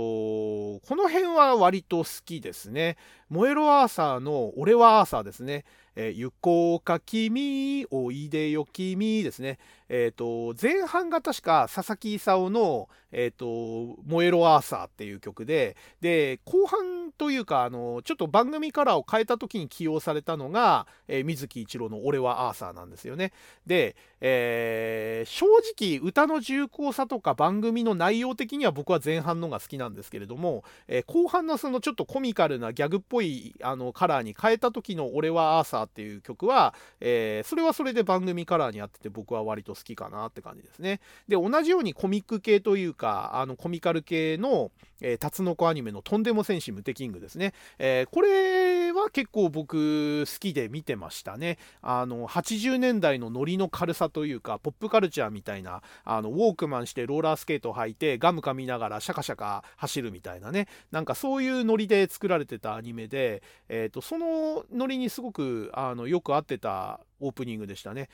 この辺は割と好きですね。燃えろアーサーの俺はアーサーですね。えー、行こうか君、おいでよ君ですね。えっ、ー、と、前半が確か佐々木勲の、えっ、ー、と、燃えろアーサーっていう曲で、で、後半というか、あの、ちょっと番組カラーを変えた時に起用されたのが、えー、水木一郎の俺はアーサーなんですよね。で、えー、正直歌の重厚さとか番組の内容的には僕は前半のが好きなんですけれども、えー、後半のそのちょっとコミカルなギャグっぽいあのカラーに変えた時の俺はアーサーっていう曲は、えー、それはそれで番組カラーにあってて僕は割と好きかなって感じですね。で、同じようにコミック系というか、あのコミカル系の、えー、タツノコアニメのとんでも戦士ムテキングですね。え、これは結構僕好きで見てましたね。あの、80年代のノリの軽さというか、ポップカルチャーみたいな、あの、ウォークマンしてローラースケート履いて、ガム噛みながらシャカシャカ走るみたいなね。なんかそういうノリで作られてたアニメで、えっ、ー、と、そのノリにすごく、あの、よく合ってたオープニングでしたね。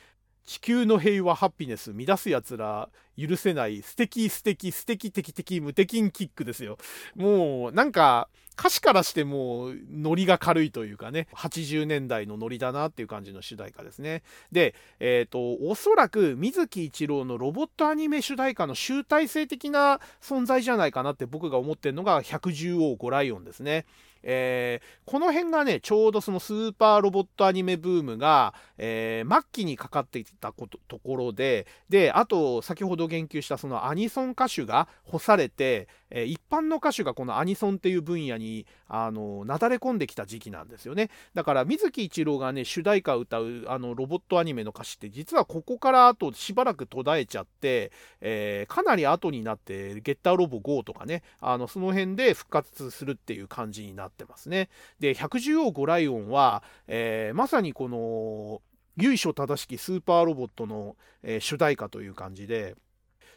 地球の平和ハッピネス乱すやつら許せない素敵素敵素敵敵敵無敵キックですよ。もうなんか歌詞からしてもうノリが軽いというかね、80年代のノリだなっていう感じの主題歌ですね。で、えっ、ー、と、おそらく水木一郎のロボットアニメ主題歌の集大成的な存在じゃないかなって僕が思ってるのが110王5ライオンですね。えー、この辺がね、ちょうどそのスーパーロボットアニメブームが、えー、末期にかかっていたことところで、で、あと、先ほど言及したそのアニソン歌手が干されて、えー、一般の歌手がこのアニソンっていう分野に、あの、なだれ込んできた時期なんですよね。だから、水木一郎がね、主題歌を歌う、あの、ロボットアニメの歌詞って、実はここからあとしばらく途絶えちゃって、えー、かなり後になって、ゲッターロボ GO とかね、あの、その辺で復活するっていう感じになってますね。で、百獣王ゴライオンは、えー、まさにこの、由緒正しきスーパーロボットの、えー、主題歌という感じで、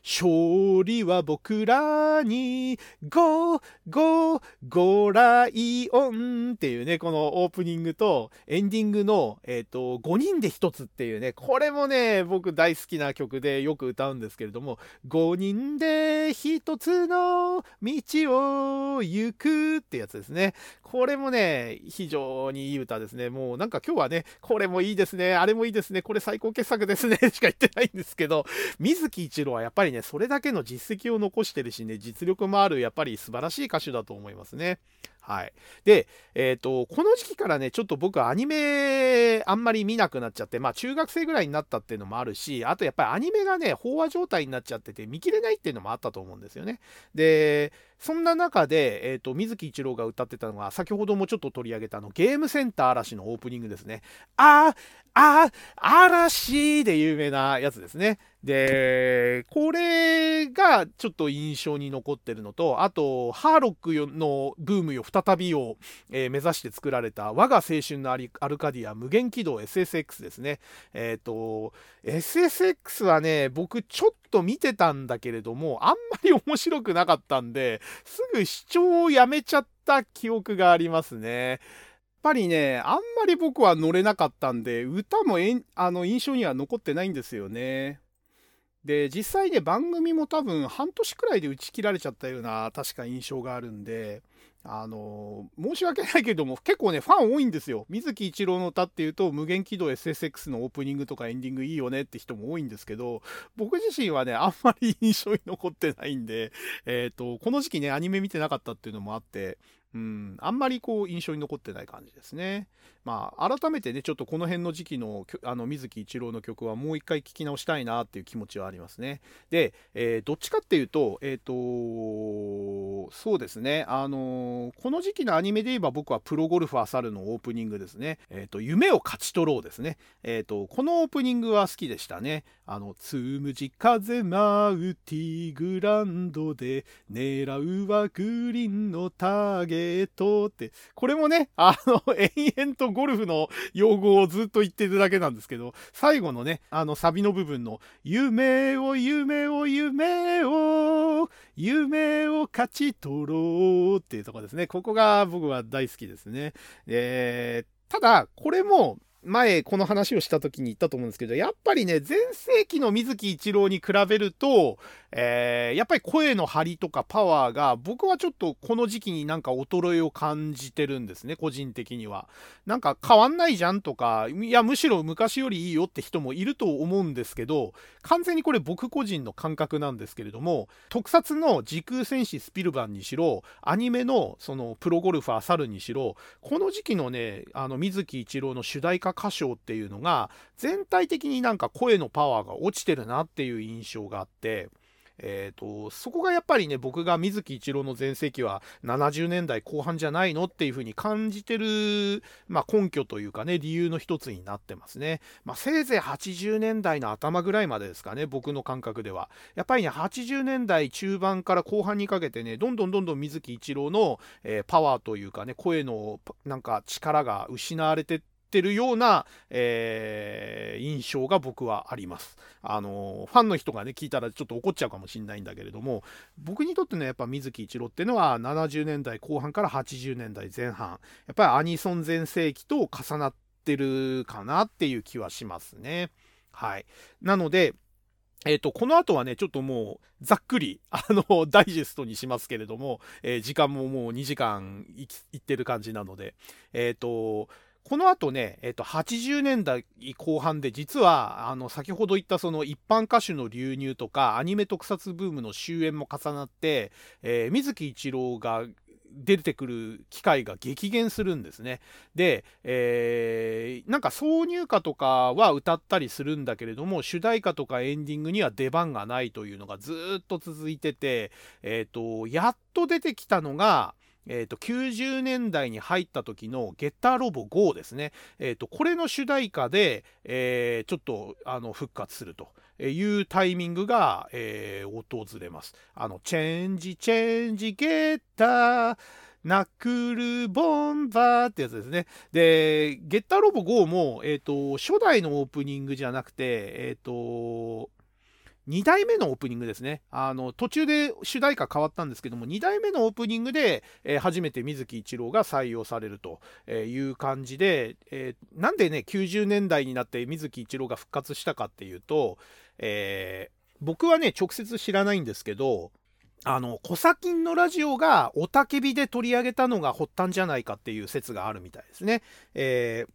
勝利は僕らに、ゴー、ゴー、ゴライオンっていうね、このオープニングとエンディングの、えっ、と、5人で1つっていうね、これもね、僕大好きな曲でよく歌うんですけれども、5人で1つの道を行くってやつですね。これもね、非常にいい歌ですね。もうなんか今日はね、これもいいですね、あれもいいですね、これ最高傑作ですね、しか言ってないんですけど、水木一郎はやっぱりりね、それだけの実績を残してるしね、実力もある、やっぱり素晴らしい歌手だと思いますね。はい。で、えっ、ー、と、この時期からね、ちょっと僕アニメあんまり見なくなっちゃって、まあ中学生ぐらいになったっていうのもあるし、あとやっぱりアニメがね、飽和状態になっちゃってて見切れないっていうのもあったと思うんですよね。で、そんな中で、え、ー、と、水木一郎が歌ってたのが、先ほどもちょっと取り上げたの、ゲームセンター嵐のオープニングですね。あー、あ、嵐で有名なやつですね。で、これがちょっと印象に残ってるのと、あと、ハーロックのブームよ再びを、えー、目指して作られた我が青春のアルカディア無限軌道 SSX ですね。えっ、ー、と、SSX はね、僕ちょっと見てたんだけれども、あんまり面白くなかったんで、すぐ視聴をやめちゃった記憶がありますね。やっぱりね、あんまり僕は乗れなかったんで、歌もえんあの印象には残ってないんですよね。で、実際ね、番組も多分半年くらいで打ち切られちゃったような確か印象があるんで、あの申し訳ないけども、結構ね、ファン多いんですよ。水木一郎の歌っていうと、無限軌道 SSX のオープニングとかエンディングいいよねって人も多いんですけど、僕自身はね、あんまり印象に残ってないんで、*laughs* えっ、ー、と、この時期ね、アニメ見てなかったっていうのもあって、うん、あんまりこう印象に残ってない感じですね。まあ、改めてね、ちょっとこの辺の時期のあの水木一郎の曲はもう一回聴き直したいなっていう気持ちはありますね。で、えー、どっちかっていうと、えっ、ー、と、そうですね、あのー、この時期のアニメで言えば僕はプロゴルファー猿のオープニングですね。えっ、と、夢を勝ち取ろうですね。えっ、と、このオープニングは好きでしたね。あの、つむじ風舞うティーグランドで狙うはグリーンのターゲットって、これもね、あの、延々とゴルフの用語をずっと言ってるだけなんですけど、最後のね、あのサビの部分の、夢を夢を夢を、夢を勝ち取ろうっていうとこですね。ここが僕は大好きですね。えー、ただ、これも、前この話をした時に言ったと思うんですけど、やっぱりね、前世紀の水木一郎に比べると、えー、やっぱり声の張りとかパワーが僕はちょっとこの時期になんか衰えを感じてるんですね、個人的には。なんか変わんないじゃんとか、いやむしろ昔よりいいよって人もいると思うんですけど、完全にこれ僕個人の感覚なんですけれども、特撮の時空戦士スピルバンにしろ、アニメのそのプロゴルファーサルにしろ、この時期のね、あの水木一郎の主題歌歌唱っていうのが、全体的になんか声のパワーが落ちてるなっていう印象があって、えーと、そこがやっぱりね僕が水木一郎の全盛期は70年代後半じゃないのっていうふうに感じてる、まあ、根拠というかね理由の一つになってますね、まあ、せいぜい80年代の頭ぐらいまでですかね僕の感覚では。やっぱりね80年代中盤から後半にかけてねどんどんどんどん水木一郎の、えー、パワーというかね声のなんか力が失われてってるような、えー、印象が僕はあります。あのファンの人がね聞いたらちょっと怒っちゃうかもしれないんだけれども僕にとってねやっぱ水木一郎っていうのは70年代後半から80年代前半やっぱりアニソン全盛期と重なってるかなっていう気はしますね。はい。なのでえっ、と、この後はね、ちょっともう、ざっくり、*laughs* あの、ダイジェストにしますけれども、えー、時間ももう2時間いってる感じなので、えっ、と、この後ね、えっ、と、80年代後半で、実は、あの、先ほど言ったその一般歌手の流入とか、アニメ特撮ブームの終焉も重なって、えー、水木一郎が出てくる機会が激減するんですね。で、えー、なんか挿入歌とかは歌ったりするんだけれども主題歌とかエンディングには出番がないというのがずっと続いてて、えーと、やっと出てきたのがえーと、90年代に入った時の「ゲッターロボ GO」ですね、えーと、これの主題歌で、えー、ちょっとあの復活するというタイミングが、えー、訪れます。あのチェンジチェンジゲッターナックルボンバーってやつですね。で、ゲッターロボ GO も、えっ、ー、と、初代のオープニングじゃなくて、えっ、ー、と、2代目のオープニングですね。あの、途中で主題歌変わったんですけども、2代目のオープニングで、えー、初めて水木一郎が採用されるという感じで、えー、なんでね、90年代になって水木一郎が復活したかっていうと、えー、僕はね、直接知らないんですけど、あの、コサキンのラジオがおたけびで取り上げたのが発端じゃないかっていう説があるみたいですね。えー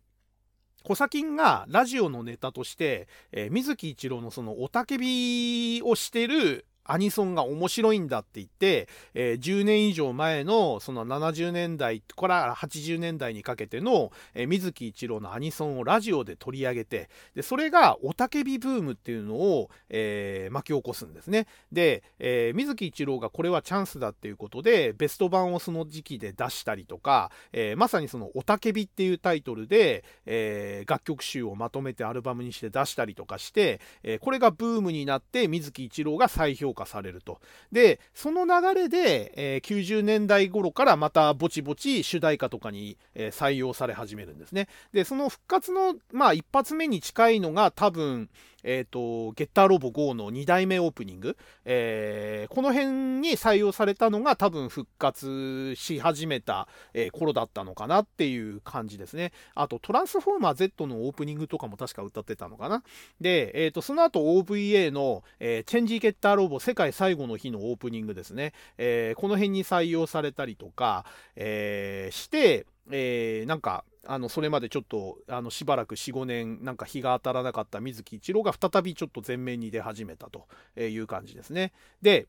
コサキンがラジオのネタとして、えー、水木一郎のその雄たけびをしてるアニソンが面白いんだって言って、えー、10年以上前のその70年代から80年代にかけての、えー、水木一郎のアニソンをラジオで取り上げてでそれが雄たけびブームっていうのを、えー、巻き起こすんですね。で、え水木一郎がこれはチャンスだっていうことでベスト版をその時期で出したりとか、えまさにその雄たけびっていうタイトルで、え楽曲集をまとめてアルバムにして出したりとかして、えこれがブームになって水木一郎が再評価されると。で、その流れで、えー、90年代頃からまたぼちぼち主題歌とかに、えー、採用され始めるんですね。で、その復活の、まあ、一発目に近いのが多分、えっ、ー、と、ゲッターロボ GO の2代目オープニング、えー、この辺に採用されたのが多分復活し始めた、えー、頃だったのかなっていう感じですね。あと、トランスフォーマー Z のオープニングとかも確か歌ってたのかな。で、えっ、と、その後 OVA の、えチェンジゲッターロボ世界最後の日のオープニングですね。えこの辺に採用されたりとか、えして、えー、なんかあのそれまでちょっとあのしばらく45年なんか日が当たらなかった水木一郎が再びちょっと前面に出始めたという感じですね。で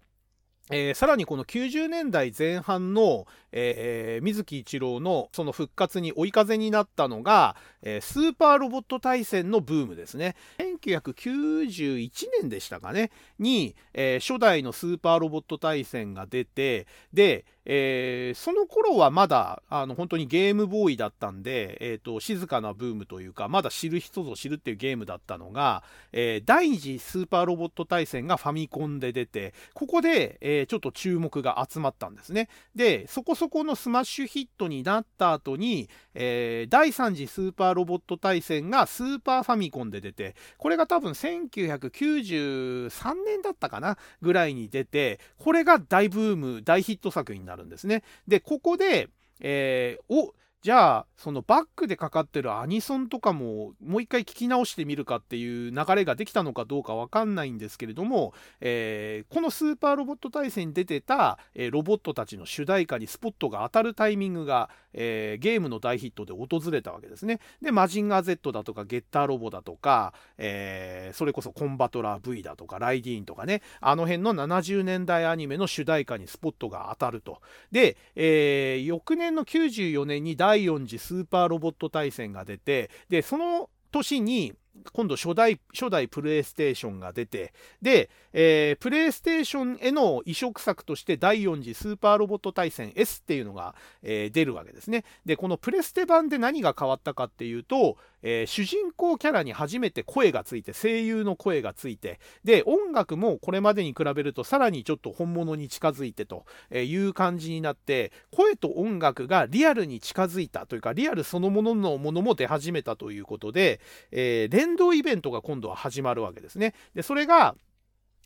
えー、さらにこの90年代前半の、えー、水木一郎のその復活に追い風になったのが、えー、スーパーロボット大戦のブームですね。1991年でしたかねに、え初代のスーパーロボット大戦が出てで、えー、その頃はまだあの本当にゲームボーイだったんで、えーと、静かなブームというかまだ知る人ぞ知るっていうゲームだったのが、えー、第2次スーパーロボット大戦がファミコンで出てここで、えー、ちょっと注目が集まったんですね。でそこそこのスマッシュヒットになった後に、え第3次スーパーロボット大戦がスーパーファミコンで出てこれが多分1993年だったかなぐらいに出てこれが大ブーム大ヒット作になる。んですね。で、ここで、えー、おじゃあそのバックでかかってるアニソンとかももう一回聞き直してみるかっていう流れができたのかどうかわかんないんですけれども、えー、このスーパーロボット大戦に出てた、えー、ロボットたちの主題歌にスポットが当たるタイミングが、えー、ゲームの大ヒットで訪れたわけですね。でマジンガー Z だとかゲッターロボだとか、えそれこそコンバトラー V だとかライディーンとかねあの辺の70年代アニメの主題歌にスポットが当たると。で、え翌年の94年に第第4次スーパーロボット大戦が出てでその年に今度初代初代プレイステーションが出てで、えー、プレイステーションへの移植策として第4次スーパーロボット対戦 S っていうのが、えー、出るわけですね。でこのプレステ版で何が変わったかっていうと、えー、主人公キャラに初めて声がついて声優の声がついてで音楽もこれまでに比べるとさらにちょっと本物に近づいてという感じになって声と音楽がリアルに近づいたというかリアルそのもののものも出始めたということで、えー、連動イベントが今度は始まるわけですね。でそれが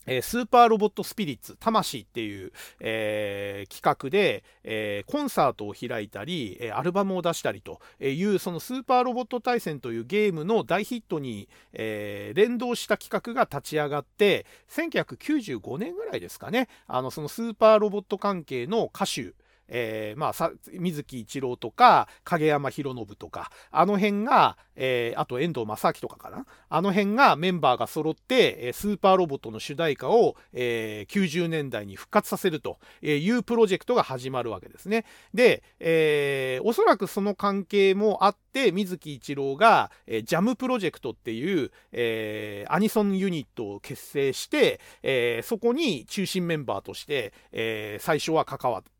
えスーパーロボットスピリッツ魂っていう、えー、企画で、えー、コンサートを開いたり、えアルバムを出したりというそのスーパーロボット対戦というゲームの大ヒットに、えー、連動した企画が立ち上がって1995年ぐらいですかね。あのそのスーパーロボット関係の歌手えー、まあ、水木一郎とか影山博信とかあの辺が、えー、あと遠藤正明とかかなあの辺がメンバーが揃ってスーパーロボットの主題歌を、えー、90年代に復活させるというプロジェクトが始まるわけですね。で、えー、おそらくその関係もあって水木一郎が、えー、ジャムプロジェクトっていう、えー、アニソンユニットを結成して、えー、そこに中心メンバーとして、えー、最初は関わって、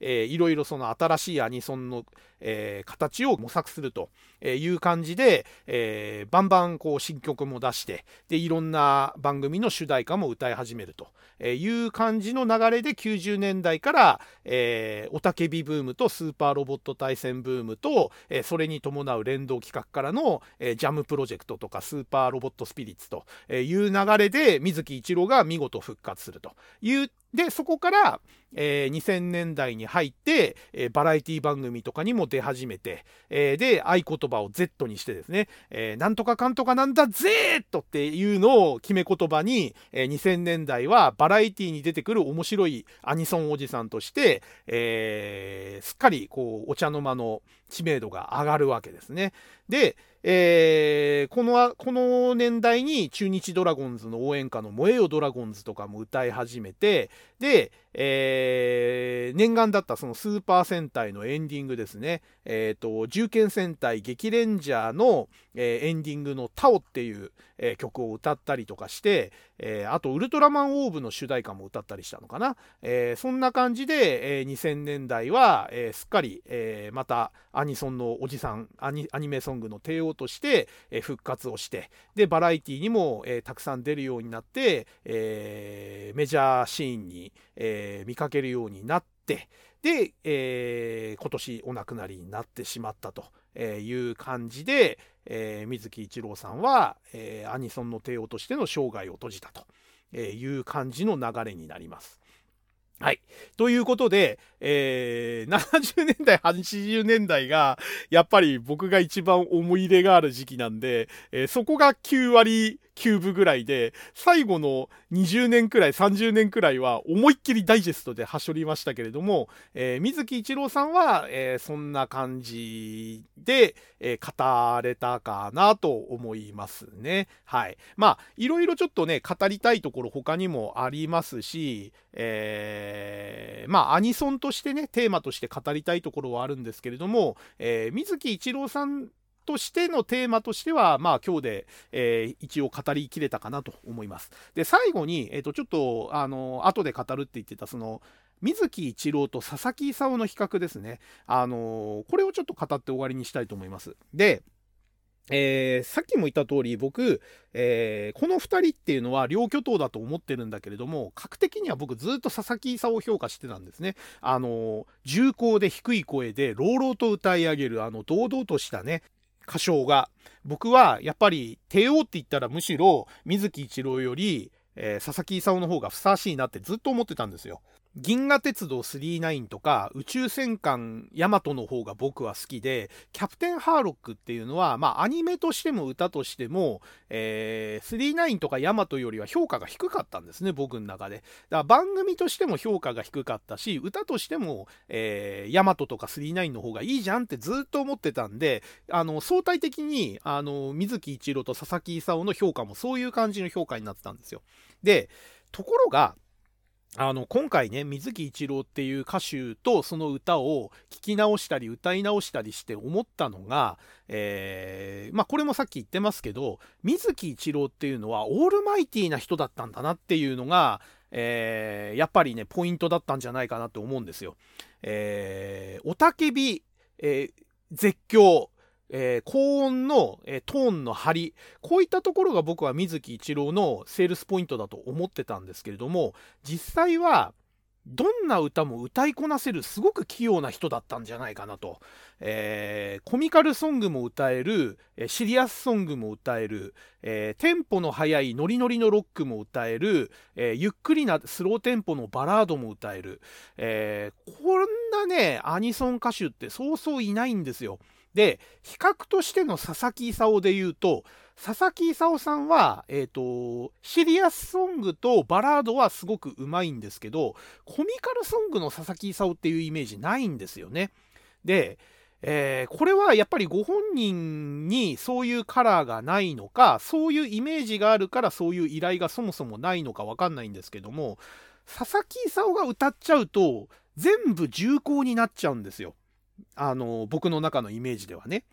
えー、いろいろその新しいアニソンの、えー、形を模索するという感じで、えー、バンバンこう新曲も出してでいろんな番組の主題歌も歌い始めるという感じの流れで90年代から、えー、おたけびブームとスーパーロボット対戦ブームと、えー、それに伴う連動企画からの、えー、ジャムプロジェクトとかスーパーロボットスピリッツという流れで水木一郎が見事復活すると。いうでそこから、えー、2000年代に入って、えー、バラエティ番組とかにも出始めて、えー、で合言葉を Z にしてですね、えー、なんとかかんとかなんだ Z っていうのを決め言葉に、えー、2000年代はバラエティに出てくる面白いアニソンおじさんとして、えー、すっかりこうお茶の間の知名度が上がるわけですね。で、えー、このこの年代に中日ドラゴンズの応援歌の「燃えよドラゴンズ」とかも歌い始めてで、えー、念願だったそのスーパー戦隊のエンディングですね、えーと、銃剣戦隊激レンジャーの、えー、エンディングの「タオ」っていう、えー、曲を歌ったりとかして、えー、あとウルトラマンオーブの主題歌も歌ったりしたのかな、えー、そんな感じで、えー、2000年代は、えー、すっかり、えー、またアニソンのおじさんアニアニメソングの帝王として、えー、復活をしてでバラエティにも、えー、たくさん出るようになって、えー、メジャーシーンに、えー、見かけるようになってで、えー、今年お亡くなりになってしまったという感じで、えー、水木一郎さんは、えー、アニソンの帝王としての生涯を閉じたという感じの流れになります。はい。ということで、えー、70年代、80年代が、やっぱり僕が一番思い入れがある時期なんで、えー、そこが9割9分ぐらいで、最後の20年くらい、30年くらいは思いっきりダイジェストではしょりましたけれども、えー、水木一郎さんは、えー、そんな感じで、えー、語れたかなと思いますね。はい。まあ、いろいろちょっとね、語りたいところ他にもありますし、えー、まあ、アニソンとしてね、テーマとして語りたいところはあるんですけれども、えー、水木一郎さんとしてのテーマとしては、まあ今日で、えー、一応語りきれたかなと思います。で、最後に、えっ、ー、と、ちょっと、あの、後で語るって言ってた、その、水木一郎と佐々木勲の比較ですね。あのこれをちょっと語って終わりにしたいと思います。で、えー、さっきも言った通り僕、えー、この2人っていうのは両巨頭だと思ってるんだけれども格的には僕ずっと佐々木功を評価してたんですね。あの重厚で低い声で朗々と歌い上げるあの堂々としたね歌唱が僕はやっぱり帝王って言ったらむしろ水木一郎より、えー、佐々木功の方がふさわしいなってずっと思ってたんですよ。銀河鉄道99とか宇宙戦艦ヤマトの方が僕は好きで、キャプテンハーロックっていうのは、まあアニメとしても歌としても、えー、39とかヤマトよりは評価が低かったんですね、僕の中で。だから番組としても評価が低かったし、歌としても、えー、ヤマトとか39の方がいいじゃんってずっと思ってたんで、あの、相対的に、あの、水木一郎と佐々木勲の評価もそういう感じの評価になってたんですよ。で、ところが、あの今回ね水木一郎っていう歌手とその歌を聴き直したり歌い直したりして思ったのが、えー、まあこれもさっき言ってますけど水木一郎っていうのはオールマイティーな人だったんだなっていうのが、えー、やっぱりねポイントだったんじゃないかなと思うんですよ。えー、おたけび、え、絶叫えー、高音の、えー、トーンの張り。こういったところが僕は水木一郎のセールスポイントだと思ってたんですけれども実際はどんな歌も歌いこなせるすごく器用な人だったんじゃないかなと、えー、コミカルソングも歌えるシリアスソングも歌える、えー、テンポの速いノリノリのロックも歌える、えー、ゆっくりなスローテンポのバラードも歌える、えこんなねアニソン歌手ってそうそういないんですよ。で比較としての佐々木勲で言うと佐々木勲さんは、えーと、シリアスソングとバラードはすごくうまいんですけどコミカルソングの佐々木勲っていうイメージないんですよね。で、えー、これはやっぱりご本人にそういうカラーがないのかそういうイメージがあるからそういう依頼がそもそもないのか分かんないんですけども佐々木勲が歌っちゃうと全部重厚になっちゃうんですよ。あの僕の中のイメージではね。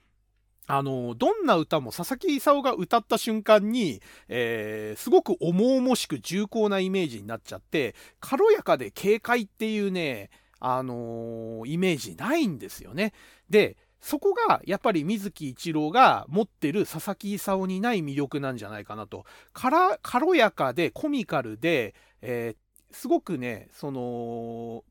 あのどんな歌も佐々木勲が歌った瞬間に、えー、すごく重々しく重厚なイメージになっちゃって軽やかで軽快っていうね、あのー、イメージないんですよね。でそこがやっぱり水木一郎が持ってる佐々木勲にない魅力なんじゃないかなと。軽やかでコミカルで、えー、すごくねその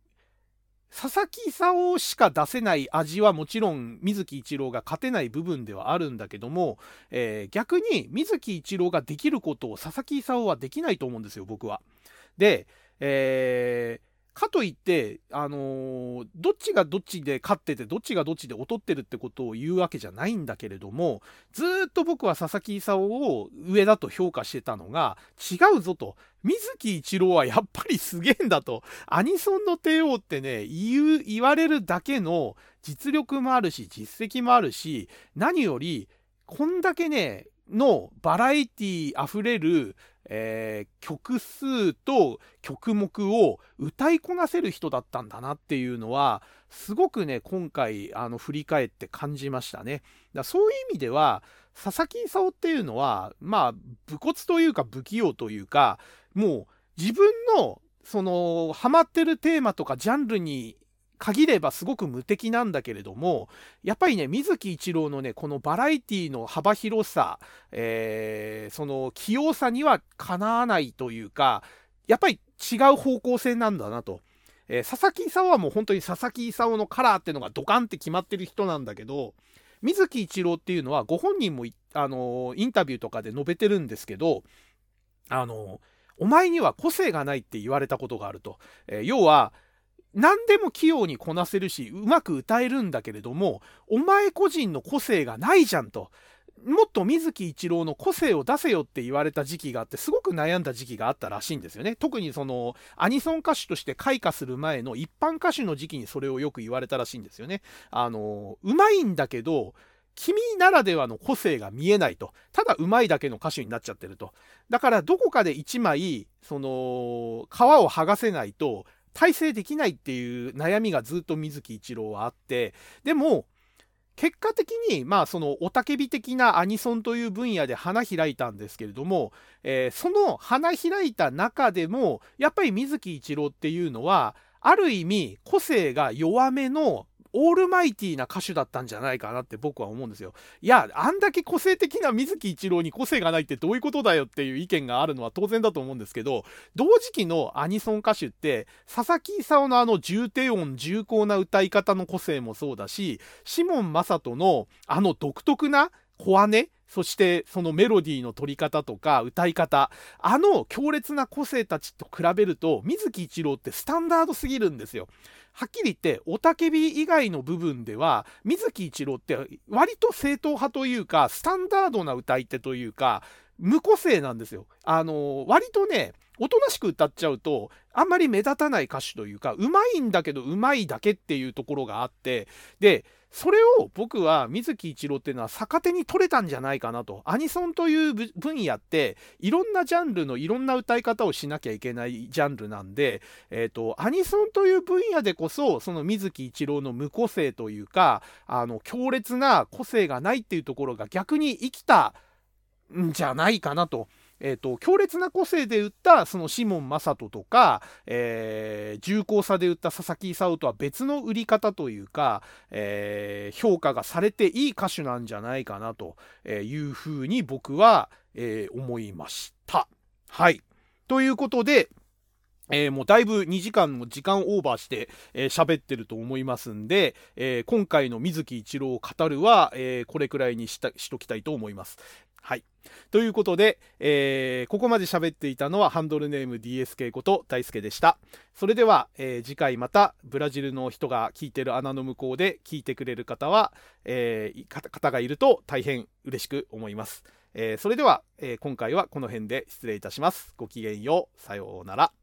佐々木功しか出せない味はもちろん水木一郎が勝てない部分ではあるんだけども、えー、逆に水木一郎ができることを佐々木功はできないと思うんですよ僕は。で、えー、かといって、あのー、どっちがどっちで勝ってて、どっちがどっちで劣ってるってことを言うわけじゃないんだけれども、ずっと僕は佐々木勲を上だと評価してたのが、違うぞと。水木一郎はやっぱりすげえんだと。アニソンの帝王ってね、言う、言われるだけの実力もあるし、実績もあるし、何より、こんだけね、のバラエティ溢れるえー、曲数と曲目を歌いこなせる人だったんだなっていうのはすごくね今回あの振り返って感じましたね。だそういう意味では佐々木功っていうのはまあ武骨というか不器用というかもう自分のそのハマってるテーマとかジャンルに限ればすごく無敵なんだけれどもやっぱりね水木一郎のねこのバラエティの幅広さ、えー、その器用さにはかなわないというかやっぱり違う方向性なんだなと。えー、佐々木勲はもう本当に佐々木勲のカラーっていうのがドカンって決まってる人なんだけど水木一郎っていうのはご本人もあのインタビューとかで述べてるんですけどあのお前には個性がないって言われたことがあると。えー、要は何でも器用にこなせるしうまく歌えるんだけれどもお前個人の個性がないじゃんと。もっと水木一郎の個性を出せよって言われた時期があってすごく悩んだ時期があったらしいんですよね。特にそのアニソン歌手として開花する前の一般歌手の時期にそれをよく言われたらしいんですよね。あのうまいんだけど君ならではの個性が見えないと。ただうまいだけの歌手になっちゃってると。だからどこかで1枚その皮を剥がせないと体制できないっていう悩みがずっと水木一郎はあってでも結果的にまあその雄たけび的なアニソンという分野で花開いたんですけれども、えー、その花開いた中でもやっぱり水木一郎っていうのはある意味個性が弱めのオールマイティーな歌手だったんじゃないかなって僕は思うんですよ。いや、あんだけ個性的な水木一郎に個性がないってどういうことだよっていう意見があるのは当然だと思うんですけど、同時期のアニソン歌手って、佐々木勲のあの重低音重厚な歌い方の個性もそうだし、シモン・マサトのあの独特な小姉そしてそのメロディーの取り方とか歌い方あの強烈な個性たちと比べると水木一郎ってスタンダードすぎるんですよ。はっきり言って雄たけび以外の部分では水木一郎って割と正統派というかスタンダードな歌い手というか無個性なんですよ。あの割とねおとなしく歌っちゃうとあんまり目立たない歌手というかうまいんだけどうまいだけっていうところがあってでそれを僕は水木一郎っていうのは逆手に取れたんじゃないかなとアニソンという分野っていろんなジャンルのいろんな歌い方をしなきゃいけないジャンルなんで、えーと、アニソンという分野でこそその水木一郎の無個性というかあの強烈な個性がないっていうところが逆に生きたんじゃないかなと。えーと、強烈な個性で打ったそのシモン・マサトとか、えー、重厚さで打った佐々木功とは別の売り方というか、えー、評価がされていい歌手なんじゃないかなというふうに僕は、えー、思いました。はい。ということで、えー、もうだいぶ2時間も時間オーバーして喋、えー、ってると思いますんで、えー、今回の水木一郎を語るは、えこれくらいにしたしときたいと思います。はい。ということで、えここまで喋っていたのはハンドルネーム DSK こと大輔でした。それでは、え次回またブラジルの人が聞いてる穴の向こうで聞いてくれる方は、え方がいると大変嬉しく思います。えそれでは、え今回はこの辺で失礼いたします。ごきげんよう。さようなら。